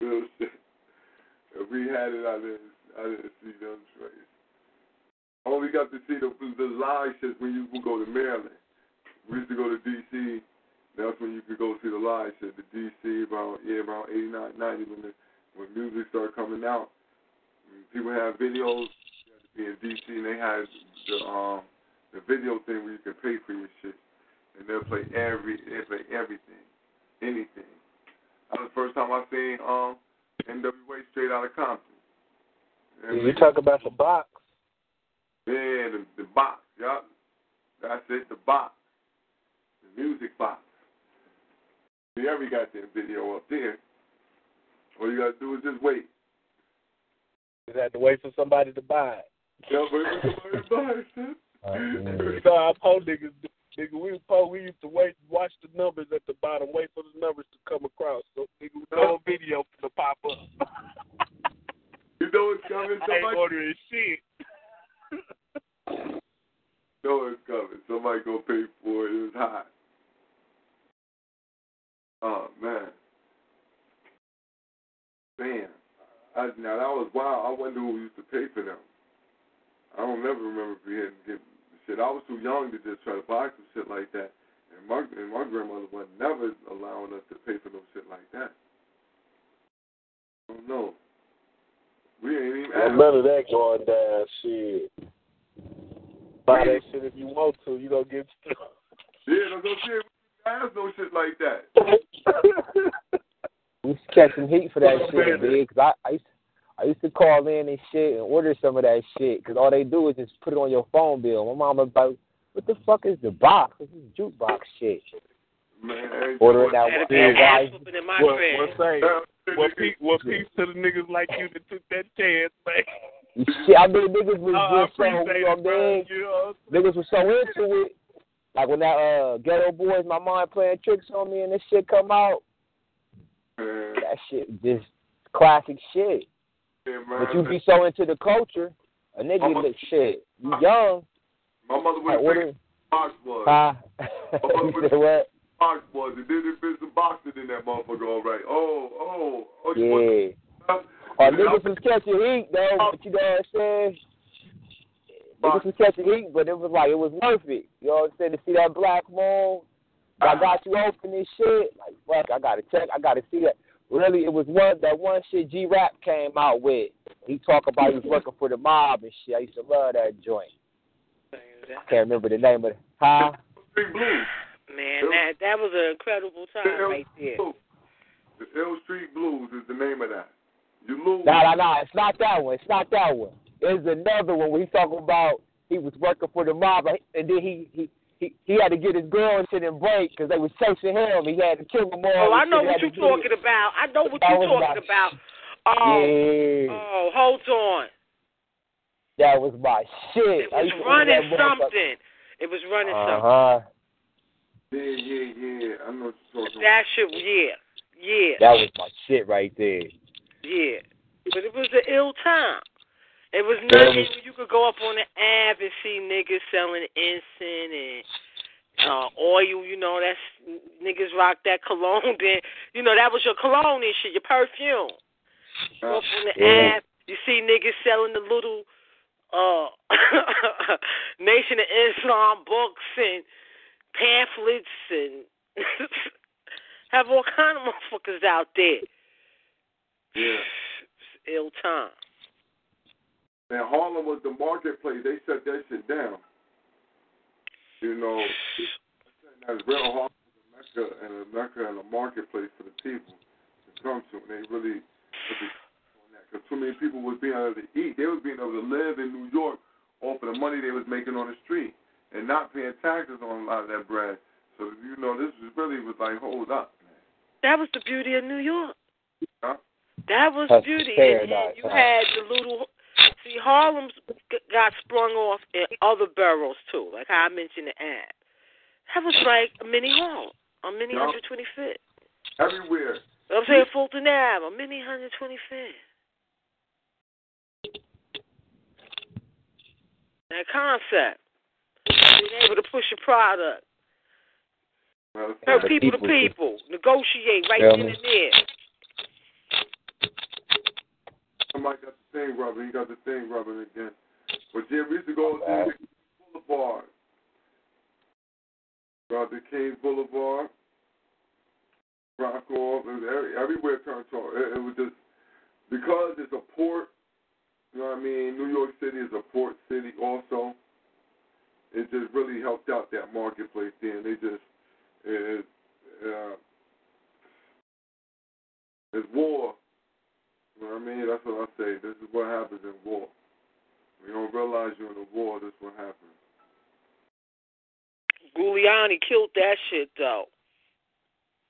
(laughs) (laughs) If we had it, I didn't, I didn't see them trades. Only got to see the the live shit when you would go to Maryland. We used to go to D.C. That's when you could go see the live shit. The D.C. around yeah around eighty nine ninety when the when music started coming out. People had videos. Be in D.C. and they had the um the video thing where you could pay for your shit, and they'll play every they play everything, anything. That was the first time I seen um NWA straight out of Compton. And You talk about the box. yeah, the, the box, yup. That's it, the box. The music box. See got goddamn video up there. All you gotta do is just wait. You had to wait for somebody to buy it. Yeah, wait for somebody to buy it, son. (laughs) so our po niggas, nigga, we po, we used to wait, and watch the numbers at the bottom, wait for the numbers to come across. So nigga, no video to pop up. (laughs) know it's coming. Somebody... I ordering shit. (laughs) know it's coming. Somebody gonna pay for it. It's hot. Oh man. Man. I, now that was wild. I wonder who used to pay for them. I don't never remember being getting shit. I was too young to just try to buy some shit like that. And my and my grandmother was never allowing us to pay for no shit like that. I don't know. We ain't even Well, none of that going down. Shit. Buy that shit if you want to. You gonna get. Yeah, I'm saying. We ask no shit like that. (laughs) We used to catch some heat for that shit, big. Cause I, I used, I used to call in and shit and order some of that shit. Cause all they do is just put it on your phone bill. My mom like, "What the fuck is the box? This is jukebox shit." Man, Ordering that Had a one. ass in my What, crib. what say? What peace, what peace to the niggas like you that took that chance, man? (laughs) Shit, I mean, niggas was I just so, you appreciate know it, what bro. I mean? You know, Niggas was so into it. Like when that uh Geto Boys, my mind playing tricks on me and this shit come out, man, that shit just classic shit. yeah, man. But you be so into the culture, a nigga Mama- look shit. You young, my mother I would order think box was. (laughs) huh? mother you said what? Box was. And then there's some boxing in that motherfucker, all right. Oh, oh, oh, you want Yeah. some- Or niggas was catching heat though, oh. but you know what I'm saying? Niggas was catching heat, but it was like it was worth it. You know what I'm saying? To see that black moon, I ah. got you open this shit. Like fuck, I gotta check. I gotta see that. Really, it was one that one shit G Rap came out with. He talk about he was mm-hmm. working for the mob and shit. I used to love that joint. I can't remember the name of it. Huh? Street Blues. Man, that that was an incredible The time right there. the Ill Street Blues is the name of that. You lose. No, no, no. It's not that one. It's not that one. It's another one where he talking about he was working for the mob, and then he he he, he had to get his girl and shit and break because they was chasing him. He had to kill them all. Oh, I know what you're do it. talking about. I know what you're talking my- about. Oh, Yeah, oh, hold on. that was my shit. It was running order that motherfucker. something. It was running Uh something. Huh. Yeah, yeah, yeah. I know what you're talking That shit, yeah, yeah, That was my shit right there. yeah. But it was an ill time. It was nothing. was- You could go up on the app and see niggas selling incense and uh oil. You know, that's niggas rock that cologne. Then you know that was your cologne and shit, your perfume. Go up on the Yeah. app, you see niggas selling the little uh (laughs) Nation of Islam books and pamphlets and (laughs) have all kind of motherfuckers out there. Yeah. It's ill time. And Harlem was the marketplace. They shut that shit down. You know, that's real Harlem was a mecca and a mecca and a marketplace for the people to come to. And they really put the on that because too many people was being able to eat. They was being able to live in New York off of the money they was making on the street and not paying taxes on a lot of that bread. So you know, this was really was like, hold up, That was the beauty of New York. huh? That was That's beauty. and, and you huh? had the little. See, Harlem got sprung off in other boroughs too, like how I mentioned the ad. That was like a mini Harlem, a mini Yeah. 125th. Everywhere. I'm saying Fulton Ave, a mini 125th. That concept. Being able to push your product. Well, Hurt the people to people to- people. Negotiate right Tell then and there. Somebody got the thing rubbing. He got the thing rubbing again. But yeah, we used to go to Boulevard. Go out to Kings Boulevard. Rock off. It every, everywhere turned on. It, it was just because it's a port. You know what I mean? New York City is a port city also. It just really helped out that marketplace then. They just it, uh, it's war. You know what I mean? That's what I say. This is what happens in war. You don't realize you're in a war, this is what happens. Giuliani killed that shit though.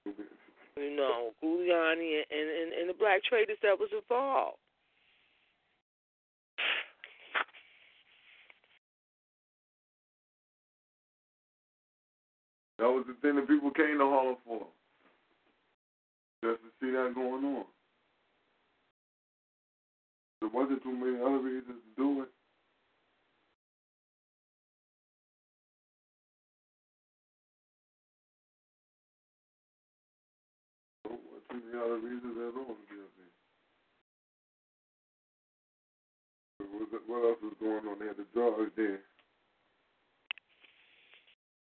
You know, Giuliani and, and, and the black traders that was involved. That was the thing that people came to Harlem for. Just to see that going on. There wasn't too many other reasons to do it. There other reasons at all to. What else was going on? They had the drugs there.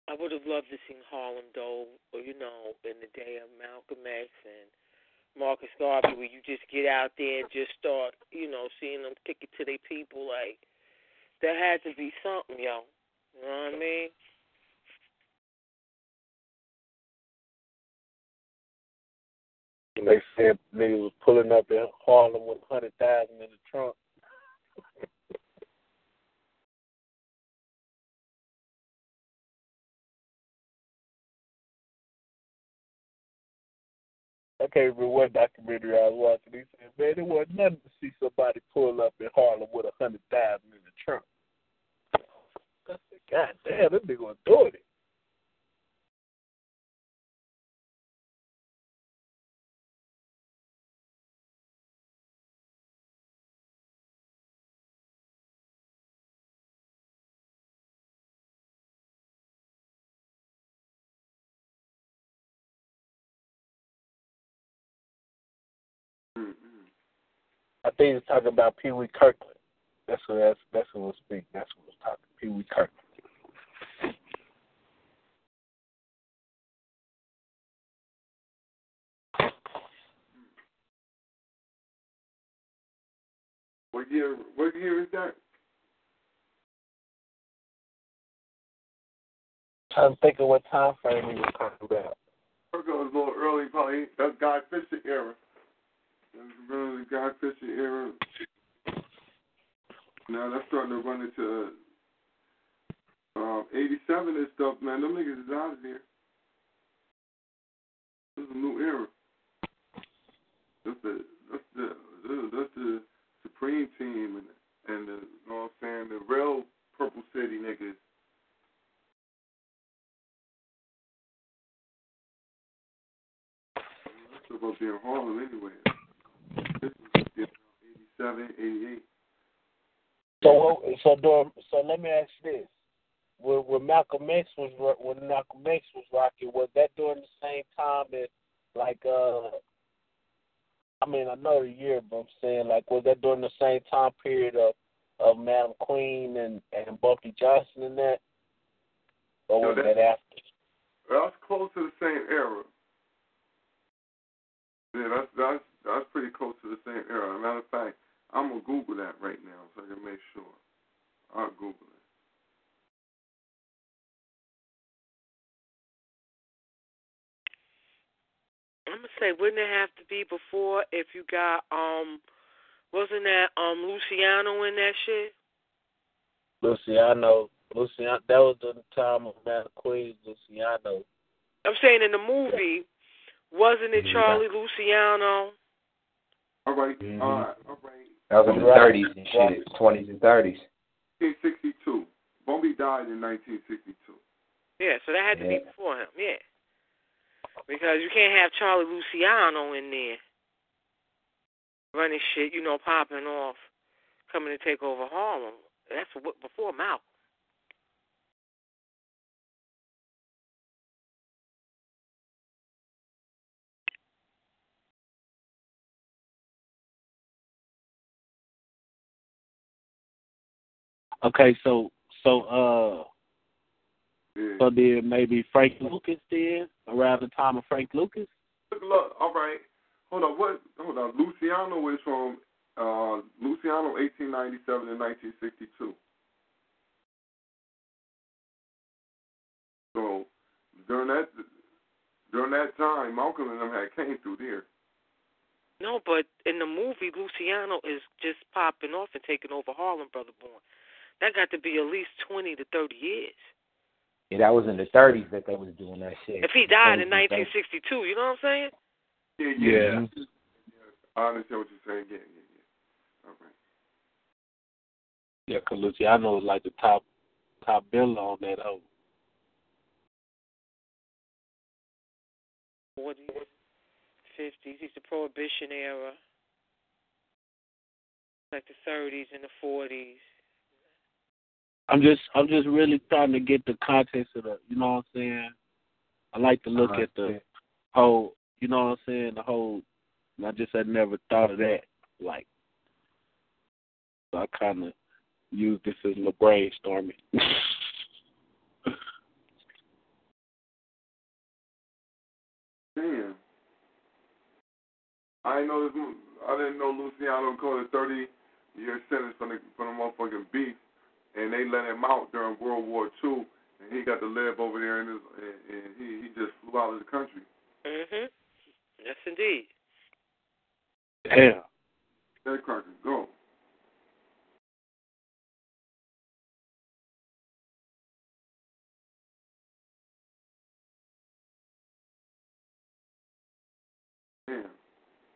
I would have loved to seen Harlem though, or you know, in the day of Malcolm X and Marcus Garvey, where you just get out there and just start, you know, seeing them kick it to their people. Like there had to be something, yo. You know what I mean? And they said niggas was pulling up in Harlem with hundred thousand in the trunk. (laughs) I can't remember what documentary I was watching. He said, "Man, it wasn't nothing to see somebody pull up in Harlem with a hundred thousand in the trunk." I said, "God damn, that nigga was doing it." I think he's talking about Pee Wee Kirkland. That's what that's that's what was speaking. That's what was talking. Pee Wee Kirkland. What year? What year is that? Trying to think of what time frame he was talking about. It was a little early, probably. That's Guy Fisher era. Really the Guy Fisher era. Now that's starting to run into um, 87 and stuff, man. Them niggas is out of there. This is a new era. That's the that's the that's the Supreme Team and and the you know what I'm saying the real Purple City niggas. That's about being Harlem anyway. This is you know, 87, 88. So so during, so let me ask you this: when, when Malcolm X was when Malcolm X was rocking, was that during the same time as like uh? I mean, I know the year, but I'm saying like was that during the same time period of of Madam Queen and and Bumpy Johnson and that, or was that- that after? That's close to the same era. Yeah, that's that's that's pretty close to the same era. As a matter of fact, I'm gonna Google that right now so I can make sure. I'll Google it. I'm gonna say, wouldn't it have to be before if you got um, wasn't that um Luciano in that shit? Luciano, Luciano, that was the time of Madam Queen, Luciano. I'm saying in the movie, wasn't it Charlie Luciano? All right, Mhm. all right, all right. That was in the Right. 30s and shit, 20s and 30s. 1962. Bumpy died in 1962. Yeah, so that had to Yeah. be before him, yeah. Because you can't have Charlie Luciano in there running shit, you know, popping off, coming to take over Harlem. That's what before Malcolm. Okay, so so uh, Yeah. so did maybe Frank Lucas then around the time of Frank Lucas? Look, look, all right. Hold on, what? Hold on. Luciano is from uh, Luciano 1897 and 1962. So during that during that time, Malcolm and them had came through there. No, but in the movie, Luciano is just popping off and taking over Harlem, Brother Born. That got to be at least 20 to 30 years. Yeah, that was in the 30s that they was doing that shit. If he died in 1962, you know what I'm saying? Yeah, Yeah. yeah. I understand what you're saying. Yeah, yeah, yeah. All right. Yeah, 'cause Luciano was like the top top biller on that hoe. 40s, 50s. He's the Prohibition era. Like the 30s and the 40s. I'm just I'm just really trying to get the context of the you know what I'm saying? I like to look Uh-huh, at the whole you know what I'm saying, the whole I just had never thought of that. Like, so I kind of use this as little brainstorming. (laughs) Damn. I didn't know this. I didn't know Luciano called a 30 year sentence from the from the motherfucking beef, and they let him out during World War II, and he got to live over there, in his, and, and he he just flew out of the country. Mhm. Yes, indeed. Damn. That cracker go. Damn.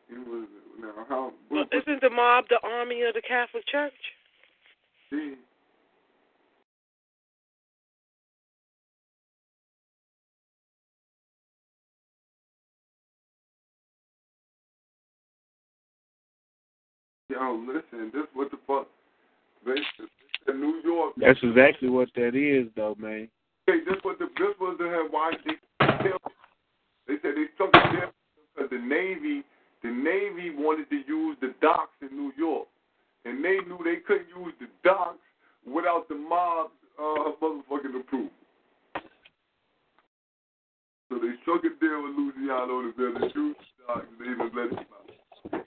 He was now how Well, isn't the mob the army of the Catholic Church? see Yo, listen, this what the fuck they in New York That's exactly what that is, though, man. Hey, this was the this was the why they. They said they took it there because the Navy the Navy wanted to use the docks in New York, and they knew they couldn't use the docks without the mob's uh, motherfucking approval. So they struck a deal with Luciano to build a the docks, and they just let him out.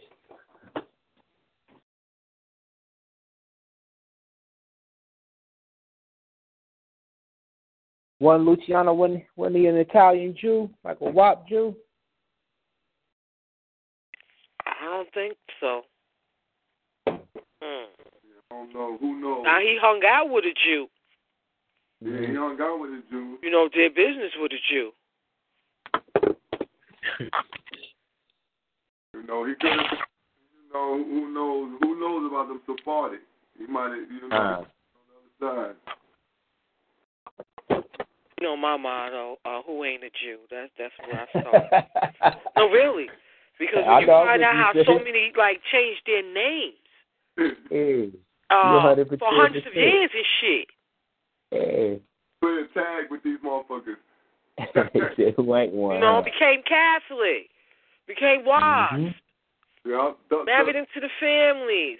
One Luciano, wasn't, wasn't he an Italian Jew, like a WAP Jew? I don't think so. Hmm. I don't know who knows. Now he hung out with a Jew. Yeah, he hung out with a Jew. You know, did business with a Jew. You know, he could have. You know, who knows? Who knows about them Sephardic? He might have. You know, Uh. on the other side. You know my motto, uh, who ain't a Jew? That's that's where I start. (laughs) no, really. Because I when you know find out how said. so many like changed their names (clears throat) Hey, uh, 100%. for hundreds of years and shit. hey. Play a tag with these motherfuckers. (laughs) he said, who ain't one? You know, became Catholic, became wives, Mhm. Yeah, duck, married duck, into the families.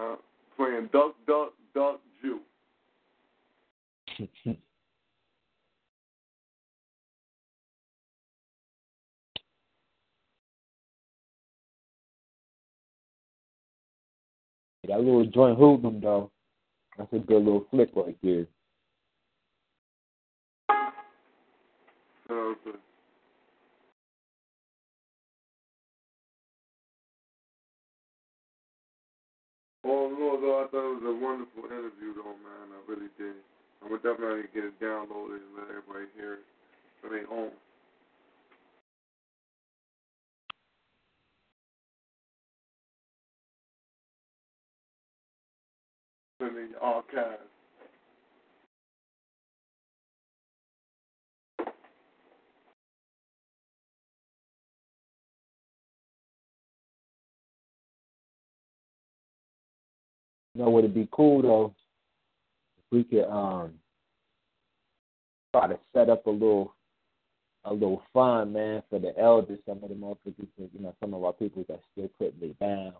uh, playing duck, duck, duck, Jew. That little joint hoodlum, though. That's a good little flick right there. Oh, so, so, all in though, I thought it was a wonderful interview, though, man. I really did. I'm gonna definitely get it downloaded and let everybody hear it for their. Put it in your archives. You know, would it be cool though we could um try to set up a little a little fund, man, for the elders, some of the motherfuckers, you know, some of our people that still putting it down.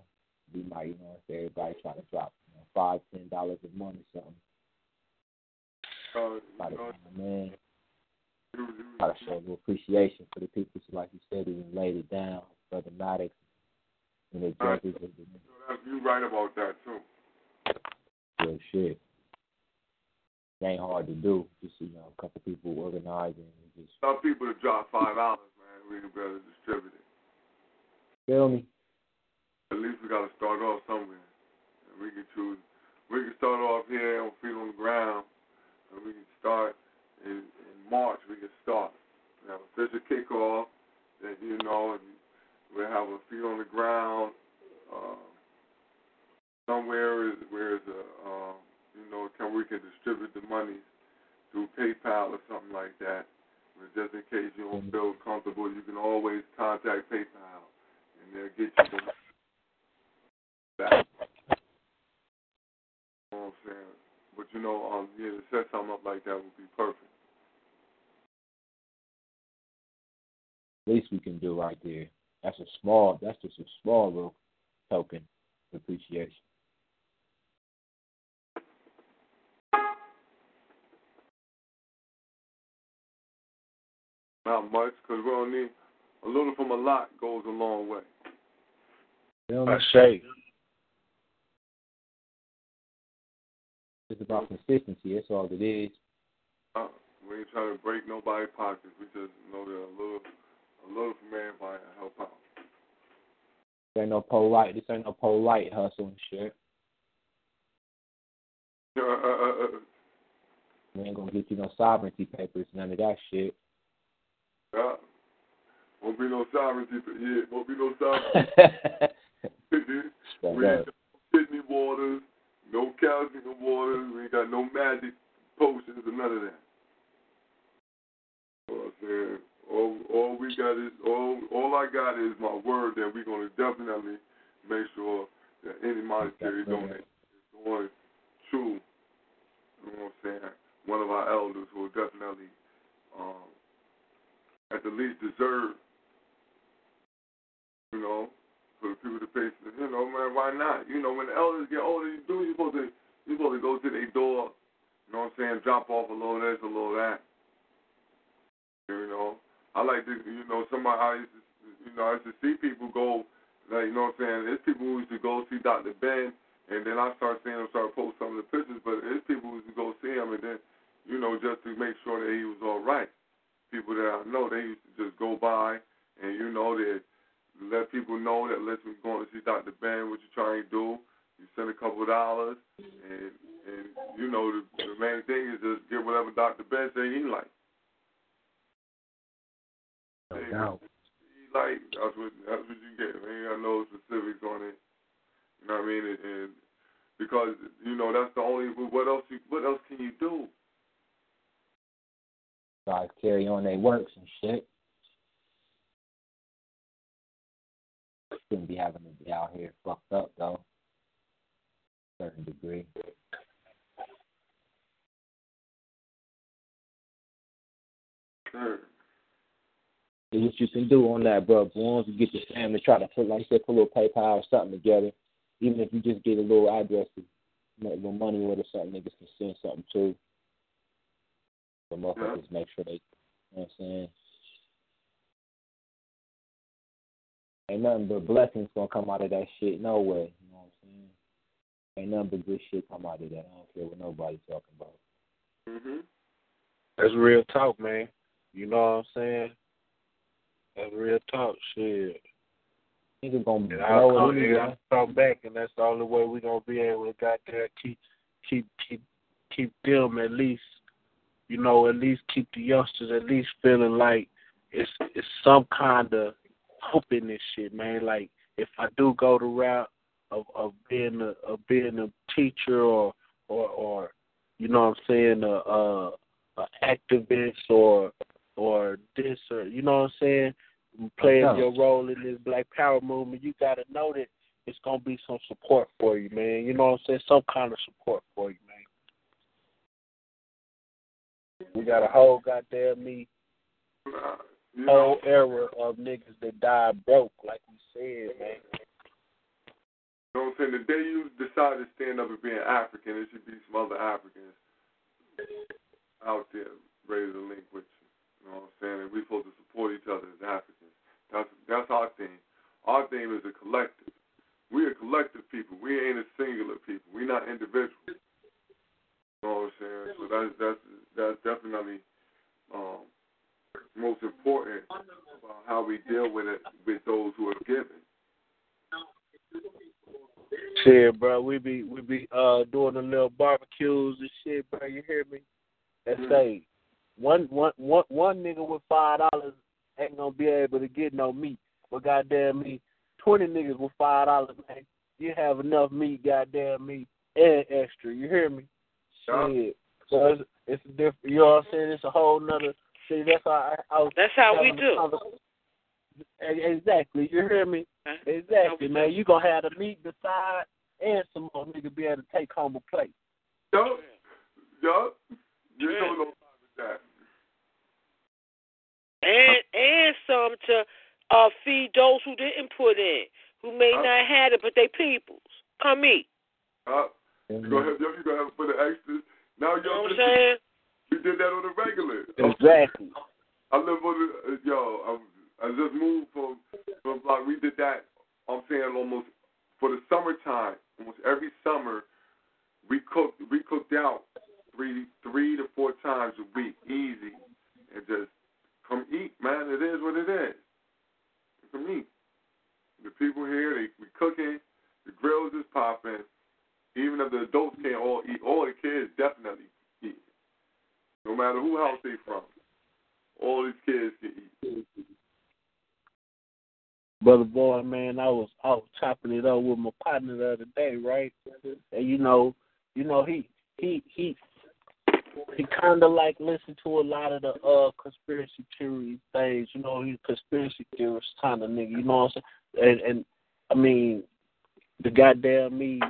We might, you know, if everybody trying to drop you know, five, ten dollars a month or something. Uh, Try to, you man, you, try to show a little appreciation for the people, so like you said, who laid it down, Brother Maddox, and the Right. judges you, you right about that too. real shit. It ain't hard to do. Just you know, a couple people organizing and just Some people to drop five dollars, man. We can better distribute it. feel me. At least we got to start off somewhere. And we can choose. We can start off here on feet on the ground, and we can start in, in March. We can start. We have official kickoff. That you know, and we'll have a feet on the ground. Uh, somewhere is where is a uh, you know can we can distribute the money through PayPal or something like that. Just in case you don't feel comfortable, you can always contact PayPal, and they'll get you the back. You know what I'm saying? But you know, um, yeah, to set something up like that would be perfect. least we can do right there. That's a small. That's just a small little token of appreciation. Not much, because we don't need a little from a lot goes a long way. I say. It's about consistency. That's all it is. Uh, we ain't trying to break nobody's pockets. We just know that a little, a little from everybody to help out. This ain't no polite. This ain't no polite hustle and shit. Uh, uh, uh, uh, We ain't gonna get you no sovereignty papers, none of that shit. Yeah. Won't be no sovereignty. For, yeah, won't be no sovereignty. (laughs) We ain't got no kidney waters, no calcium waters. We ain't got no magic potions or none of that. You know what I'm saying? All, all we got is all. All I got is my word that we're gonna definitely make sure that any monetary donation is going to, you know what I'm saying, one of our elders will definitely, um, at the least deserve, you know, for the people to pay. You know, man, why not? You know, when the elders get older, you do. You're supposed to. You're supposed to go to their door. You know what I'm saying? Drop off a little this, a little that. You know, I like to. You know, somebody. I used to, you know, I used to see people go. Like, you know what I'm saying? There's people who used to go see Dr. Ben, and then I start seeing him start post some of the pictures. But there's people who used to go see him, and then, you know, just to make sure that he was all right. People that I know, they used to just go by, and you know, they let people know that listen, we're going to see Dr. Ben. What you trying to do? You send a couple of dollars, and and you know, the, the main thing is just get whatever Dr. Ben say he like. No doubt. He like that's what that's what you get. Man, got no specifics on it. You know what I mean? And, and because you know that's the only. What else? You, what else can you do? Guys carry on their works and shit. Shouldn't be having to be out here fucked up though. Certain degree. Sure. What you can do on that, bro. As long as you get your family, try to put, like I said, put a little PayPal or something together. Even if you just get a little address, to make a little money with or something, niggas can send something too. So motherfuckers make sure they, you know what I'm saying? Ain't nothing but blessings gonna come out of that shit, no way. You know what I'm saying? Ain't nothing but good shit come out of that. I don't care what nobody's talking about. Mhm. That's real talk, man. You know what I'm saying? That's real talk, shit. Nigga gonna And blow I'll it come, anyway. I'll come back, and that's the only way we're gonna be able to goddamn keep, keep, keep, keep them at least, you know, at least keep the youngsters at least feeling like it's it's some kind of hope in this shit, man. Like if I do go the route of of being a of being a teacher or or or you know what I'm saying a a, a activist or or this or you know what I'm saying playing your role in this Black Power movement, you got to know that it's gonna be some support for you, man. You know what I'm saying? Some kind of support for you. We got a whole goddamn me You whole era of niggas that died broke, like we said, man. You know what I'm saying? The day you decide to stand up and be an African, there should be some other Africans out there ready to link with you. You know what I'm saying? And we're supposed to support each other as Africans. That's that's our thing. Our thing is a collective. We're a collective people. We ain't a singular people. We're not individuals. You know what I'm saying? So that's that's that's definitely um, most important about how we deal with it with those who are given. Shit, bro, we be we be uh doing the little barbecues and shit, bro. You hear me? Let's say one one one one nigga with five dollars ain't gonna be able to get no meat, but goddamn me, twenty niggas with five dollars, man, you have enough meat, goddamn me, and extra. You hear me? Shit. So it's, it's a different. You know what I'm saying? It's a whole nother. See, that's how I, I was. That's how we do. conversation. Exactly. You hear me? Exactly, man. You gonna have to meet the side, and some more nigga be able to take home a plate. Yup. Yup. You don't know about that. And and some to uh, feed those who didn't put in, who may Uh, not have it, but they peoples. Come eat. Uh, you gonna have you gonna have for the extras. Now You know yo, what I'm saying? we did that on the regular. Exactly. I live on the uh, yo. I, I just moved from from block. We did that. I'm saying almost for the summertime. Almost every summer, we cooked we cooked out three three to four times a week, easy, and just come eat, man. It is what it is. Come eat. The people here, they we cooking. The grills is popping. Even if the adults can't all eat, all the kids definitely eat. No matter who house they from, all these kids can eat. Brother boy, man, I was was chopping it up with my partner the other day, right? And you know, you know, he he he he kind of like listened to a lot of the uh conspiracy theory things. You know, he's conspiracy theorist kind of nigga. You know what I'm saying? And and I mean, the goddamn me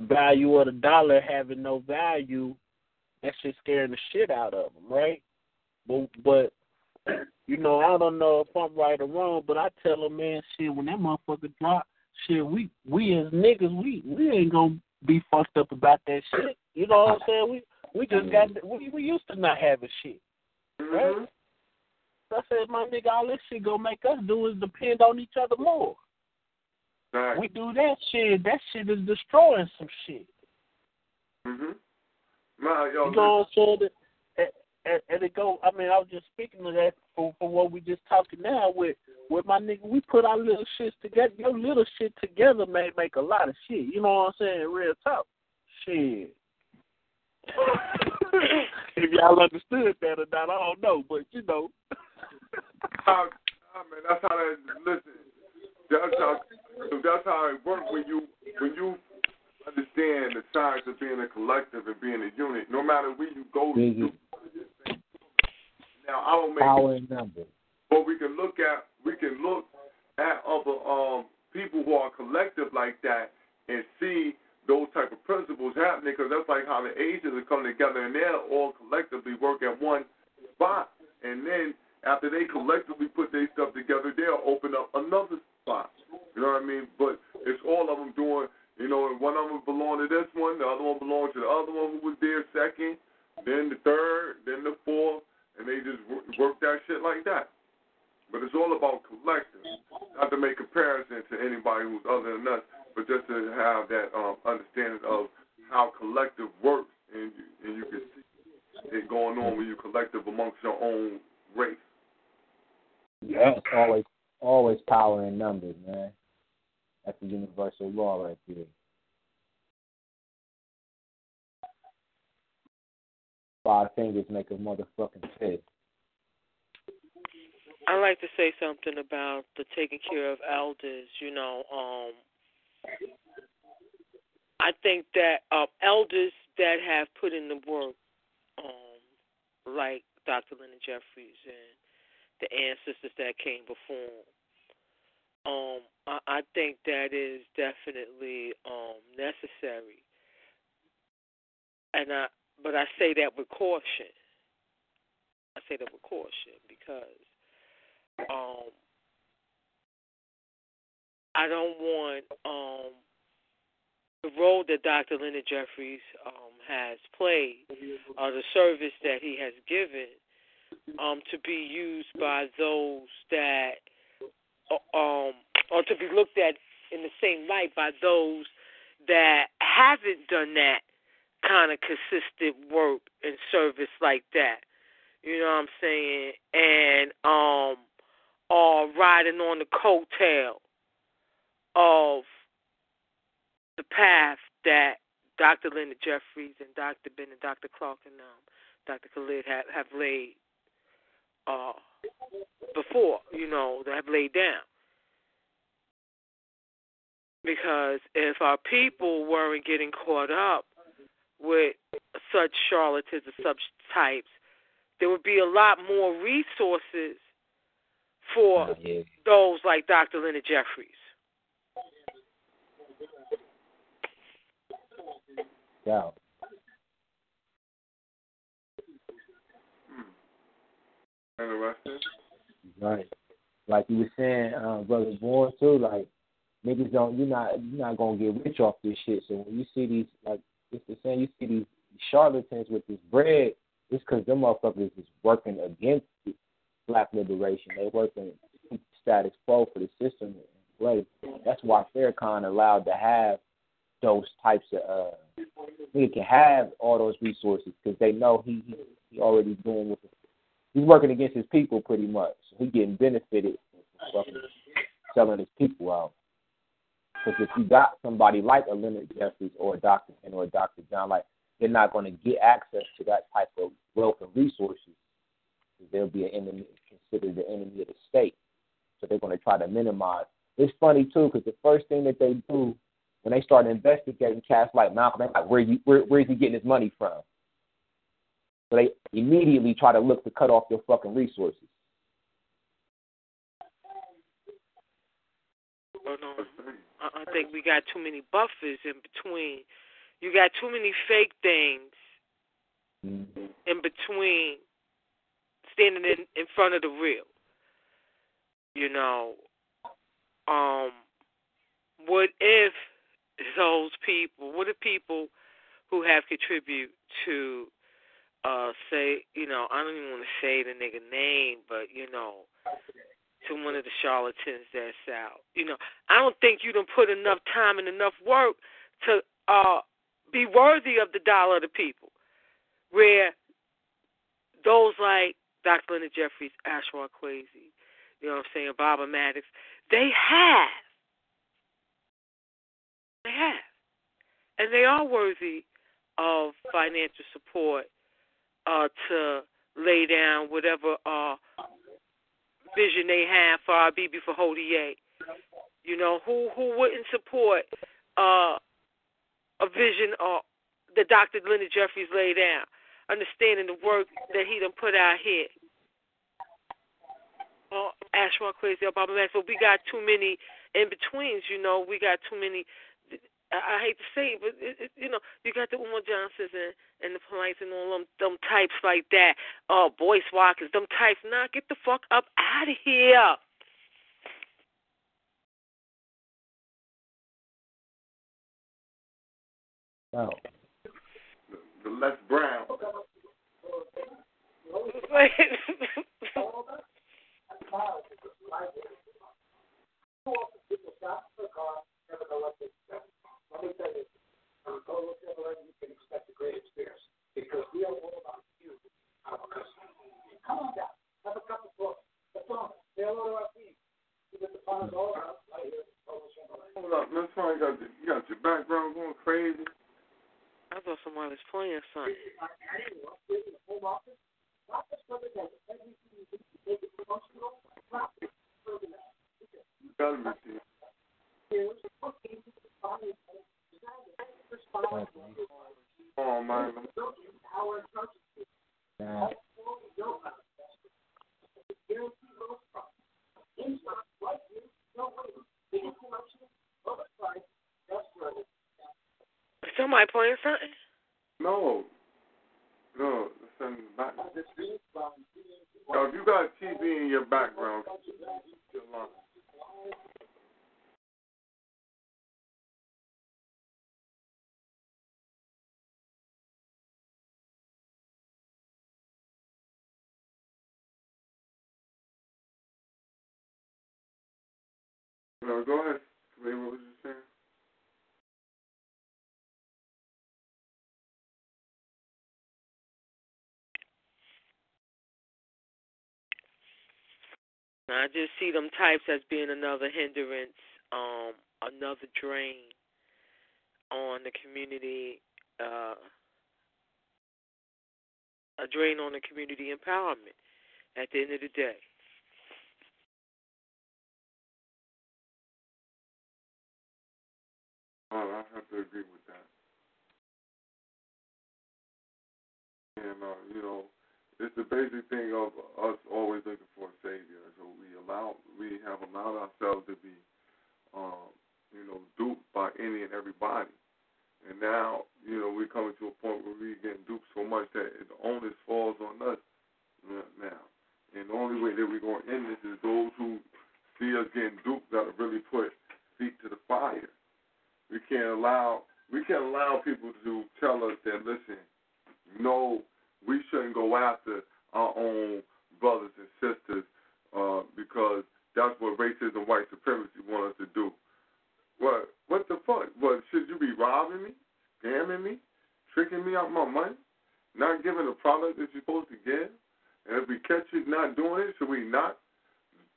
value of the dollar having no value, that shit scaring the shit out of them, right? But but you know, I don't know if I'm right or wrong, but I tell him, man, shit, when that motherfucker drop, shit, we we as niggas, we we ain't gonna be fucked up about that shit. You know what I'm saying? We we just mm-hmm. got we we used to not having shit, right? So I said, my nigga, all this shit gonna make us do is depend on each other more. Right. We do that shit, that shit is destroying some shit. Mhm. Nah, yo, You know what I'm saying? And, and, it go. I mean, I was just speaking to that for, for what we just talking now with with my nigga. We put our little shits together. Your little shit together may make a lot of shit. You know what I'm saying? Real talk. Shit. (laughs) if y'all understood that or not, I don't know, but you know. how, nah, man, that's how that. Listen, that's how. That's how it works when you when you understand the science of being a collective and being a unit. No matter where you go, do now I don't make Power in numbers. but we can look at we can look at other um people who are collective like that and see those type of principles happening because that's like how the Asians are coming together and they're all collectively work at one spot and then after they collectively put their stuff together they'll open up another spot you know what I mean but it's all of them doing you know one of them belong to this one the other one belongs to the other one who was there second then the third then the fourth and they just work, that shit like that. But it's all about collective, not to make comparison to anybody who's other than us, but just to have that um, understanding of how collective works, and you, and you can see it going on when you collective amongst your own race. Yeah. Always always power in numbers, man. That's the universal law right there. Five fingers make a motherfucking fist. I like to say something about the taking care of elders. You know, um, I think that um, elders that have put in the work, um, like Dr. Leonard Jeffries and the ancestors that came before, um, I, I think that is definitely um, necessary. And I, but I say that with caution. I say that with caution because um, I don't want um, the role that Dr. Leonard Jeffries um, has played, or the service that he has given, um, to be used by those that, uh, um, or to be looked at in the same light by those that haven't done that kind of consistent work and service like that. You know what I'm saying? And um are riding on the coattail of the path that Dr. Leonard Jeffries and Dr. Ben and Dr. Clarke and um, Dr. Khalid have, have laid uh, before, you know, that have laid down. Because if our people weren't getting caught up with such charlatans and such types, there would be a lot more resources for those like Dr. Leonard Jeffries. Interesting. Right. like you were saying, uh, brother Born too, like niggas don't you're not you're not gonna get rich off this shit. So when you see these like it's the same, you see these charlatans with this bread, it's because them motherfuckers is working against black liberation. They working status quo for the system in place. That's why Farrakhan allowed to have those types of uh he can have all those resources because they know he, he he already doing with he's working against his people pretty much. He getting benefited from selling his people out. Because if you got somebody like a Leonard Jeffries or a Dr. Ken or a Dr. John, like they're not going to get access to that type of wealth and resources. They'll be an enemy, considered the enemy of the state. So they're going to try to minimize. It's funny too because the first thing that they do when they start investigating cats like Malcolm, they're like, where you where where is he getting his money from? So they immediately try to look to cut off your fucking resources. Oh no, I, think we got too many buffers in between. You got too many fake things in between standing in in front of the real. You know, um, what if those people, what if people who have contributed to, uh, say, you know, I don't even want to say the nigga name, but you know, to one of the charlatans that's out. You know, I don't think you don't put enough time and enough work to uh be worthy of the dollar of the people. Where those like Dr. Leonard Jeffries, Ashra Kwesi, you know what I'm saying, Baba Maddox, they have. They have. And they are worthy of financial support uh, to lay down whatever uh, vision they have for our BB for Hodier. You know, who who wouldn't support uh, a vision uh, that Dr. Leonard Jeffries laid down, understanding the work that he done put out here. Oh, Ashwa Crazy Baba Man. So we got too many in betweens, you know, we got too many I, I hate to say it, but it, it, you know, you got the Umar Johnsons and and the police and all them them types like that. Oh, Boyce Watkins, them types. Nah, get the fuck up out of here. Oh. The Les Brown. (laughs) (laughs) Let me tell you, on Global Chevrolet, you can expect a great experience because we are all about you, our customers. Come on down, have a cup of coffee. The phone, say hello to our team. You get the phone all around right here. Hold up, that's why you got the, you got your background going crazy. I thought somebody was playing something. You gotta be serious. Oh. Nah. Is somebody playing something? No. No, listen back. Now, if you got TV in your background, your line. Go ahead. Ray, what was you saying? I just see them types as being another hindrance, um, another drain on the community, uh, a drain on the community empowerment at the end of the day. Uh, I have to agree with that. And uh, you know, it's the basic thing of us always looking for a savior. So we allow we have allowed ourselves to be, um, you know, duped by any and everybody. And now, you know, we're coming to a point where we're getting duped so much that the onus falls on us now. And the only way that we're going to end this is those who see us getting duped got to really put feet to the fire allow we can't allow people to tell us that listen, no, we shouldn't go after our own brothers and sisters uh, because that's what racism, white supremacy want us to do. What what the fuck? What should you be robbing me, scamming me, tricking me out of my money, not giving the product that you're supposed to give? And if we catch you not doing it, should we not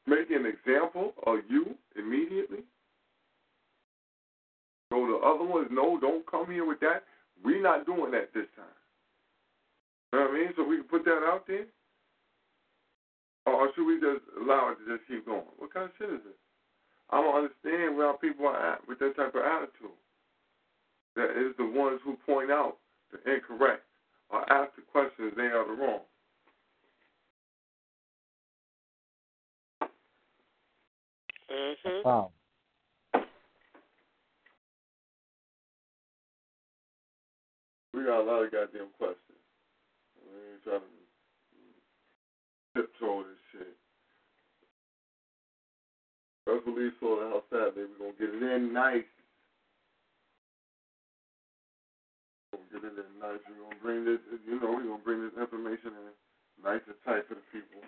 make an example of you immediately? So the other ones, no, don't come here with that. We're not doing that this time. You know what I mean? So we can put that out there? Or should we just allow it to just keep going? What kind of shit is this? I don't understand where our people are at with that type of attitude. That is the ones who point out the incorrect or ask the questions they are the wrong. Mm-hmm. Wow. We got a lot of goddamn questions. We ain't trying to tiptoe this shit. Let's release all the house Saturday. We're gonna get it in nice. We're gonna get it in nice. We're gonna bring this you know, we're gonna bring this information in nice and tight for the people.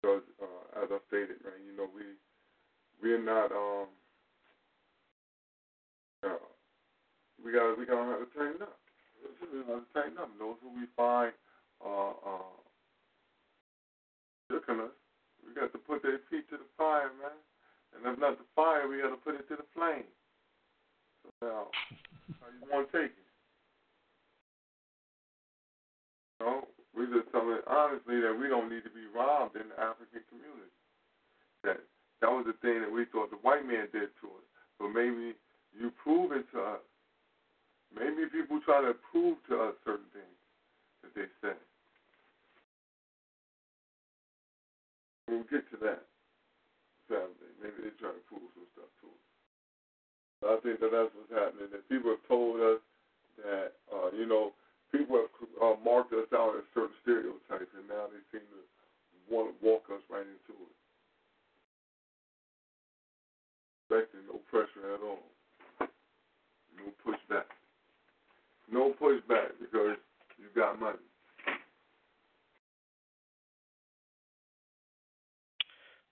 Because uh, as I stated, man, you know, we we're not um we got we gotta have to tighten up. We gotta tighten up. Those who we find uh uh us, we got to put their feet to the fire, man. And if not the fire, we got to put it to the flame. So now, how you want to take it? No, we just telling honestly that we don't need to be robbed in the African community. That that was the thing that we thought the white man did to us. But maybe you prove it to us. Maybe people try to prove to us certain things that they say. We'll get to that Saturday. Maybe they try to prove some stuff to us. But I think that that's what's happening. That people have told us that, uh, you know, people have uh, marked us out as certain stereotypes, and now they seem to want to walk us right into it. Expecting no pressure at all. No pushback. No pushback because you got money.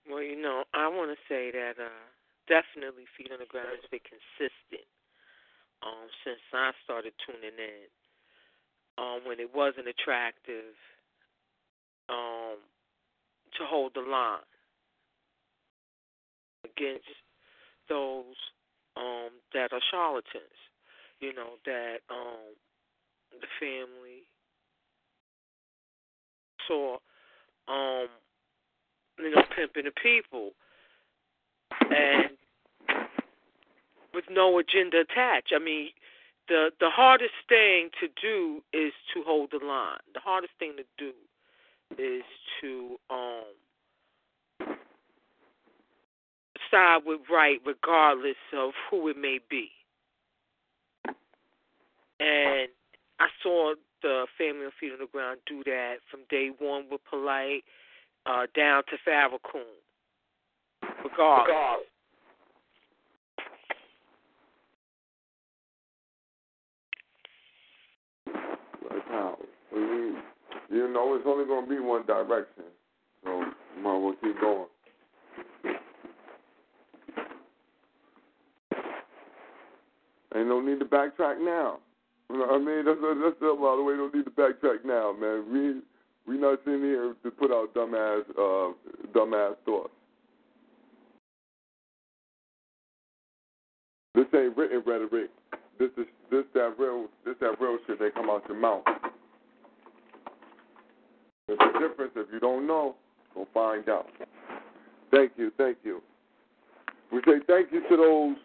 Well, you know, I want to say that uh, definitely Feet on the Ground has been consistent um, since I started tuning in. Um, when it wasn't attractive um, to hold the line against those um, that are charlatans, you know, that um, the family saw um, you know, pimping the people, and with no agenda attached. I mean, the the hardest thing to do is to hold the line. The hardest thing to do is to um side with right, regardless of who it may be. And I saw the family on Feet on the Ground do that from day one with Polite uh, down to Farrakhan. Regardless. Like how? You know, it's only going to be one direction. So you might as well keep going. Ain't no need to backtrack now. You know what I mean? That's, that's the the way. Don't need to backtrack now, man. We we not sitting here to put out dumbass uh dumbass thoughts. This ain't written rhetoric. This is this that real this that real shit that come out your mouth. There's a difference. If you don't know, go find out. Thank you, thank you. We say thank you to those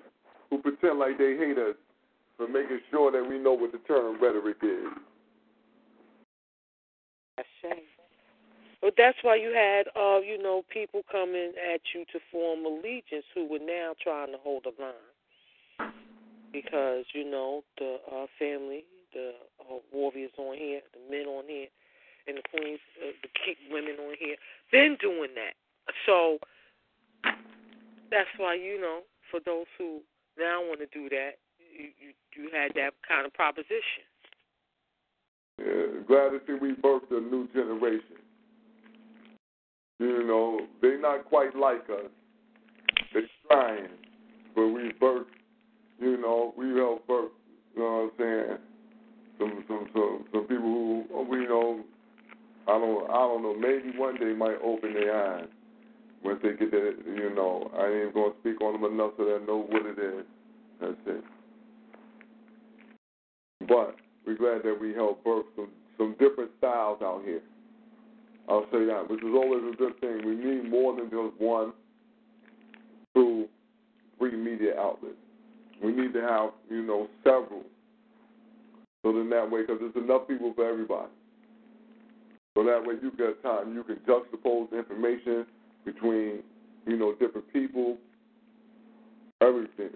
who pretend like they hate us for making sure that we know what the term rhetoric is. That's. But that's why you had, uh, you know, people coming at you to form allegiance who were now trying to hold a line because you know the uh, family, the uh, warriors on here, the men on here, and the queens, uh, the women on here, been doing that. So that's why you know, for those who now I want to do that, you you, you had that kind of proposition. Yeah, glad to see we birthed a new generation. You know, they're not quite like us. They're trying, but we birthed. You know, we helped birth. You know what I'm saying? Some some some some people who we know. I don't I don't know. Maybe one day might open their eyes once they get that. You know, I ain't gonna speak on them enough so they know what it is. That's it. But we're glad that we helped birth some some different styles out here. I'll say that, which is always a good thing. We need more than just one, two, three media outlets. We need to have, you know, several. So then that way, because there's enough people for everybody. So that way you get time, you can juxtapose information between, you know, different people, everything.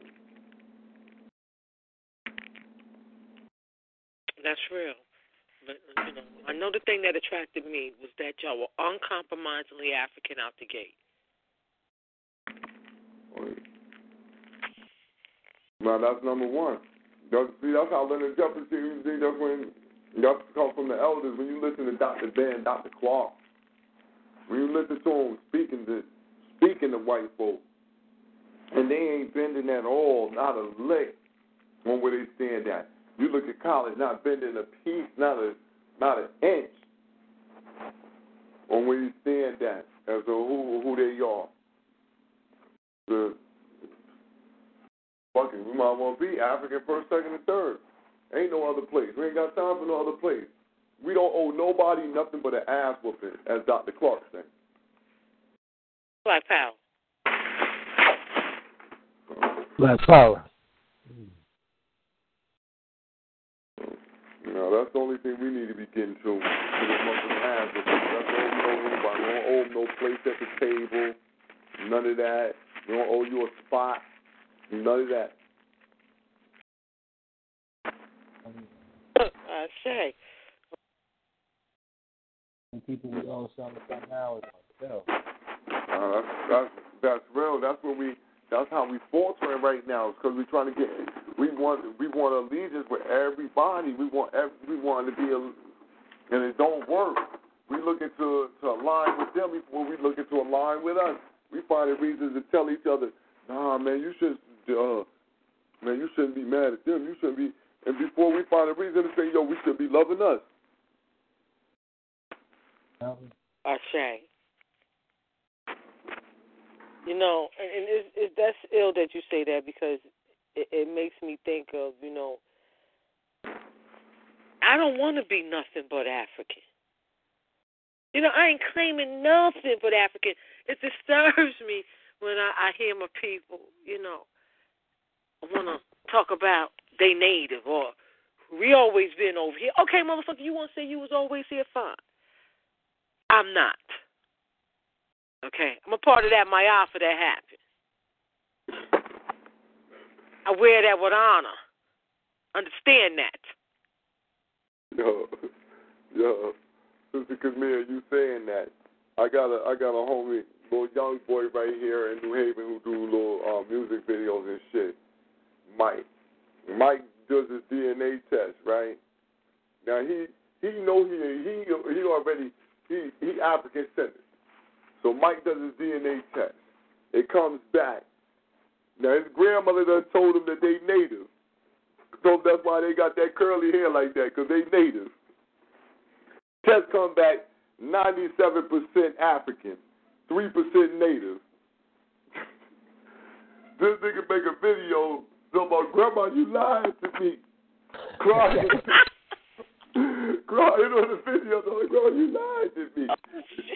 That's real. But you know, I know the thing that attracted me was that y'all were uncompromisingly African out the gate. Now that's number one. That's, see, that's how Leonard Jeffries. That's when that's come from the elders. When you listen to Dr. Ben, Dr. Clarke, when you listen to them speaking to speaking to white folk, and they ain't bending at all, not a lick on where they stand at. You look at college, not bending a piece, not a not an inch on where you stand at as to who who they are. The fucking we might want to be African first, second, and third. Ain't no other place. We ain't got time for no other place. We don't owe nobody nothing but an ass whooping, as Dr. Clarke said. Black power. Black power. You know, that's the only thing we need to be getting to. To the motherfucking ass whooping. That's all we owe anybody. We don't owe them no place at the table. None of that. We don't owe you a spot. None of that. I say. And people we owe something from now is myself. Uh, that's, that's that's real. That's what we. That's how we faltering right now. Because we're trying to get. We want we want allegiance with everybody. We want every, we want to be a, and it don't work. We looking to to align with them before we looking to align with us. We finding reasons to tell each other, Nah, man, you should. Uh, man, you shouldn't be mad at them. You shouldn't be. And before we find a reason to say, yo, we should be loving us. I. You know, and, and it's, it's that's ill that you say that because it, it makes me think of you know. I don't want to be nothing but African. You know, I ain't claiming nothing but African. It disturbs me when I, I hear my people, you know, want to talk about they native or we always been over here. Okay, motherfucker, you want to say you was always here? Fine. I'm not. Okay, I'm a part of that Maafa that happened. I wear that with honor. Understand that. Yo, yo, Sister Camille, you saying that? I got a I got a homie, little young boy right here in New Haven who do little uh, music videos and shit. Mike, Mike does his DNA test, right? Now he he know he he he already he he African centered. So Mike does his DNA test. It comes back. Now his grandmother done told him that they native. So that's why they got that curly hair like that, because they native. Test come back 97% African, 3% native. (laughs) this nigga make a video talking about, Grandma, you lied to me. Crying. (laughs) Crying on the video, talking, Grandma, you lied to me.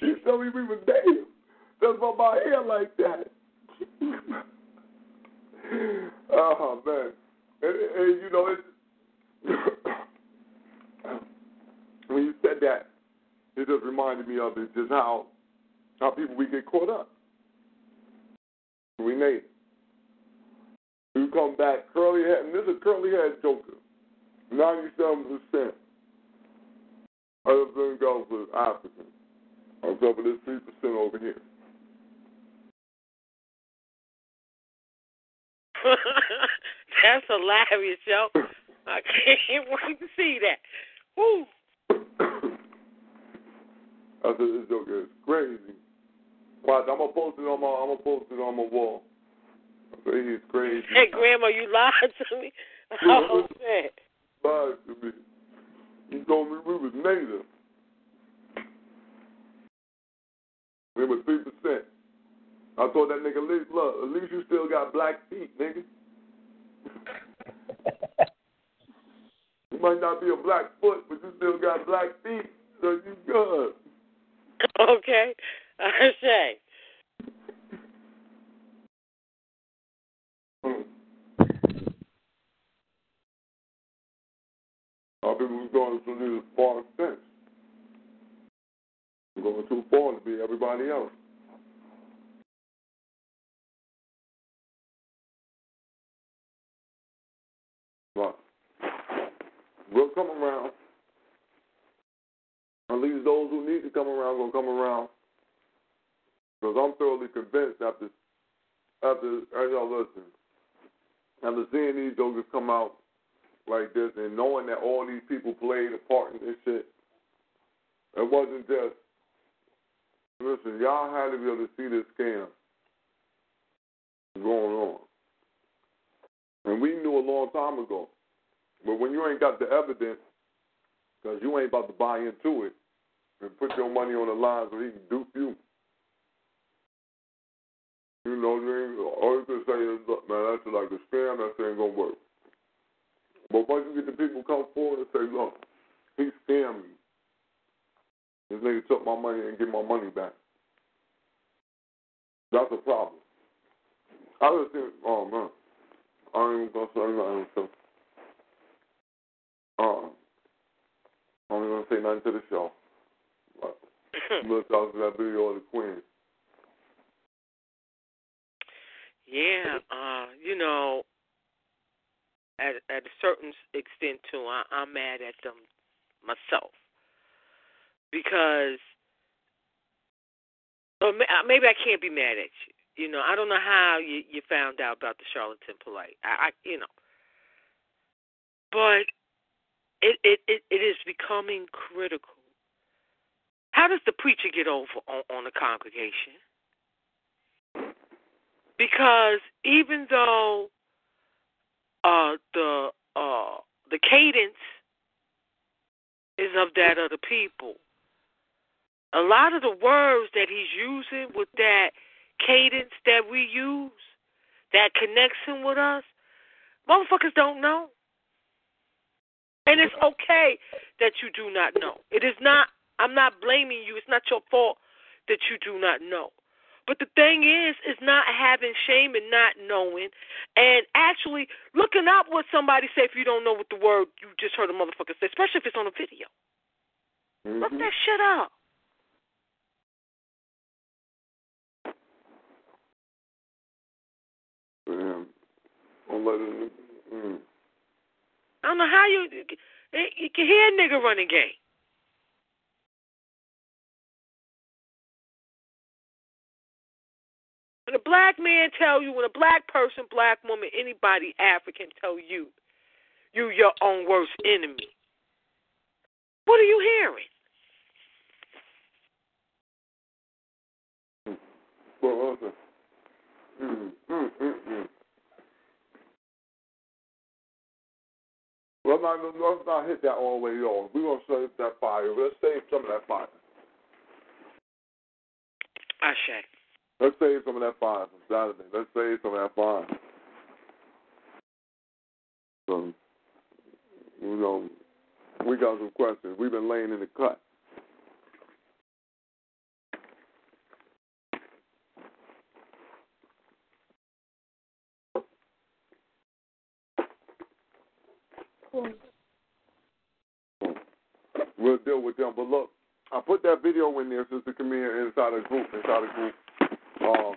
You told me we were native. That's why my hair like that. oh, man. And, and you know, it's, (coughs) when you said that, it just reminded me of it, just how how people we get caught up. We made. You come back curly head, and this is curly head joker. Ninety-seven percent of them go for African. On top of this three percent over here. (laughs) That's hilarious, yo. (laughs) I can't wait to see that. Woo. I said this joke is crazy. Watch, I'm gonna post it on my I'm gonna post it on my wall. I say he's crazy. Hey, Grandma, you lied to me. (laughs) Oh, man. Lied to me. He told me we was native. We was three percent. I told that nigga, at least, look, at least you still got black feet, nigga. (laughs) you might not be a black foot, but you still got black feet, so you good. Okay. I say. Hmm. Our people was going to this. We're going too far to be everybody else. But we'll come around. At least those who need to come around will come around. Because I'm thoroughly convinced after, after, as y'all listen, after seeing these jokers come out like this and knowing that all these people played a part in this shit, it wasn't just, listen, y'all had to be able to see this scam going on. And we knew a long time ago. But when you ain't got the evidence, because you ain't about to buy into it and put your money on the line so he can dupe you. You know, what I mean? all you can say is, look, man, that's like a scam, that ain't going to work. But once you get the people come forward and say, look, he scammed me. This nigga took my money and get my money back. That's a problem. I just think, oh, man. I ain't even gonna say nothing. So, uh, I'm not gonna say nothing to the show. But (laughs) look out for that video of the Queen. Yeah, uh, you know, at at a certain extent too, I, I'm mad at them myself because, or maybe I can't be mad at you. You know, I don't know how you you found out about the charlatan polite. I, I you know, but it, it it it is becoming critical. How does the preacher get over on, on the congregation? Because even though uh, the uh, the cadence is of that of the people, a lot of the words that he's using with that cadence that we use, that connects him with us, motherfuckers don't know. And it's okay that you do not know. It is not, I'm not blaming you. It's not your fault that you do not know. But the thing is, is not having shame and not knowing, and actually looking up what somebody say if you don't know what the word you just heard a motherfucker say, especially if it's on a video. Mm-hmm. Look that shit up. Damn. I'm letting mm. I don't know how you you can hear a nigga running game. When a black man tell you, when a black person, black woman, anybody African tell you, you your own worst enemy. What are you hearing? Well, listen. Mm, mm, mm, mm. Let's not, let's not hit that all the way on. We're going to save that fire. Let's save some of that fire. I Ashe. Let's save some of that fire from Saturday. Let's save some of that fire. So, you know, we got some questions. We've been laying in the cut. We'll deal with them. But look, I put that video in there, Sister Camille, inside a group, inside a group. Um,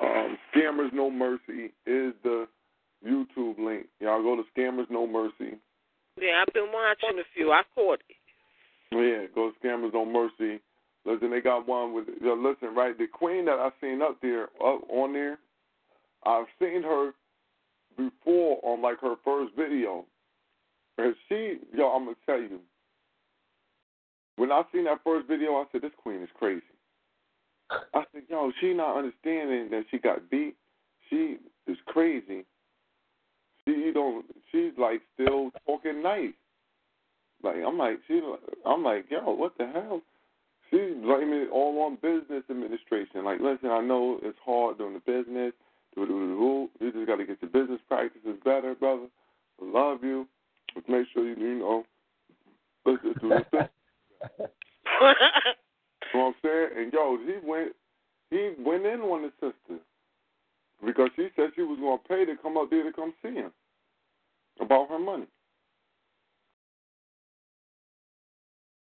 um, Scammers No Mercy is the YouTube link. Y'all go to Scammers No Mercy. Yeah, I've been watching a few. I caught it. Yeah, go to Scammers No Mercy. Listen, they got one with. Listen, right? The queen that I seen up there, up on there, I've seen her before on like her first video, and she, yo, I'm gonna tell you. When I seen that first video, I said, "This queen is crazy." I said, "Yo, she not understanding that she got beat. She is crazy. She don't. She's like still talking nice. Like I'm like she. I'm like, yo, what the hell? She's blaming it all on business administration. Like, listen, I know it's hard doing the business. Do do do. You just got to get your business practices better, brother. I love you. Let's make sure you, you know. Let's just (laughs) do this. (laughs) you know what I'm saying? And yo, he went. He went in on his sister because she said she was to pay to come up there to come see him about her money.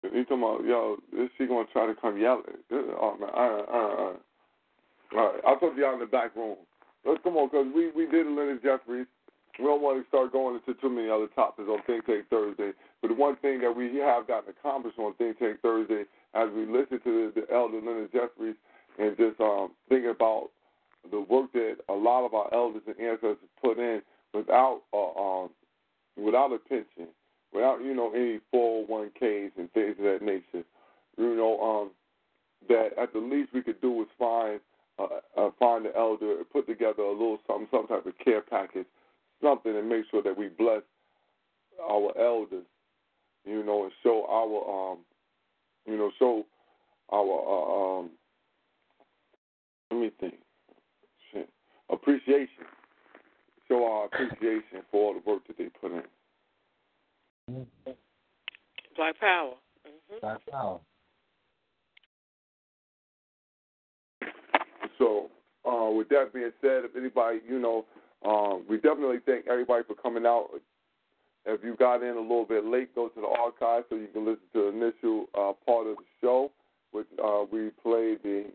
He talking about, yo, is she to try to come yell at Oh, man, all right, all right, all right. All right, I'll talk to y'all in the back room. Let's come on, because we, we did Leonard Jeffries. We don't want to start going into too many other topics on Think Tank Thursday. But the one thing that we have gotten accomplished on Think Tank Thursday, as we listen to the, the elder Leonard Jeffries and just um, thinking about the work that a lot of our elders and ancestors put in without uh, um, without a pension, without you know any 401ks and things of that nature. You know um, that at the least we could do was find uh, uh, find the elder, and put together a little something, some type of care package, something, and make sure that we bless our elders. You know, and show our um, you know, show our uh, um. Let me think appreciation. Show our appreciation for all the work that they put in. Black Power. Mm-hmm. Black Power. So, uh, with that being said, if anybody, you know, um, we definitely thank everybody for coming out. If you got in a little bit late, go to the archive so you can listen to the initial uh, part of the show. Which uh, we played the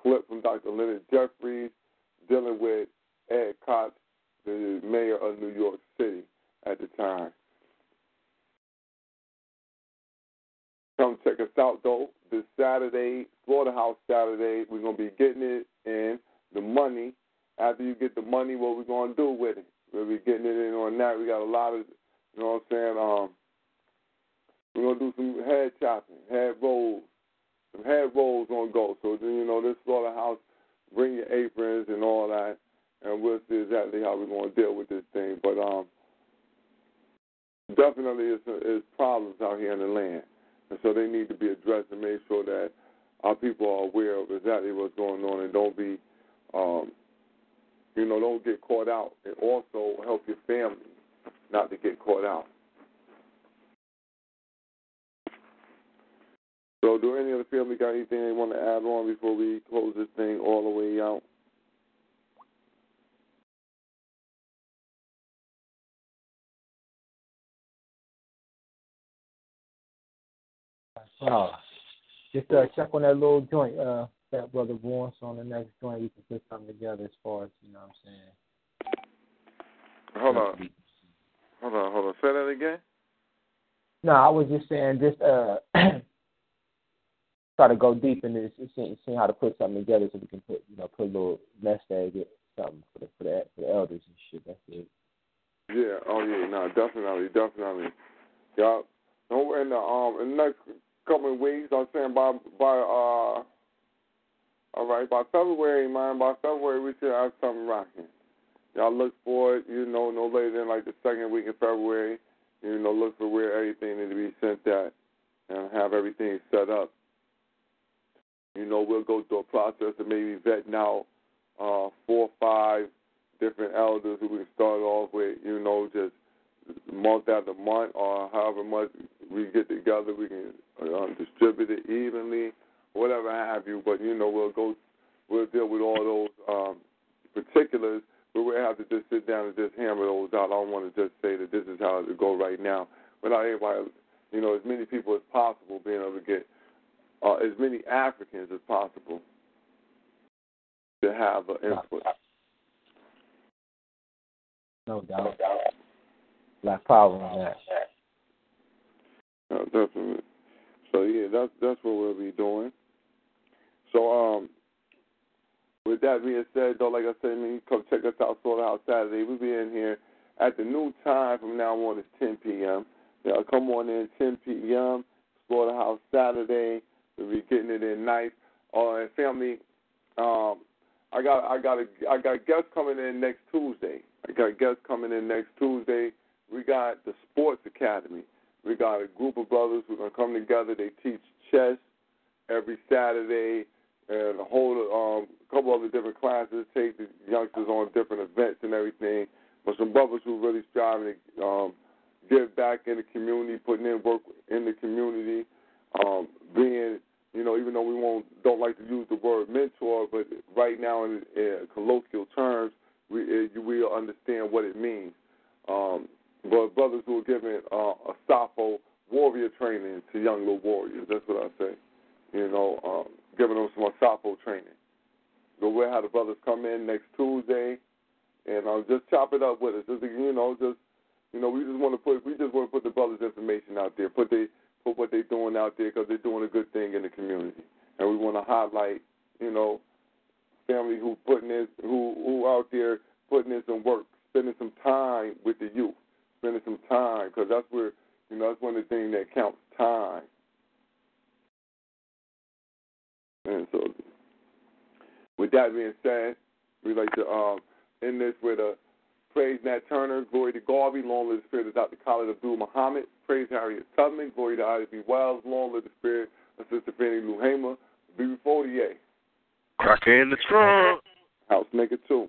clip from Dr. Leonard Jeffries dealing with Ed Koch, the mayor of New York City at the time. Come check us out though this Saturday, Slaughterhouse Saturday. We're gonna be getting it in the money. After you get the money, what we're gonna do with it? We'll be getting it in on that. We got a lot of, you know what I'm saying? Um, we're gonna do some head chopping, head rolls, some head rolls on go. So then you know this slaughterhouse bring your aprons and all that, and we'll see exactly how we're to deal with this thing. But um, definitely, it's, it's problems out here in the land, and so they need to be addressed and make sure that our people are aware of exactly what's going on and don't be, um, you know, don't get caught out, and also help your family not to get caught out. So, do any of the family got anything they want to add on before we close this thing all the way out? Oh, just uh, check on that little joint, uh, that brother. So on the next joint, we can put something together as far as you know what I'm saying. Hold on. Hold on, hold on. Say that again. No, I was just saying, just uh, (clears throat) try to go deep in this, seeing, seeing how to put something together so we can put, you know, put a little nest egg, get something for the for the for the elders and shit. That's it. Yeah. Oh yeah. No. Definitely. Definitely. Yeah. No. In the um in the next couple of weeks, I'm saying by by uh. All right, by February, man, by February we should have something rocking. Y'all look for it, you know, no later than like the second week of February. You know, look for where everything needs to be sent at and have everything set up. You know, we'll go through a process of maybe vetting out uh, four or five different elders who we can start off with, you know, just month after month or however much we get together, we can uh, distribute it evenly, whatever I have you. But, you know, we'll go, we'll deal with all those um, particulars, but we'll have to just sit down and just hammer those out. I don't want to just say that this is how it go right now. Without everybody, you know, as many people as possible being able to get uh, as many Africans as possible to have an input. No doubt. Black power on that. Uh, definitely. So yeah, that's that's what we'll be doing. So um, with that being said, though, like I said, man, come check us out Slaughterhouse Saturday. We'll be in here at the new time from now on. It's 10 p.m. Come on in 10 p.m. Slaughterhouse Saturday. We'll be getting it in nice. Uh, and family, um, I got I got a I got guests coming in next Tuesday. I got guests coming in next Tuesday. We got the Sports Academy. We got a group of brothers We're gonna come together. They teach chess every Saturday and a whole um, couple other different classes. Take the youngsters on different events and everything. But some brothers who really striving to um, give back in the community, putting in work in the community, um, being you know, even though we won't don't like to use the word mentor, but right now in, in colloquial terms, we it, we'll understand what it means. Um, but brothers who are giving uh, a Sappho warrior training to young little warriors, that's what I say. You know, um, giving them some Sappho training. So we'll have the brothers come in next Tuesday, and uh, just chop it up with us. Just you know, just you know, we just want to put we just want to put the brothers' information out there, put they put what they're doing out there because they're doing a good thing in the community, and we want to highlight, you know, family who putting this who who out there putting in some work, spending some time with the youth, spending some time because that's where you know that's one of the things that counts time. And so, with that being said, we'd like to um, end this with a praise Nat Turner, glory to Garvey, long live the spirit of Dr. Khalid Abdul Muhammad, praise Harriet Tubman, glory to Ida B. Wells, long live the spirit of Sister Fannie Lou Hamer, BB48. Crack in the trunk. House Maker 2.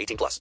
18 plus.